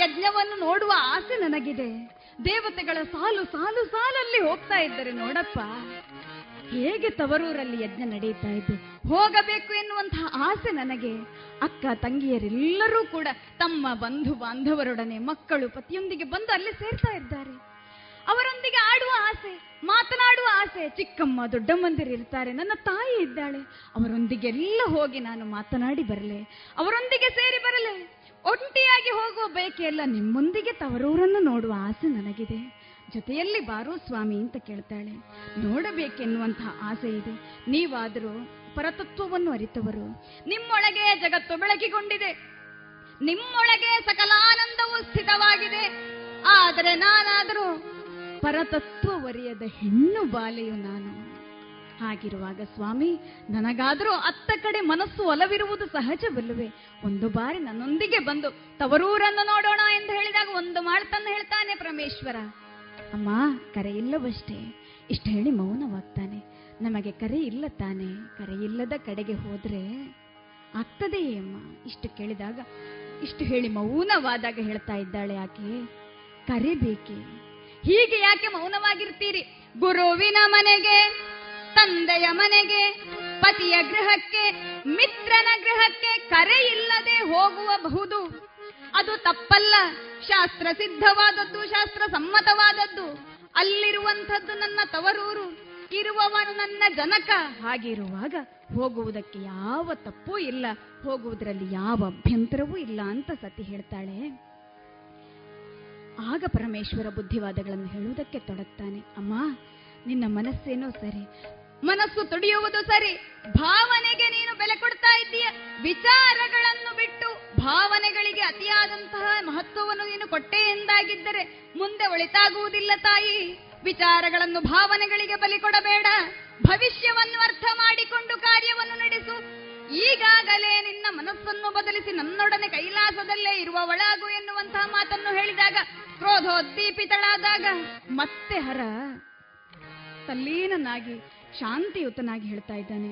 Speaker 7: ಯಜ್ಞವನ್ನು ನೋಡುವ ಆಸೆ ನನಗಿದೆ. ದೇವತೆಗಳ ಸಾಲು ಸಾಲು ಸಾಲಲ್ಲಿ ಹೋಗ್ತಾ ಇದ್ದರೆ ನೋಡಪ್ಪ. ಹೇಗೆ ತವರೂರಲ್ಲಿ ಯಜ್ಞ ನಡೆಯುತ್ತಾ ಇದೆ. ಹೋಗಬೇಕು ಎನ್ನುವಂತಹ ಆಸೆ ನನಗೆ. ಅಕ್ಕ ತಂಗಿಯರೆಲ್ಲರೂ ಕೂಡ ತಮ್ಮ ಬಂಧು ಬಾಂಧವರೊಡನೆ ಮಕ್ಕಳು ಪತಿಯೊಂದಿಗೆ ಬಂದು ಅಲ್ಲಿ ಸೇರ್ತಾ ಇದ್ದಾರೆ. ಅವರೊಂದಿಗೆ ಆಡುವ ಆಸೆ, ಮಾತನಾಡುವ ಆಸೆ, ಚಿಕ್ಕಮ್ಮ ದೊಡ್ಡಮ್ಮಂದಿರಿರ್ತಾರೆ ನನ್ನ ತಾಯಿ ಇದ್ದಾಳೆ. ಅವರೊಂದಿಗೆಲ್ಲ ಹೋಗಿ ನಾನು ಮಾತನಾಡಿ ಬರಲೆ. ಅವರೊಂದಿಗೆ ಸೇರಿ ಬರಲೆ. ಒಂಟಿಯಾಗಿ ಹೋಗುವ ಬಯಕೆಯಲ್ಲ ನಿಮ್ಮೊಂದಿಗೆ ತವರೂರನ್ನು ನೋಡುವ ಆಸೆ ನನಗಿದೆ. ಜೊತೆಯಲ್ಲಿ ಬಾರೋ ಸ್ವಾಮಿ ಅಂತ ಕೇಳ್ತಾಳೆ. ನೋಡಬೇಕೆನ್ನುವಂತಹ ಆಸೆ ಇದೆ. ನೀವಾದರೂ ಪರತತ್ವವನ್ನು ಅರಿತವರು. ನಿಮ್ಮೊಳಗೆ ಜಗತ್ತು ಬೆಳಕಿಗೊಂಡಿದೆ. ನಿಮ್ಮೊಳಗೆ ಸಕಲಾನಂದವು ಸ್ಥಿತವಾಗಿದೆ. ಆದರೆ ನಾನಾದರೂ ಪರತತ್ವ ಪರತತ್ವವರಿಯದ ಹೆಣ್ಣು ಬಾಲೆಯು ನಾನು. ಹಾಗಿರುವಾಗ ಸ್ವಾಮಿ, ನನಗಾದರೂ ಅತ್ತ ಕಡೆ ಮನಸ್ಸು ಒಲವಿರುವುದು ಸಹಜವಲ್ಲವೇ? ಒಂದು ಬಾರಿ ನನ್ನೊಂದಿಗೆ ಬಂದು ತವರೂರನ್ನು ನೋಡೋಣ ಎಂದು ಹೇಳಿದಾಗ ಒಂದು ಮಾಳ್ತನ್ನು ಹೇಳ್ತಾನೆ ಪರಮೇಶ್ವರ. ಅಮ್ಮ, ಕರೆ ಇಲ್ಲವಷ್ಟೇ. ಇಷ್ಟು ಹೇಳಿ ಮೌನವಾಗ್ತಾನೆ. ನಮಗೆ ಕರೆ ಇಲ್ಲ ತಾನೆ. ಕರೆ ಇಲ್ಲದ ಕಡೆಗೆ ಹೋದ್ರೆ ಆಗ್ತದೆಯೇ ಅಮ್ಮ. ಇಷ್ಟು ಕೇಳಿದಾಗ, ಇಷ್ಟು ಹೇಳಿ ಮೌನವಾದಾಗ ಹೇಳ್ತಾ ಇದ್ದಾಳೆ ಆಕೆ. ಕರೆ ಬೇಕೆ? ಹೀಗೆ ಯಾಕೆ ಮೌನವಾಗಿರ್ತೀರಿ? ಗುರುವಿನ ಮನೆಗೆ ತಂದೆಯ ಮನೆಗೆ, ಪತಿಯ ಗೃಹಕ್ಕೆ, ಮಿತ್ರನ ಗೃಹಕ್ಕೆ ಕರೆ ಇಲ್ಲದೆ ಹೋಗುವಬಹುದು. ಅದು ತಪ್ಪಲ್ಲ. ಶಾಸ್ತ್ರ ಸಿದ್ಧವಾದದ್ದು, ಶಾಸ್ತ್ರ ಸಮ್ಮತವಾದದ್ದು. ಅಲ್ಲಿರುವಂಥದ್ದು ನನ್ನ ತವರೂರು. ಇರುವವನು ನನ್ನ ಜನಕ. ಹಾಗಿರುವಾಗ ಹೋಗುವುದಕ್ಕೆ ಯಾವ ತಪ್ಪೂ ಇಲ್ಲ. ಹೋಗುವುದರಲ್ಲಿ ಯಾವ ಅಭ್ಯಂತರವೂ ಇಲ್ಲ ಅಂತ ಸತಿ ಹೇಳ್ತಾಳೆ. ಆಗ ಪರಮೇಶ್ವರ ಬುದ್ಧಿವಾದಗಳನ್ನು ಹೇಳುವುದಕ್ಕೆ ತೊಡಗ್ತಾನೆ. ಅಮ್ಮ, ನಿನ್ನ ಮನಸ್ಸೇನೋ ಸರಿ. ಮನಸ್ಸು ತುಡಿಯುವುದು ಸರಿ. ಭಾವನೆಗೆ ನೀನು ಬೆಲೆ ಕೊಡ್ತಾ ಇದ್ದೀಯ. ವಿಚಾರಗಳನ್ನು ಬಿಟ್ಟು ಭಾವನೆಗಳಿಗೆ ಅತಿಯಾದಂತಹ ಮಹತ್ವವನ್ನು ನೀನು ಕೊಟ್ಟೆ ಎಂದಾಗಿದ್ದರೆ ಮುಂದೆ ಒಳಿತಾಗುವುದಿಲ್ಲ ತಾಯಿ. ವಿಚಾರಗಳನ್ನು ಭಾವನೆಗಳಿಗೆ ಬಲಿ ಕೊಡಬೇಡ. ಭವಿಷ್ಯವನ್ನು ಅರ್ಥ ಮಾಡಿಕೊಂಡು ಕಾರ್ಯವನ್ನು ನಡೆಸು. ಈಗಾಗಲೇ ನಿನ್ನ ಮನಸ್ಸನ್ನು ಬದಲಿಸಿ ನನ್ನೊಡನೆ ಕೈಲಾಸದಲ್ಲೇ ಇರುವ ಒಳಾಗು ಎನ್ನುವಂತಹ ಮಾತನ್ನು ಹೇಳಿದಾಗ ಕ್ರೋಧೋದ್ದೀಪಿತಳಾದಾಗ, ಮತ್ತೆ ಹರ, ತಲ್ಲೀನನಾಗಿ ಶಾಂತಿಯುತನಾಗಿ ಹೇಳ್ತಾ ಇದ್ದಾನೆ.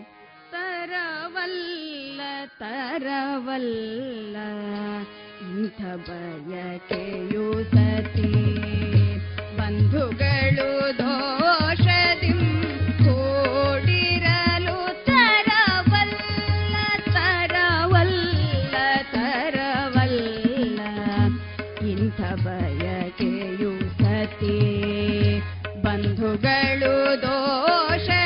Speaker 7: ತರವಲ್ಲ ತರವಲ್ಲ, ಇಂಥ ಬಯಕೆಯು ಸತಿ. ಬಂಧುಗಳು ದೋಷದಿ, ಕೂಡಿರಲು ತರವಲ್ಲ ತರವಲ್ಲ ತರವಲ್ಲ, ಇಂಥ ಬಯಕೆಯು ಸತಿ. ಬಂಧುಗಳು ದೋಷದಿ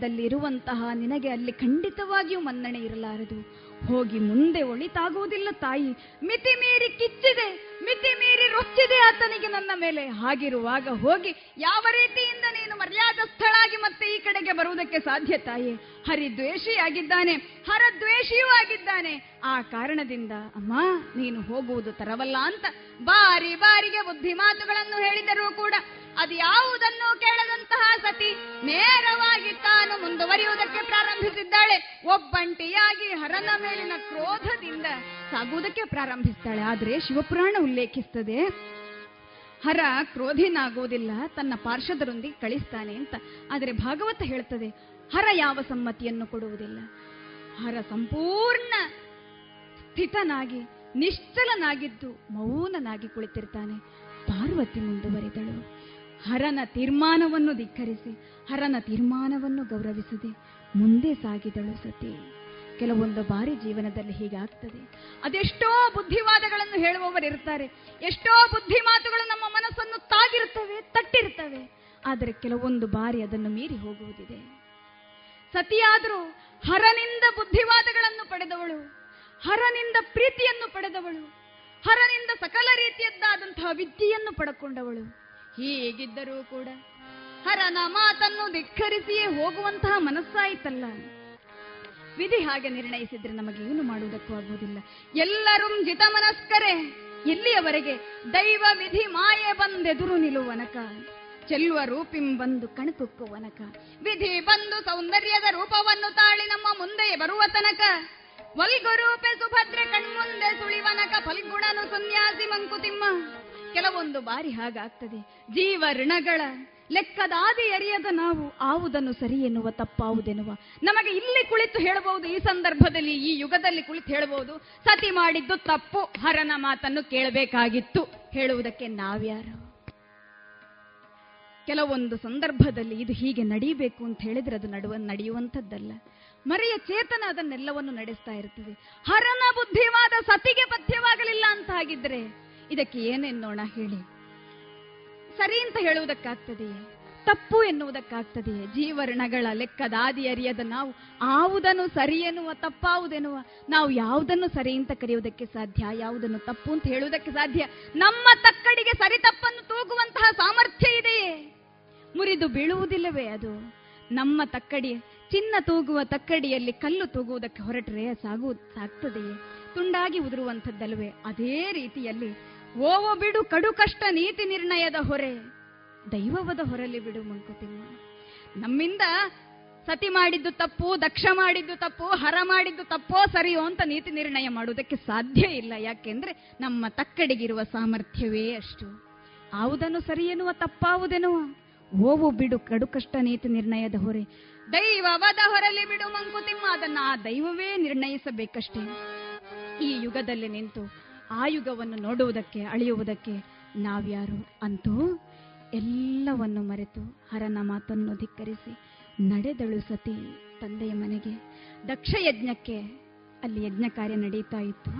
Speaker 7: ಆಶ್ರಯದಲ್ಲಿ ಇರುವಂತಹ ನಿನಗೆ ಅಲ್ಲಿ ಖಂಡಿತವಾಗಿಯೂ ಮನ್ನಣೆ ಇರಲಾರದು. ಹೋಗಿ ಮುಂದೆ ಒಳಿತಾಗುವುದಿಲ್ಲ ತಾಯಿ. ಮಿತಿ ಮೀರಿ ಕಿಚ್ಚಿದೆ, ಮಿತಿ ಮೀರಿ ರೊಚ್ಚಿದೆ ಆತನಿಗೆ ನನ್ನ ಮೇಲೆ. ಹಾಗಿರುವಾಗ ಹೋಗಿ ಯಾವ ರೀತಿಯಿಂದ ನೀನು ಮರ್ಯಾದಸ್ಥಳಾಗಿ ಮತ್ತೆ ಈ ಕಡೆಗೆ ಬರುವುದಕ್ಕೆ ಸಾಧ್ಯ ತಾಯಿ? ಹರಿದ್ವೇಷಿಯಾಗಿದ್ದಾನೆ, ಹರದ್ವೇಷಿಯೂ ಆಗಿದ್ದಾನೆ. ಆ ಕಾರಣದಿಂದ ಅಮ್ಮ, ನೀನು ಹೋಗುವುದು ತರವಲ್ಲ ಅಂತ ಬಾರಿ ಬಾರಿಗೆ ಬುದ್ಧಿ ಮಾತುಗಳನ್ನು ಹೇಳಿದರೂ ಕೂಡ ಅದು ಯಾವುದನ್ನು ಕೇಳದಂತಹ ಸತಿ ನೇರವಾಗಿ ತಾನು ಮುಂದುವರಿಯುವುದಕ್ಕೆ ಪ್ರಾರಂಭಿಸಿದ್ದಾಳೆ. ಒಬ್ಬಂಟಿಯಾಗಿ ಹರನ ಮೇಲಿನ ಕ್ರೋಧದಿಂದ ಸಾಗುವುದಕ್ಕೆ ಪ್ರಾರಂಭಿಸ್ತಾಳೆ. ಆದರೆ ಶಿವಪುರಾಣ ಉಲ್ಲೇಖಿಸ್ತದೆ. ಹರ ಕ್ರೋಧಿನಾಗುವುದಿಲ್ಲ, ತನ್ನ ಪಾರ್ಷದರೊಂದಿಗೆ ಕಳಿಸ್ತಾನೆ ಅಂತ. ಆದರೆ ಭಾಗವತ ಹೇಳ್ತದೆ, ಹರ ಯಾವ ಸಮ್ಮತಿಯನ್ನು ಕೊಡುವುದಿಲ್ಲ. ಹರ ಸಂಪೂರ್ಣ ಸ್ಥಿತನಾಗಿ, ನಿಶ್ಚಲನಾಗಿದ್ದು ಮೌನನಾಗಿ ಕುಳಿತಿರ್ತಾನೆ. ಪಾರ್ವತಿ ಮುಂದುವರಿದಳು. ಹರನ ತೀರ್ಮಾನವನ್ನು ಧಿಕ್ಕರಿಸಿ, ಹರನ ತೀರ್ಮಾನವನ್ನು ಗೌರವಿಸದೆ ಮುಂದೆ ಸಾಗಿದಳು ಸತಿ. ಕೆಲವೊಂದು ಬಾರಿ ಜೀವನದಲ್ಲಿ ಹೀಗಾಗ್ತದೆ. ಅದೆಷ್ಟೋ ಬುದ್ಧಿವಾದಗಳನ್ನು ಹೇಳುವವರು ಇರ್ತಾರೆ. ಎಷ್ಟೋ ಬುದ್ಧಿ ಮಾತುಗಳು ನಮ್ಮ ಮನಸ್ಸನ್ನು ತಾಗಿರುತ್ತವೆ ತಟ್ಟಿರ್ತವೆ ಆದರೆ ಕೆಲವೊಂದು ಬಾರಿ ಅದನ್ನು ಮೀರಿ ಹೋಗುವುದಿದೆ. ಸತಿಯಾದರೂ ಹರನಿಂದ ಬುದ್ಧಿವಾದಗಳನ್ನು ಪಡೆದವಳು, ಹರನಿಂದ ಪ್ರೀತಿಯನ್ನು ಪಡೆದವಳು, ಹರನಿಂದ ಸಕಲ ರೀತಿಯದ್ದಾದಂತಹ ವಿದ್ಯೆಯನ್ನು ಪಡ್ಕೊಂಡವಳು. ಹೀಗಿದ್ದರೂ ಕೂಡ ಹರನ ಮಾತನ್ನು ಧಿಕ್ಕರಿಸಿಯೇ ಹೋಗುವಂತಹ ಮನಸ್ಸಾಯಿತಲ್ಲ. ವಿಧಿ ಹಾಗೆ ನಿರ್ಣಯಿಸಿದ್ರೆ ನಮಗೆ ಏನು ಮಾಡುವುದಕ್ಕೂ ಆಗುವುದಿಲ್ಲ. ಎಲ್ಲರೂ ಜಿತಮನಸ್ಕರೇ ಎಲ್ಲಿಯವರೆಗೆ ದೈವ ವಿಧಿ ಮಾಯೆ ಬಂದೆದುರು ನಿಲ್ಲುವನಕ ಚೆಲ್ಲುವ ರೂಪಿಂ ಬಂದು ಕಣಕುಕ್ಕುವನಕ ವಿಧಿ ಬಂದು ಸೌಂದರ್ಯದ ರೂಪವನ್ನು ತಾಳಿ ನಮ್ಮ ಮುಂದೆ ಬರುವ ತನಕ? ವಲ್ಗುರೂಪೆ ಸುಭದ್ರೆ ಕಣ್ಮುಂದೆ ಸುಳಿವನಕ ಫಲ್ಗುಣನು ಸನ್ಯಾಸಿ ಮಂಕುತಿಮ್ಮ. ಕೆಲವೊಂದು ಬಾರಿ ಹಾಗಾಗ್ತದೆ. ಜೀವ ಋಣಗಳ ಲೆಕ್ಕದಾದಿ ಎರಿಯದ ನಾವು ಆವುದನ್ನು ಸರಿ ಎನ್ನುವ, ತಪ್ಪಾವುದೆನ್ನುವ. ನಮಗೆ ಇಲ್ಲಿ ಕುಳಿತು ಹೇಳಬಹುದು, ಈ ಸಂದರ್ಭದಲ್ಲಿ, ಈ ಯುಗದಲ್ಲಿ ಕುಳಿತು ಹೇಳಬಹುದು, ಸತಿ ಮಾಡಿದ್ದು ತಪ್ಪು, ಹರನ ಮಾತನ್ನು ಕೇಳಬೇಕಾಗಿತ್ತು. ಹೇಳುವುದಕ್ಕೆ ನಾವ್ಯಾರು? ಕೆಲವೊಂದು ಸಂದರ್ಭದಲ್ಲಿ ಇದು ಹೀಗೆ ನಡೀಬೇಕು ಅಂತ ಹೇಳಿದ್ರೆ ಅದು ನಡುವ, ನಡೆಯುವಂಥದ್ದಲ್ಲ. ಮರೆಯ ಚೇತನ ಅದನ್ನೆಲ್ಲವನ್ನು ನಡೆಸ್ತಾ ಇರ್ತದೆ. ಹರನ ಬುದ್ಧಿವಾದ ಸತಿಗೆ ಪಥ್ಯವಾಗಲಿಲ್ಲ ಅಂತ ಹಾಗಿದ್ರೆ ಇದಕ್ಕೆ ಏನೆನ್ನೋಣ ಹೇಳಿ. ಸರಿ ಅಂತ ಹೇಳುವುದಕ್ಕಾಗ್ತದೆಯೇ? ತಪ್ಪು ಎನ್ನುವುದಕ್ಕಾಗ್ತದೆಯೇ? ಜೀವರಣಗಳ ಲೆಕ್ಕದಾದಿ ಅರಿಯದ ನಾವು ಆವುದನ್ನು ಸರಿ ಎನ್ನುವ, ತಪ್ಪಾವುದೆನ್ನುವ, ನಾವು ಯಾವುದನ್ನು ಸರಿ ಅಂತ ಕರೆಯುವುದಕ್ಕೆ ಸಾಧ್ಯ, ಯಾವುದನ್ನು ತಪ್ಪು ಅಂತ ಹೇಳುವುದಕ್ಕೆ ಸಾಧ್ಯ? ನಮ್ಮ ತಕ್ಕಡಿಗೆ ಸರಿ ತಪ್ಪನ್ನು ತೂಗುವಂತಹ ಸಾಮರ್ಥ್ಯ ಇದೆಯೇ? ಮುರಿದು ಬೀಳುವುದಿಲ್ಲವೇ ಅದು? ನಮ್ಮ ತಕ್ಕಡಿ, ಚಿನ್ನ ತೂಗುವ ತಕ್ಕಡಿಯಲ್ಲಿ ಕಲ್ಲು ತೂಗುವುದಕ್ಕೆ ಹೊರಟರೆ ಸಾಗು, ಸಾಗ್ತದೆಯೇ? ತುಂಡಾಗಿ ಉದುರುವಂಥದ್ದಲ್ವೇ ಅದೇ ರೀತಿಯಲ್ಲಿ ಓವೋ ಬಿಡು ಕಡು ಕಷ್ಟ ನೀತಿ ನಿರ್ಣಯದ ಹೊರೆ. ದೈವವದ ಹೊರಲಿ ಬಿಡು ಮಂಕುತಿಮ್ಮ. ನಮ್ಮಿಂದ ಸತಿ ಮಾಡಿದ್ದು ತಪ್ಪು, ದಕ್ಷ ಮಾಡಿದ್ದು ತಪ್ಪು, ಹರ ಮಾಡಿದ್ದು ತಪ್ಪೋ, ಸರಿಯೋ ಅಂತ ನೀತಿ ನಿರ್ಣಯ ಮಾಡುವುದಕ್ಕೆ ಸಾಧ್ಯ ಇಲ್ಲ. ಯಾಕೆಂದ್ರೆ ನಮ್ಮ ತಕ್ಕಡಿಗಿರುವ ಸಾಮರ್ಥ್ಯವೇ ಅಷ್ಟು. ಆವುದನ್ನು ಸರಿ ಎನ್ನುವ ಓವು ಬಿಡು ಕಡು ಕಷ್ಟ ನೀತಿ ನಿರ್ಣಯದ ಹೊರೆ. ದೈವವದ ಹೊರಲಿ ಬಿಡು ಮಂಕುತಿಮ್ಮ, ಅದನ್ನ ಆ ದೈವವೇ ನಿರ್ಣಯಿಸಬೇಕಷ್ಟೇ. ಈ ಯುಗದಲ್ಲಿ ನಿಂತು ಆ ಯುಗವನ್ನು ನೋಡುವುದಕ್ಕೆ, ಅಳಿಯುವುದಕ್ಕೆ ನಾವ್ಯಾರು? ಅಂತೂ ಎಲ್ಲವನ್ನು ಮರೆತು ಹರನ ಮಾತನ್ನು ಧಿಕ್ಕರಿಸಿ ನಡೆದಳು ಸತಿ ತಂದೆಯ ಮನೆಗೆ. ದಕ್ಷ ಯಜ್ಞಕ್ಕೆ ಅಲ್ಲಿ ಯಜ್ಞ ಕಾರ್ಯ ನಡೀತಾ ಇತ್ತು.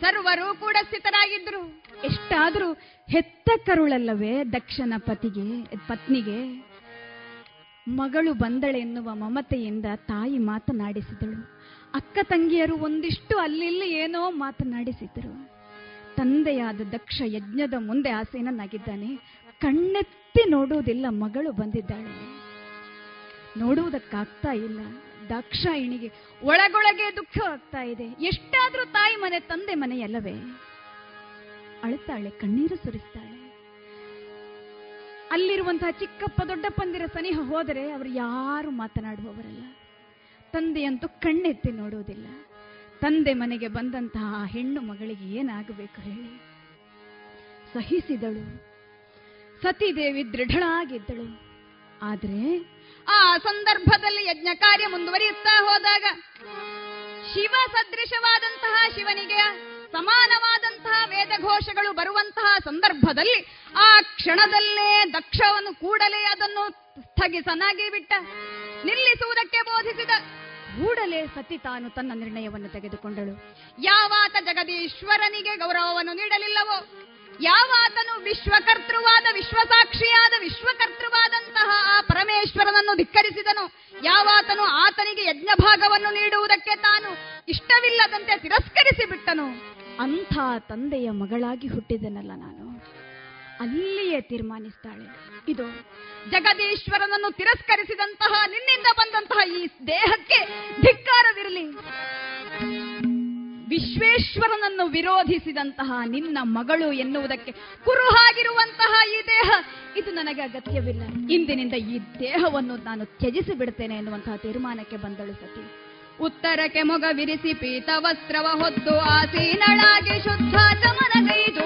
Speaker 7: ಸರ್ವರು ಕೂಡ ಸ್ಥಿತರಾಗಿದ್ರು ಎಷ್ಟಾದ್ರೂ ಹೆತ್ತ ಕರುಳಲ್ಲವೇ ದಕ್ಷನ ಪತಿಗೆ, ಪತ್ನಿಗೆ? ಮಗಳು ಬಂದಳೆನ್ನುವ ಮಮತೆಯಿಂದ ತಾಯಿ ಮಾತನಾಡಿಸಿದಳು. ಅಕ್ಕ ತಂಗಿಯರು ಒಂದಿಷ್ಟು ಅಲ್ಲಿಲ್ಲಿ ಏನೋ ಮಾತನಾಡಿಸಿದರು. ತಂದೆಯಾದ ದಕ್ಷ ಯಜ್ಞದ ಮುಂದೆ ಆಸೀನನಾಗಿದ್ದಾನೆ. ಕಣ್ಣೆತ್ತಿ ನೋಡುವುದಿಲ್ಲ ಮಗಳು ಬಂದಿದ್ದಾಳೆ. ನೋಡುವುದಕ್ಕಾಗ್ತಾ ಇಲ್ಲ. ದಕ್ಷ ಇಣಿಗೆ ಒಳಗೊಳಗೆ ದುಃಖ ಆಗ್ತಾ ಇದೆ. ಎಷ್ಟಾದ್ರೂ ತಾಯಿ ಮನೆ, ತಂದೆ ಮನೆಯಲ್ಲವೇ ಅಳುತ್ತಾಳೆ, ಕಣ್ಣೀರು ಸುರಿಸ್ತಾಳೆ. ಅಲ್ಲಿರುವಂತಹ ಚಿಕ್ಕಪ್ಪ, ದೊಡ್ಡಪ್ಪಂದಿರ ಸನಿಹ ಹೋದರೆ ಅವರು ಯಾರು ಮಾತನಾಡುವವರಲ್ಲ. ತಂದೆಯಂತೂ ಕಣ್ಣೆತ್ತಿ ನೋಡುವುದಿಲ್ಲ ತಂದೆ ಮನೆಗೆ ಬಂದಂತಹ ಹೆಣ್ಣು ಮಗಳಿಗೆ ಏನಾಗಬೇಕು ಹೇಳಿ? ಸಹಿಸಿದಳು. ಸತೀದೇವಿ ದೃಢಳಾಗಿದ್ದಳು. ಆದ್ರೆ ಆ ಸಂದರ್ಭದಲ್ಲಿ ಯಜ್ಞ ಕಾರ್ಯ ಮುಂದುವರಿಯುತ್ತಾ ಹೋದಾಗ ಶಿವ ಸದೃಶವಾದಂತಹ ಶಿವನಿಗೆ ಸಮಾನವಾದಂತಹ ವೇದಘೋಷಗಳು ಬರುವಂತಹ ಸಂದರ್ಭದಲ್ಲಿ ಆ ಕ್ಷಣದಲ್ಲೇ ದಕ್ಷವನ್ನು ಕೂಡಲೇ ಅದನ್ನು ಸ್ಥಗಿಸನಾಗಿ ಬಿಟ್ಟ ನಿಲ್ಲಿಸುವುದಕ್ಕೆ ಬೋಧಿಸಿದ ಕೂಡಲೇ ಸತಿ ತಾನು ತನ್ನ ನಿರ್ಣಯವನ್ನು ತೆಗೆದುಕೊಂಡಳು. ಯಾವಾತ ಜಗದೀಶ್ವರನಿಗೆ ಗೌರವವನ್ನು ನೀಡಲಿಲ್ಲವೋ, ಯಾವಾತನು ವಿಶ್ವಕರ್ತೃವಾದ, ವಿಶ್ವಸಾಕ್ಷಿಯಾದ, ವಿಶ್ವಕರ್ತೃವಾದಂತಹ ಆ ಪರಮೇಶ್ವರನನ್ನು ಧಿಕ್ಕರಿಸಿದನು, ಯಾವಾತನು ಆತನಿಗೆ ಯಜ್ಞ ಭಾಗವನ್ನು ನೀಡುವುದಕ್ಕೆ ತಾನು ಇಷ್ಟವಿಲ್ಲದಂತೆ ತಿರಸ್ಕರಿಸಿ ಬಿಟ್ಟನು ಅಂಥ ತಂದೆಯ ಮಗಳಾಗಿ ಹುಟ್ಟಿದನಲ್ಲ ನಾನು. ಅಲ್ಲಿಯೇ ತೀರ್ಮಾನಿಸ್ತಾಳೆ. ಇದು ಜಗದೀಶ್ವರನನ್ನು ತಿರಸ್ಕರಿಸಿದಂತಹ, ನಿನ್ನಿಂದ ಬಂದಂತಹ ಈ ದೇಹಕ್ಕೆ ಧಿಕ್ಕಾರವಿರಲಿ. ವಿಶ್ವೇಶ್ವರನನ್ನು ವಿರೋಧಿಸಿದಂತಹ ನಿನ್ನ ಮಗಳು ಎನ್ನುವುದಕ್ಕೆ ಕುರುಹಾಗಿರುವಂತಹ ಈ ದೇಹ, ಇದು ನನಗೆ ಅಗತ್ಯವಿಲ್ಲ. ಇಂದಿನಿಂದ ಈ ದೇಹವನ್ನು ನಾನು ತ್ಯಜಿಸಿ ಬಿಡ್ತೇನೆ ಎನ್ನುವಂತಹ ತೀರ್ಮಾನಕ್ಕೆ ಬಂದಳು ಸತಿ. ಉತ್ತರಕ್ಕೆ ಮೊಗ ವಿರಿಸಿ ಪೀತ ವಸ್ತ್ರವ ಹೊತ್ತು ಆಸೀನಳಾಗಿ ಶುದ್ಧ ಚಮನಗೈದು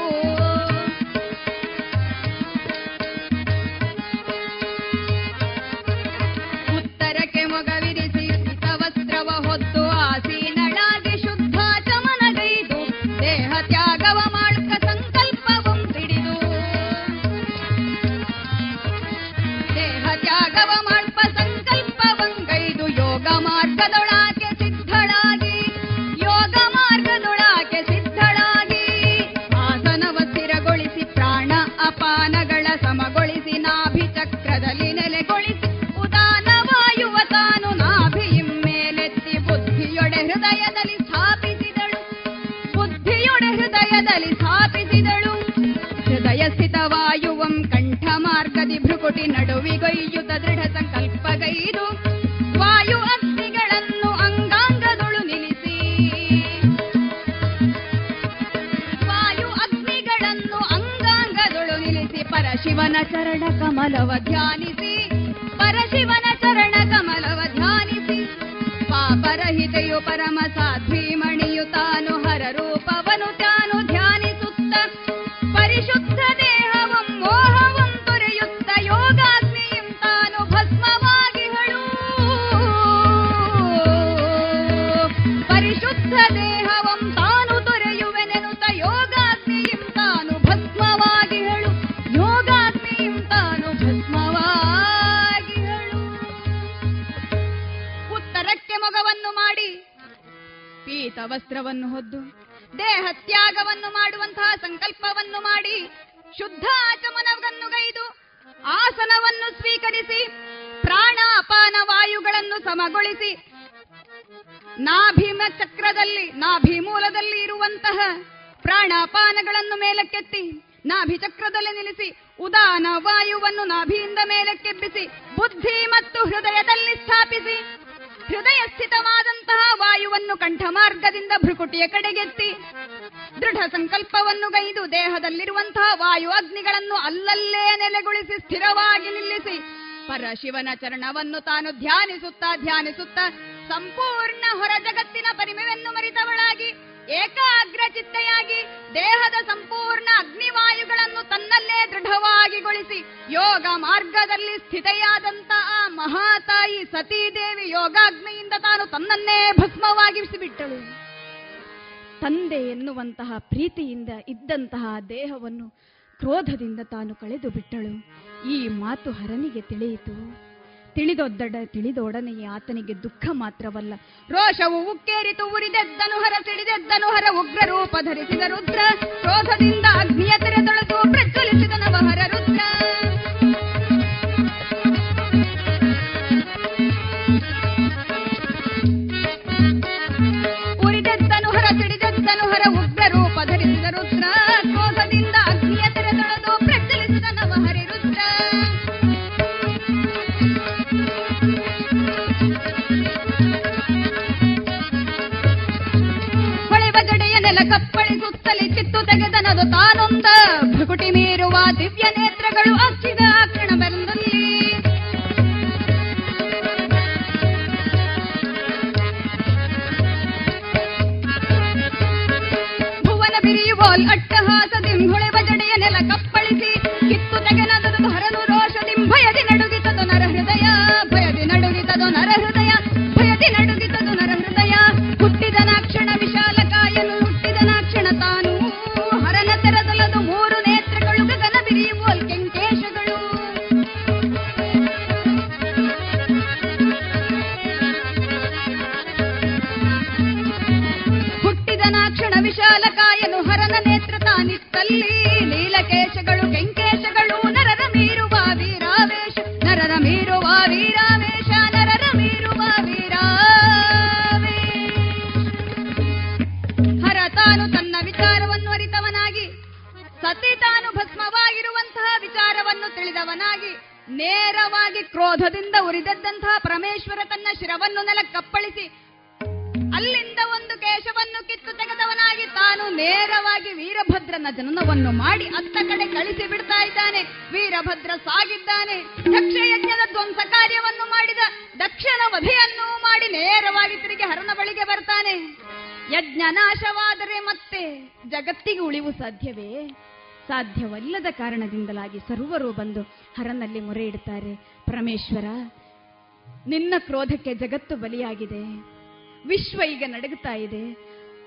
Speaker 7: ನಡುವಿಗೊಯ್ಯುತ ದೃಢ ಸಂಕಲ್ಪಗೈದು. ವಾಯು ಅಗ್ನಿಗಳನ್ನು ಅಂಗಾಂಗದೊಳು ನಿಲ್ಲಿಸಿ. ವಾಯು ಅಗ್ನಿಗಳನ್ನು ಅಂಗಾಂಗದೊಳು ನಿಲ್ಲಿಸಿ. ಪರಶಿವನ ಚರಣ ಕಮಲವ ಧ್ಯಾನಿಸಿ ಶುದ್ಧ ಆಚಮನವನ್ನು ಗೈದು ಆಸನವನ್ನು ಸ್ವೀಕರಿಸಿ ಪ್ರಾಣ ಅಪಾನ ವಾಯುಗಳನ್ನು ಸಮಗೊಳಿಸಿ, ನಾಭಿಮ ಚಕ್ರದಲ್ಲಿ ನಾಭಿ ಮೂಲದಲ್ಲಿ ಇರುವಂತಹ ಪ್ರಾಣಾಪಾನಗಳನ್ನು ಮೇಲಕ್ಕೆತ್ತಿ ನಾಭಿ ಚಕ್ರದಲ್ಲಿ ನಿಲ್ಲಿಸಿ, ಉದಾನ ವಾಯುವನ್ನು ನಾಭಿಯಿಂದ ಮೇಲಕ್ಕೆಬ್ಬಿಸಿ, ಬುದ್ಧಿ ಮತ್ತು ಹೃದಯದಲ್ಲಿ ಸ್ಥಾಪಿಸಿ ಹೃದಯ ಸ್ಥಿತವಾದಂತಹ ವಾಯುವನ್ನು ಕಂಠಮಾರ್ಗದಿಂದ ಭ್ರುಕುಟಿಯ ಕಡೆಗೆತ್ತಿ ದೃಢ ಸಂಕಲ್ಪವನ್ನು ಗೈದು ದೇಹದಲ್ಲಿರುವಂತಹ ವಾಯು ಅಗ್ನಿಗಳನ್ನು ಅಲ್ಲಲ್ಲೇ ನೆಲೆಗೊಳಿಸಿ ಸ್ಥಿರವಾಗಿ ನಿಲ್ಲಿಸಿ ಪರಶಿವನ ಚರಣವನ್ನು ತಾನು ಧ್ಯಾನಿಸುತ್ತಾ ಧ್ಯಾನಿಸುತ್ತಾ ಸಂಪೂರ್ಣ ಹೊರ ಜಗತ್ತಿನ ಪರಿಮೆಯನ್ನು ಮರಿತವಳಾಗಿ ಏಕಾಗ್ರ ಚಿತ್ತೆಯಾಗಿ ದೇಹದ ಸಂಪೂರ್ಣ ಅಗ್ನಿವಾಯುಗಳನ್ನು ತನ್ನಲ್ಲೇ ದೃಢವಾಗಿಗೊಳಿಸಿ ಯೋಗ ಮಾರ್ಗದಲ್ಲಿ ಸ್ಥಿತೆಯಾದಂತಹ ಮಹಾತಾಯಿ ಸತೀದೇವಿ ಯೋಗಾಗ್ನಿಯಿಂದ ತಾನು ತನ್ನನ್ನೇ ಭಸ್ಮವಾಗಿಸಿಬಿಟ್ಟಳು ತಂದೆ ಎನ್ನುವಂತಹ ಪ್ರೀತಿಯಿಂದ ಇದ್ದಂತಹ ದೇಹವನ್ನು ಕ್ರೋಧದಿಂದ ತಾನು ಕಳೆದು ಬಿಟ್ಟಳು. ಈ ಮಾತು ಹರನಿಗೆ ತಿಳಿಯಿತು. ತಿಳಿದೊದ್ದಡ ತಿಳಿದೊಡನೆಯೇ ಆತನಿಗೆ ದುಃಖ ಮಾತ್ರವಲ್ಲ. ರೋಷವು ಉಕ್ಕೇರಿತು, ಉರಿದೆದ್ದನು ಹರ ತಿಳಿದೆದ್ದನು ಹರ ಉಗ್ರ ರೂಪ ಧರಿಸಿದ ರುದ್ರ. ಕ್ರೋಧದಿಂದ ಅಗ್ನಿಯ ತೆರೆದೊಳದು ಪ್ರಜ್ವಲಿಸಿದ ನವಹರ ರುದ್ರ. ಉರಿದೆದ್ದನು ಹರ ಹರ ಉಗ್ರ ರೂಪ ರುದ್ರ. ಕ್ರೋಧದಿಂದ ಅಗ್ನಿಯ ತೆರೆದೊಳದು ಪ್ರಜ್ವಲಿಸಿದ ನವಹರಿ ರುದ್ರ. ಹೊಳೆವ ಗಡೆಯ ನೆಲ ಕಪ್ಪಳಿಸುತ್ತಲೇ ಕಿತ್ತು ತೆಗೆದನದು ತಾನೊಂದ. ಭೃಕುಟಿ ಮೀರುವ ದಿವ್ಯ ನೇತ್ರಗಳು ಅಚ್ಚಿದ ಕ್ಷಣವೆಂದಲ್ಲಿ ಭುವನ ಕ್ರೋಧದಿಂದ ಉರಿದದ್ದಂತಹ ಪರಮೇಶ್ವರ ತನ್ನ ಶಿರವನ್ನು ನೆಲ ಕಪ್ಪಳಿಸಿ ಅಲ್ಲಿಂದ ಒಂದು ಕೇಶವನ್ನು ಕಿತ್ತು ತೆಗೆದವನಾಗಿ ತಾನು ನೇರವಾಗಿ ವೀರಭದ್ರನ ಜನನವನ್ನು ಮಾಡಿ ಅತ್ತ ಕಡೆ ಕಳಿಸಿ ಬಿಡ್ತಾ ಇದ್ದಾನೆ. ವೀರಭದ್ರ ಸಾಗಿದ್ದಾನೆ. ದಕ್ಷ ಯಜ್ಞದ ಧ್ವಂಸ ಕಾರ್ಯವನ್ನು ಮಾಡಿದ ದಕ್ಷಿಣ ವಧೆಯನ್ನು ಮಾಡಿ ನೇರವಾಗಿ ತಿರುಗಿ ಹರನ ಬಳಿಗೆ ಬರ್ತಾನೆ. ಯಜ್ಞ ನಾಶವಾದರೆ ಮತ್ತೆ ಜಗತ್ತಿಗೆ ಉಳಿವು ಸಾಧ್ಯವೇ? ಸಾಧ್ಯವಲ್ಲದ ಕಾರಣದಿಂದಲಾಗಿ ಸರ್ವರು ಬಂದು ಹರನಲ್ಲಿ ಮೊರೆ ಇಡ್ತಾರೆ. ಪರಮೇಶ್ವರ, ನಿನ್ನ ಕ್ರೋಧಕ್ಕೆ ಜಗತ್ತು ಬಲಿಯಾಗಿದೆ. ವಿಶ್ವ ಈಗ ನಡಗುತ್ತಾ ಇದೆ.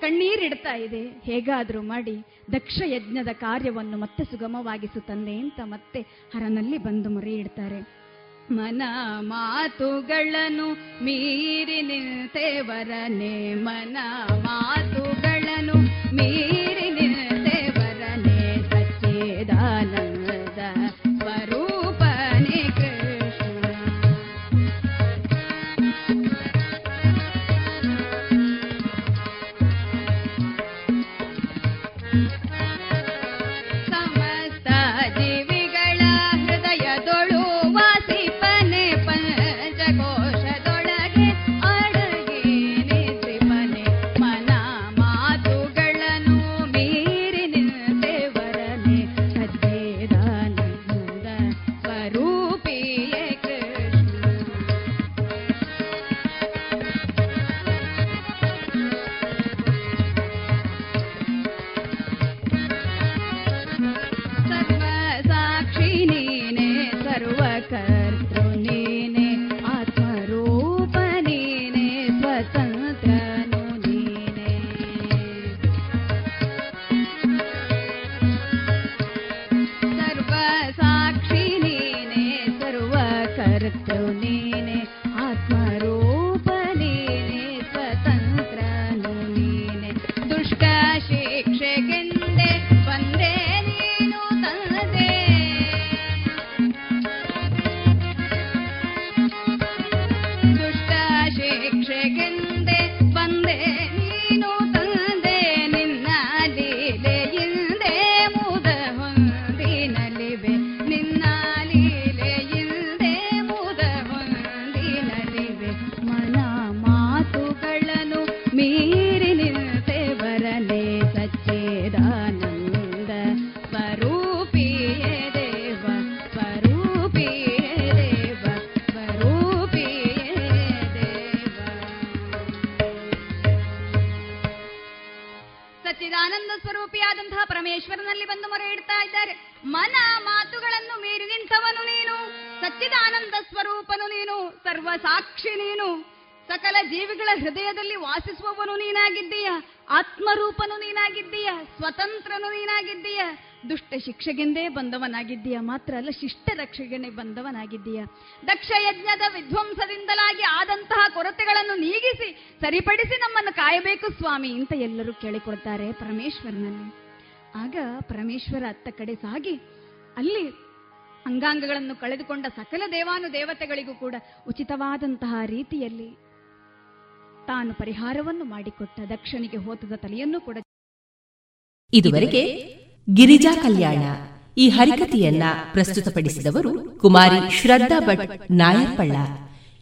Speaker 7: ಕಣ್ಣೀರಿಡ್ತಾ ಇದೆ. ಹೇಗಾದರೂ ಮಾಡಿ ದಕ್ಷ ಯಜ್ಞದ ಕಾರ್ಯವನ್ನು ಮತ್ತೆ ಸುಗಮವಾಗಿಸು ತಂದೆ ಅಂತ ಮತ್ತೆ ಹರನಲ್ಲಿ ಬಂದು ಮೊರೆ ಇಡ್ತಾರೆ. ಮನ ಮಾತುಗಳನ್ನು ಮೀರಿ ನಿಂತೇವರನೆ. ಮನ ಮಾತುಗಳನ್ನು ಮೀರಿ ಮಾತ್ರ ಅಲ್ಲ ಶಿಷ್ಟ ರಕ್ಷಣೆ ಬಂದವನಾಗಿದ್ದೀಯ. ದಕ್ಷ ಯಜ್ಞದ ವಿಧ್ವಂಸದಿಂದಲಾಗಿ ಆದಂತಹ ಕೊರತೆಗಳನ್ನು ನೀಗಿಸಿ, ಸರಿಪಡಿಸಿ ನಮ್ಮನ್ನು ಕಾಯಬೇಕು ಸ್ವಾಮಿ ಅಂತ ಎಲ್ಲರೂ ಕೇಳಿಕೊಳ್ತಾರೆ ಪರಮೇಶ್ವರನಲ್ಲಿ. ಆಗ ಪರಮೇಶ್ವರ ಅತ್ತ ಕಡೆ ಸಾಗಿ, ಅಲ್ಲಿ ಅಂಗಾಂಗಗಳನ್ನು ಕಳೆದುಕೊಂಡ ಸಕಲ ದೇವಾನು ದೇವತೆಗಳಿಗೂ ಕೂಡ ಉಚಿತವಾದಂತಹ ರೀತಿಯಲ್ಲಿ ತಾನು ಪರಿಹಾರವನ್ನು ಮಾಡಿಕೊಟ್ಟ, ದಕ್ಷನಿಗೆ ಹೋತದ ತಲೆಯನ್ನು ಕೂಡ
Speaker 2: ಇದುವರೆಗೆ ಗಿರಿಜಾ ಕಲ್ಯಾಣ. ಈ ಹರಿಕತೆಯನ್ನ ಪ್ರಸ್ತುತಪಡಿಸಿದವರು ಕುಮಾರಿ ಶ್ರದ್ಧಾ ಭಟ್ ನಾಯರ್ಪಳ್ಳ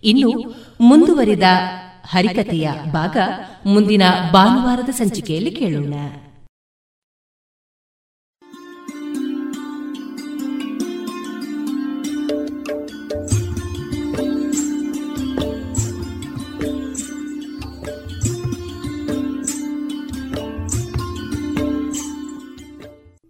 Speaker 2: ಇನ್ನು ಮುಂದುವರಿದ ಹರಿಕತೆಯ ಭಾಗ ಮುಂದಿನ ಭಾನುವಾರದ ಸಂಚಿಕೆಯಲ್ಲಿ ಕೇಳೋಣ.